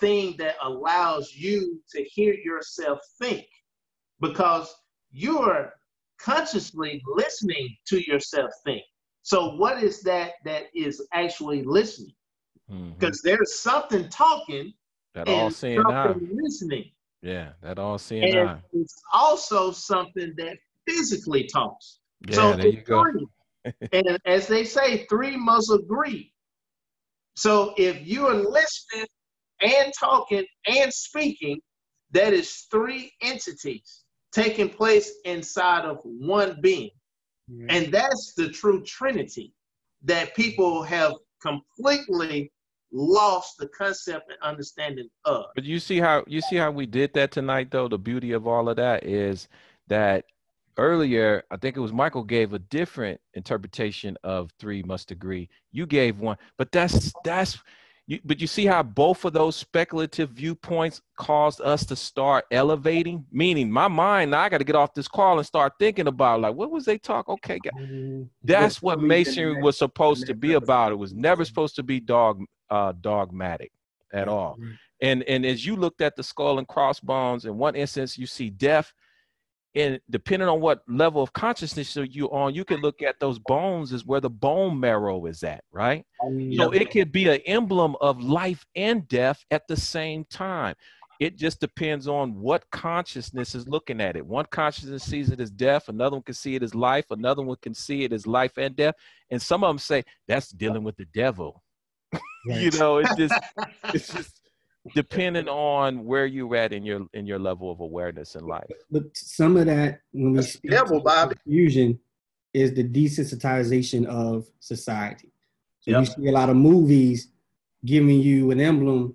thing that allows you to hear yourself think. Because you're consciously listening to yourself think. So what is that that is actually listening? mhm. Because there's something talking That all and seeing eye. listening. Yeah, that all seeing And eye. it's also something that physically talks. Yeah, so there you go. and as they say, three must agree. So if you are listening and talking and speaking, that is three entities taking place inside of one being. Mm-hmm. And that's the true Trinity that people have completely lost the concept and understanding of. But you see how you see how we did that tonight though? The beauty of all of that is that earlier, I think it was Michael gave a different interpretation of three must agree. You gave one, but that's that's you but you see how both of those speculative viewpoints caused us to start elevating? Meaning my mind, now I got to get off this call and start thinking about like what was they talk? Okay, got- that's what masonry was supposed to be about. It was never supposed to be dog uh dogmatic at all. And and as you looked at the skull and crossbones, in one instance you see death, and depending on what level of consciousness you're on, you can look at those bones as where the bone marrow is at, right? Oh, so it could be an emblem of life and death at the same time. It just depends on what consciousness is looking at it. One consciousness sees it as death, another one can see it as life, another one can see it as life and death. And some of them say that's dealing with the devil. you know, it just it's just depending on where you're at in your in your level of awareness in life. But some of that, when we That's speak the devil, to confusion, is the desensitization of society. So Yep. you see a lot of movies giving you an emblem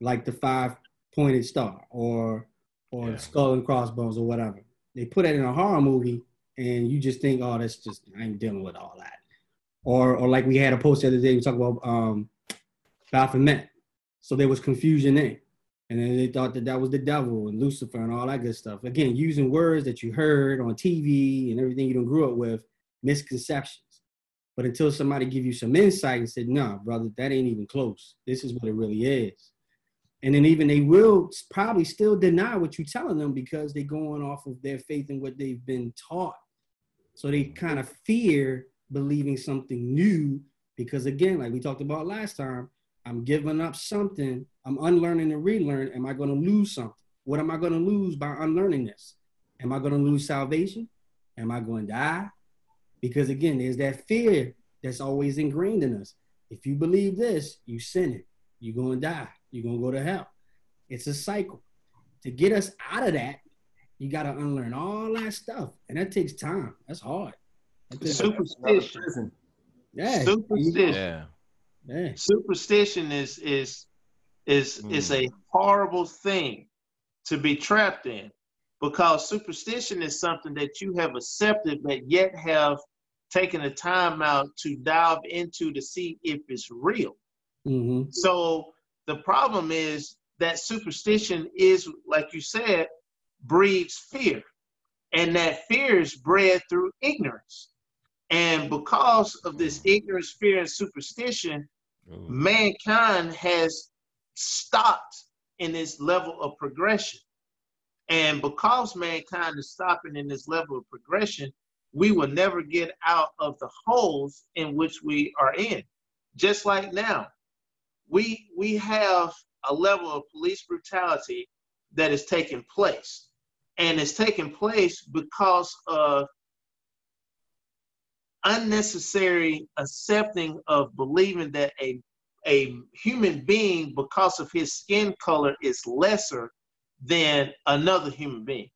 like the five pointed star or or Yeah. skull and crossbones or whatever. They put it in a horror movie and you just think, oh, that's just I ain't dealing with all that. Or or like we had a post the other day, we talked about um Baphomet. So there was confusion there. And then they thought that that was the devil and Lucifer and all that good stuff. Again, using words that you heard on TV and everything you don't grew up with, misconceptions. But until somebody give you some insight and said, nah, brother, that ain't even close. This is what it really is. And then even they will probably still deny what you're telling them because they're going off of their faith in what they've been taught. So they kind of fear believing something new because again, like we talked about last time, I'm giving up something. I'm unlearning and relearn. Am I going to lose something? What am I going to lose by unlearning this? Am I going to lose salvation? Am I going to die? Because again, there's that fear that's always ingrained in us. If you believe this, you sin it. You're going to die. You're going to go to hell. It's a cycle. To get us out of that, you got to unlearn all that stuff. And that takes time. That's hard. That takes- Superstition. Yeah. Superstition. Yeah. Yeah. Superstition is is is is a horrible thing to be trapped in because superstition is something that you have accepted but yet have taken the time out to dive into to see if it's real. hmm So the problem is that superstition is, like you said, breeds fear. And that fear is bred through ignorance. And because of this ignorance, fear, and superstition, Ooh. mankind has stopped in this level of progression. And because mankind is stopping in this level of progression, we will never get out of the holes in which we are in. Just like now, we we have a level of police brutality that is taking place. And it's taking place because of unnecessary accepting of believing that a a human being because of his skin color is lesser than another human being.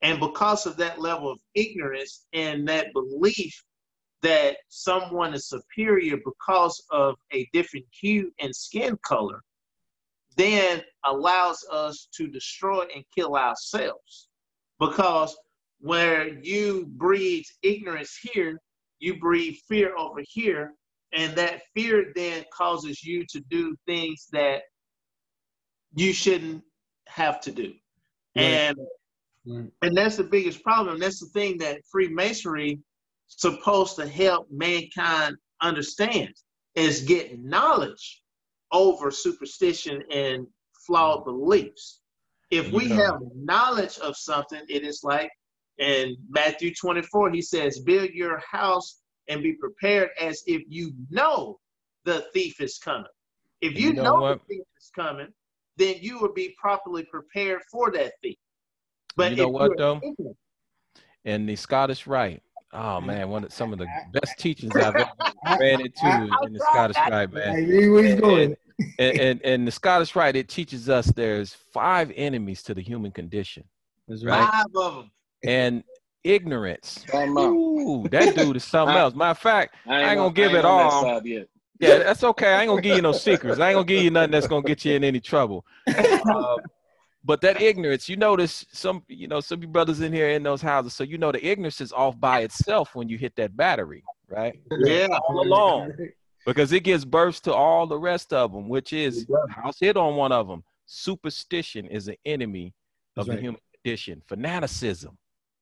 And because of that level of ignorance and that belief that someone is superior because of a different hue and skin color then allows us to destroy and kill ourselves. Because where you breed ignorance here you breathe fear over here and that fear then causes you to do things that you shouldn't have to do Right. and Right. and that's the biggest problem that's the thing that freemasonry supposed to help mankind understand is get knowledge over superstition and flawed beliefs if we Yeah. have knowledge of something it is like in matthew 24 he says build your house and be prepared as if you know the thief is coming if you, you know know, what? the thief is coming then you will be properly prepared for that thief but you know what, though? ignorant- And the Scottish Rite. Oh man, one of some of the best teachings I've ever ran into in the Scottish Rite, man. Hey, where he's And- going. And, and and the Scottish Rite, it teaches us there's five enemies to the human condition, That's right? five of them and ignorance. Ooh, that dude is something else. Matter of fact, I I ain't gonna give I it on that all. yeah, that's okay. I ain't gonna give you no secrets. I ain't gonna give you nothing that's gonna get you in any trouble. Uh, but that ignorance, you notice some, you know, some of you brothers in here in those houses, so you know the ignorance is off by itself when you hit that battery, right? yeah All along, because it gives birth to all the rest of them, which is house hit on one of them. Superstition is an enemy of That's the human condition. Fanaticism,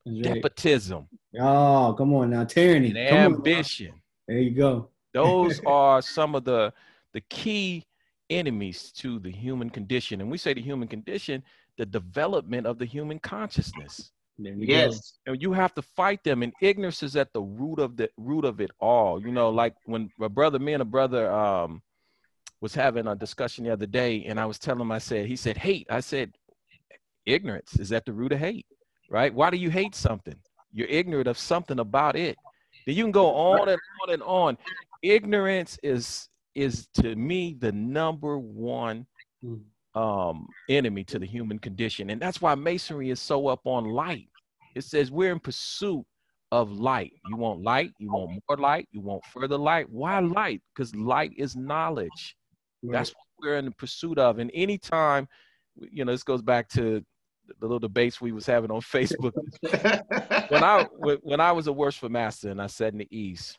That's right. despotism, Oh, come on now, tyranny. and Come on. ambition. There you go. Those are some of the the key enemies to the human condition. And we say the human condition, the development of the human consciousness. There we go. yes And you have to fight them. And ignorance is at the root of the root of it all. You know, like when a brother, me and a brother um was having a discussion the other day, and I was telling him, I said, he said, hate. I said, ignorance is at the root of hate, right? Why do you hate something? You're ignorant of something about it. Then you can go on and on and on. Ignorance is is to me the number one Mm. um, enemy to the human condition, and that's why masonry is so up on light. It says we're in pursuit of light. You want light, you want more light, you want further light. Why light? Because light is knowledge. That's what we're in the pursuit of. And anytime, you know, this goes back to the little debates we was having on Facebook. when I when I was a Worship Master and I sat in the East,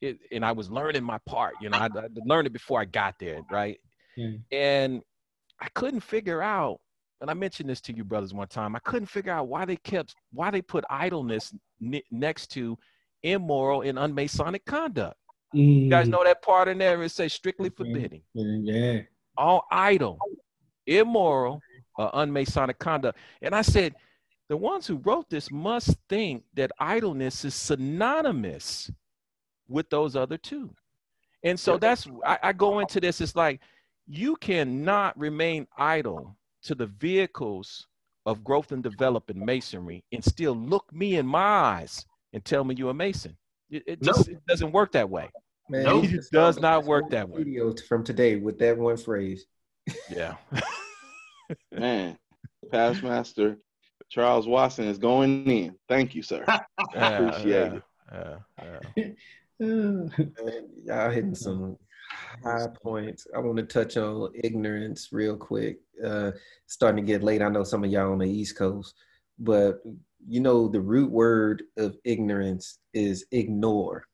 it, and I was learning my part. You know, I, I learned it before I got there, right? Yeah. And I couldn't figure out. And I mentioned this to you brothers one time. I couldn't figure out why they kept why they put idleness ne- next to immoral and unmasonic conduct. You guys Mm, know that part in there? It says strictly forbidding Yeah. all idle, immoral, or unmasonic conduct. And I said, the ones who wrote this must think that idleness is synonymous with those other two. And so that's, I, I go into this, it's like, you cannot remain idle to the vehicles of growth and development masonry and still look me in my eyes and tell me you're a mason. It, it just it doesn't work that way. Man, Nope. It does not work that way. Video from today with that one phrase. Yeah. Man, past master Charles Watson is going in. Thank you, sir. Yeah, Appreciate yeah, it. yeah, yeah. Uh, y'all hitting some high points. I want to touch on ignorance real quick. Uh, starting to get late. I know some of y'all on the East Coast, but you know the root word of ignorance is ignore,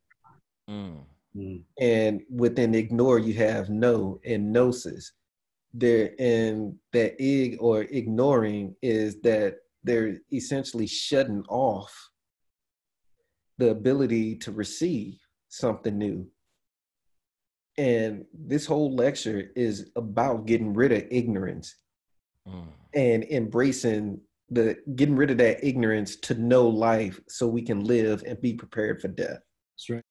Mm. and within ignore you have know and gnosis. There and that ig or ignoring is that they're essentially shutting off the ability to receive something new. And this whole lecture is about getting rid of ignorance Mm. and embracing the getting rid of that ignorance to know life so we can live and be prepared for death. that's right.